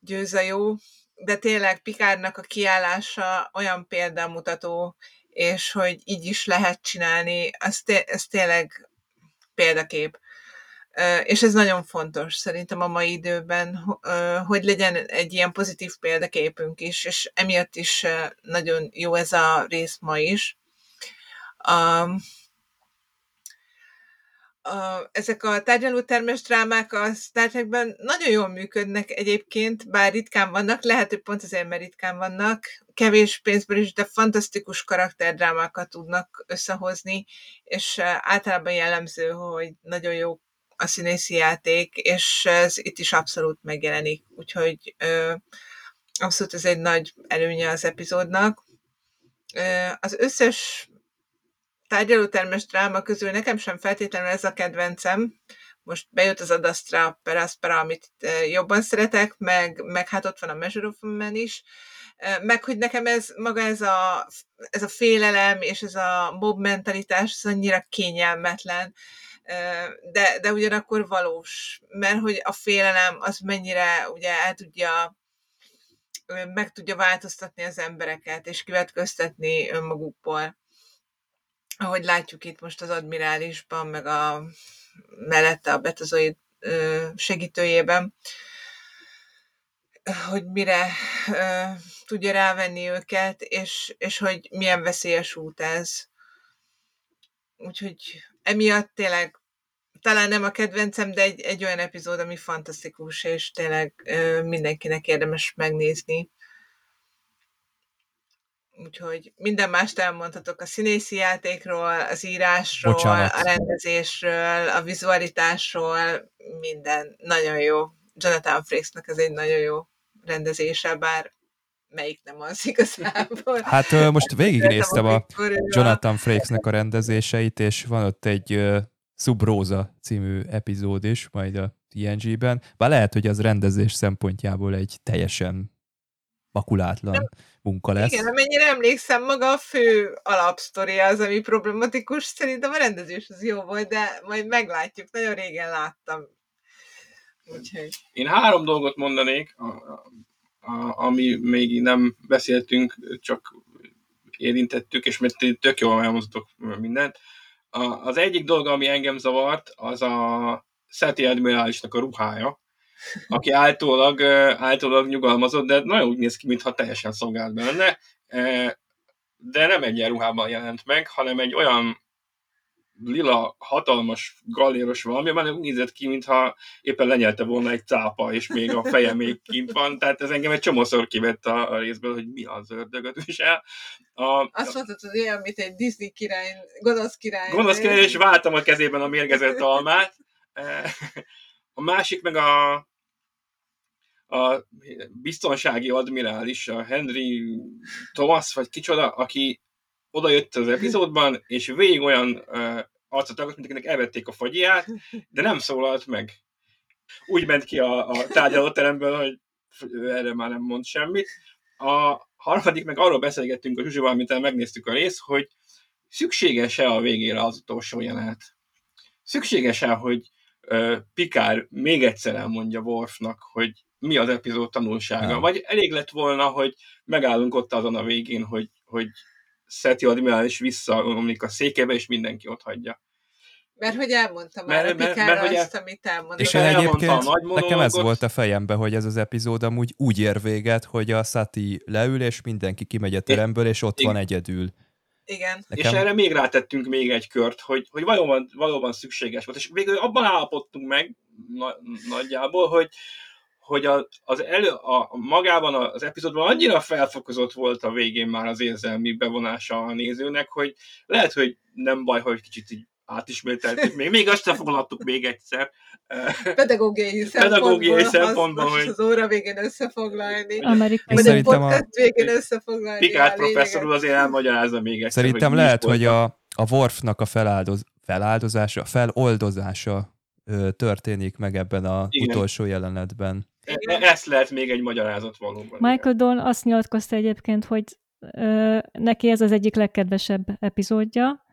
győz a jó, de tényleg Pikárnak a kiállása olyan példamutató, és hogy így is lehet csinálni, az, té- ez tényleg példakép. És ez nagyon fontos szerintem a mai időben, hogy legyen egy ilyen pozitív példaképünk is, és emiatt is nagyon jó ez a rész ma is. ezek a tárgyalótermes drámák a Star Trekben nagyon jól működnek egyébként, bár ritkán vannak, lehet, hogy pont azért, mert ritkán vannak, kevés pénzből is, de fantasztikus karakterdrámákat tudnak összehozni, és általában jellemző, hogy nagyon jó a színészi játék, és ez itt is abszolút megjelenik, úgyhogy ö, abszolút ez egy nagy előnye az epizódnak. Ö, az összes tárgyalótermes dráma közül nekem sem feltétlenül ez a kedvencem. Most bejött az Adastra Peraspera, amit jobban szeretek, meg, meg hát ott van a Measure of Man is, meg hogy nekem ez maga ez a, ez a félelem és ez a mob mentalitás, ez annyira kényelmetlen, de, de ugyanakkor valós, mert hogy a félelem az mennyire ugye el tudja meg tudja változtatni az embereket, és kivetköztetni önmagukból ahogy látjuk itt most az admirálisban, meg a mellette a betazoid segítőjében, hogy mire tudja rávenni őket, és, és hogy milyen veszélyes út ez. Úgyhogy emiatt tényleg talán nem a kedvencem, de egy, egy olyan epizód, ami fantasztikus, és tényleg mindenkinek érdemes megnézni úgyhogy minden mást elmondhatok a színészi játékról, az írásról, Bocsánat. a rendezésről, a vizualitásról, minden nagyon jó. Jonathan Frakesnek ez egy nagyon jó rendezése, bár melyik nem az igazából. Hát most végignéztem a Jonathan Frakesnek a rendezéseit, és van ott egy Subrosa című epizód is, majd a TNG-ben, bár lehet, hogy az rendezés szempontjából egy teljesen makulátlan nem, munka lesz. Igen, amennyire emlékszem, maga a fő alapsztori az, ami problematikus. Szerintem a rendezés az jó volt, de majd meglátjuk. Nagyon régen láttam. Úgyhogy... Én három dolgot mondanék, a, ami még nem beszéltünk, csak érintettük, és mert tök jól elmondhatok mindent. A, az egyik dolog, ami engem zavart, az a Szeti Admirálisnak a ruhája, aki általában, általában nyugalmazott, de nagyon úgy néz ki, mintha teljesen szolgált benne, de nem egy ruhában jelent meg, hanem egy olyan lila, hatalmas, galléros valami, mert úgy nézett ki, mintha éppen lenyelte volna egy cápa, és még a feje még kint van, tehát ez engem egy csomószor kivett a, a részből, hogy mi az ördögöt visel. A, Azt mondtad, hogy olyan, mint egy Disney király, gonosz király. Gonosz király, és váltam a kezében a mérgezett almát. A másik meg a, a biztonsági admirális, a Henry Thomas, vagy kicsoda, aki odajött az epizódban, és végig olyan uh, arcot tagadt, mint akinek elvették a fagyját, de nem szólalt meg. Úgy ment ki a, a tárgyalóteremből, hogy erre már nem mond semmit. A harmadik meg arról beszélgettünk a Zsuzsival, amit megnéztük a részt, hogy szükséges-e a végére az utolsó jelenet. szükséges-e, hogy uh, Pikár még egyszer elmondja Worfnak, hogy mi az epizód tanulsága? Nem. Vagy elég lett volna, hogy megállunk ott azon a végén, hogy, hogy Szeti admirális visszaomlik a székébe, és mindenki ott hagyja. Mert hogy elmondtam Mert- már a mert- Pikára mert hogy azt, amit elmondtam. És én egyébként, a nekem ez volt a fejemben, hogy ez az epizód amúgy úgy ér véget, hogy a Sati leül, és mindenki kimegy a teremből, és ott Igen. van egyedül. Igen. Nekem... És erre még rátettünk még egy kört, hogy, hogy valóban, valóban szükséges volt. És végül abban állapodtunk meg na, nagyjából, hogy, hogy a, az elő, a, magában az epizódban annyira felfokozott volt a végén már az érzelmi bevonása a nézőnek, hogy lehet, hogy nem baj, hogy kicsit így átismételtük, még, még azt sem foglaltuk még egyszer. Pedagógiai Pedagógiai szempontból, szempontból, hasznos hogy- az óra végén összefoglalni. Amerikai Vagy a Szerintem a- podcast végén összefoglalni. Pikát a professzor úr azért elmagyarázza még egyszer. Szerintem hogy lehet, hogy a- a, a Worfnak a feláldoz, feláldozása, feloldozása ö, történik meg ebben a Igen. utolsó jelenetben. E- Ezt lehet még egy magyarázat valóban. Michael Dorn azt nyilatkozta egyébként, hogy ö, neki ez az egyik legkedvesebb epizódja,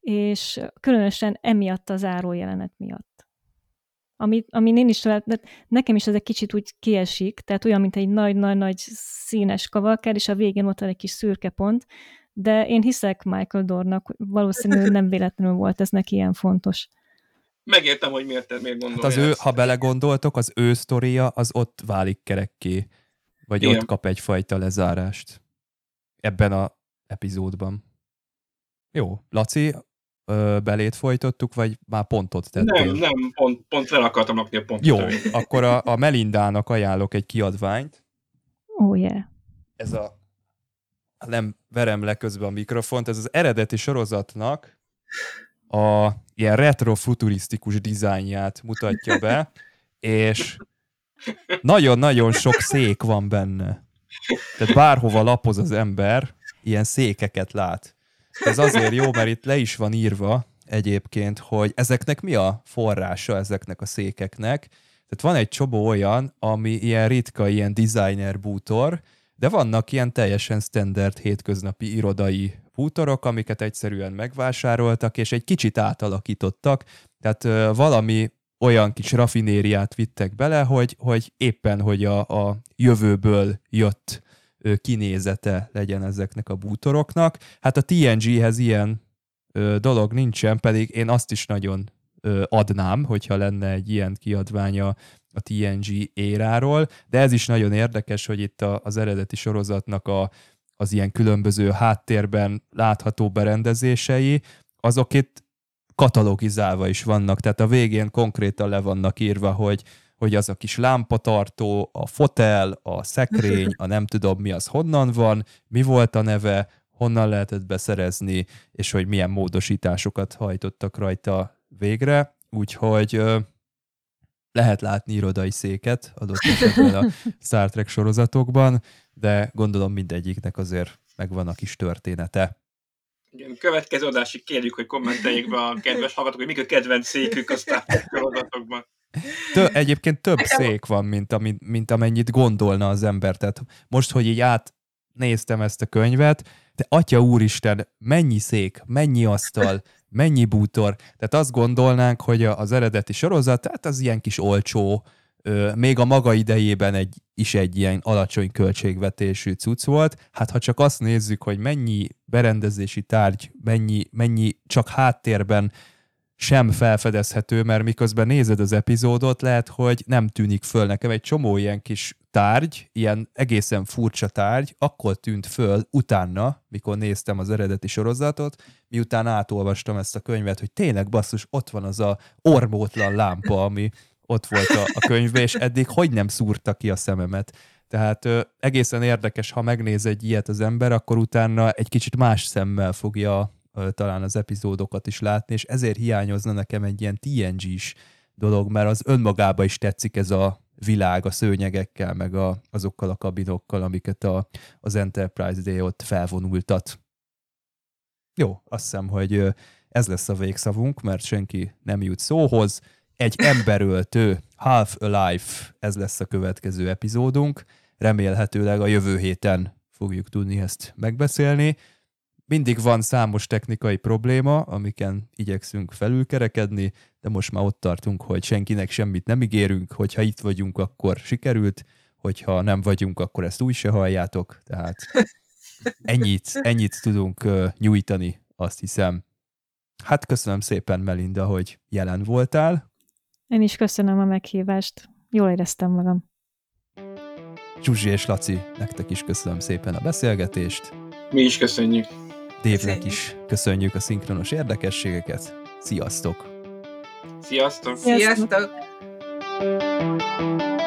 és különösen emiatt a záró jelenet miatt. Ami, amin én is talált, de nekem is ez egy kicsit úgy kiesik, tehát olyan, mint egy nagy-nagy-nagy színes kavalkád, és a végén ott van egy kis szürke pont, de én hiszek Michael Dornnak, hogy valószínűleg nem véletlenül volt ez neki ilyen fontos. Megértem, hogy miért, miért Hát gondolja az ő, ezt. ha belegondoltok, az ő sztoria az ott válik kerekké, vagy Igen. ott kap egyfajta lezárást ebben a epizódban. Jó, Laci, ö, belét folytottuk, vagy már pontot tettél? Nem, nem, pont, pont le akartam rakni a pontot. Jó, akkor a, a Melindának ajánlok egy kiadványt. Ó, oh, yeah. Ez a nem verem le közben a mikrofont, ez az eredeti sorozatnak a ilyen retro-futurisztikus dizájnját mutatja be, és nagyon-nagyon sok szék van benne. Tehát bárhova lapoz az ember, ilyen székeket lát. Ez azért jó, mert itt le is van írva egyébként, hogy ezeknek mi a forrása ezeknek a székeknek. Tehát van egy csobó olyan, ami ilyen ritka, ilyen designer bútor, de vannak ilyen teljesen standard hétköznapi irodai bútorok, amiket egyszerűen megvásároltak, és egy kicsit átalakítottak. Tehát valami olyan kis rafinériát vittek bele, hogy, hogy éppen, hogy a, a jövőből jött kinézete legyen ezeknek a bútoroknak. Hát a TNG-hez ilyen ö, dolog nincsen, pedig én azt is nagyon ö, adnám, hogyha lenne egy ilyen kiadványa a TNG éráról, de ez is nagyon érdekes, hogy itt a, az eredeti sorozatnak a, az ilyen különböző háttérben látható berendezései, azok itt katalogizálva is vannak, tehát a végén konkrétan le vannak írva, hogy, hogy az a kis lámpatartó, a fotel, a szekrény, a nem tudom mi az honnan van, mi volt a neve, honnan lehetett beszerezni, és hogy milyen módosításokat hajtottak rajta végre, úgyhogy lehet látni irodai széket adott esetben a Star Trek sorozatokban, de gondolom mindegyiknek azért megvan a kis története. Igen, következő adásig kérjük, hogy kommenteljék be a kedves hallgatók, hogy mik a kedvenc székük a Star Trek sorozatokban. Tö- egyébként több szék van, mint, ami, mint amennyit gondolna az ember. Tehát most, hogy így átnéztem ezt a könyvet, de atya úristen, mennyi szék, mennyi asztal, mennyi bútor. Tehát azt gondolnánk, hogy az eredeti sorozat, tehát az ilyen kis olcsó, még a maga idejében egy, is egy ilyen alacsony költségvetésű cucc volt. Hát ha csak azt nézzük, hogy mennyi berendezési tárgy, mennyi, mennyi csak háttérben sem felfedezhető, mert miközben nézed az epizódot, lehet, hogy nem tűnik föl nekem egy csomó ilyen kis tárgy, ilyen egészen furcsa tárgy, akkor tűnt föl utána, mikor néztem az eredeti sorozatot, miután átolvastam ezt a könyvet, hogy tényleg basszus, ott van az a ormótlan lámpa, ami ott volt a, a könyvben, és eddig hogy nem szúrta ki a szememet. Tehát ö, egészen érdekes, ha megnéz egy ilyet az ember, akkor utána egy kicsit más szemmel fogja talán az epizódokat is látni, és ezért hiányozna nekem egy ilyen TNG-s dolog, mert az önmagába is tetszik ez a világ a szőnyegekkel, meg a, azokkal a kabinokkal, amiket a, az Enterprise Day ott felvonultat. Jó, azt hiszem, hogy ez lesz a végszavunk, mert senki nem jut szóhoz. Egy emberöltő, Half Alive, ez lesz a következő epizódunk. Remélhetőleg a jövő héten fogjuk tudni ezt megbeszélni. Mindig van számos technikai probléma, amiken igyekszünk felülkerekedni, de most már ott tartunk, hogy senkinek semmit nem ígérünk, hogyha itt vagyunk, akkor sikerült, hogyha nem vagyunk, akkor ezt úgy se halljátok, tehát ennyit, ennyit tudunk nyújtani, azt hiszem. Hát köszönöm szépen, Melinda, hogy jelen voltál. Én is köszönöm a meghívást. Jól éreztem magam. Zsuzsi és Laci, nektek is köszönöm szépen a beszélgetést. Mi is köszönjük. Dévnek is köszönjük a szinkronos érdekességeket. Sziasztok! Sziasztok! Sziasztok! Sziasztok.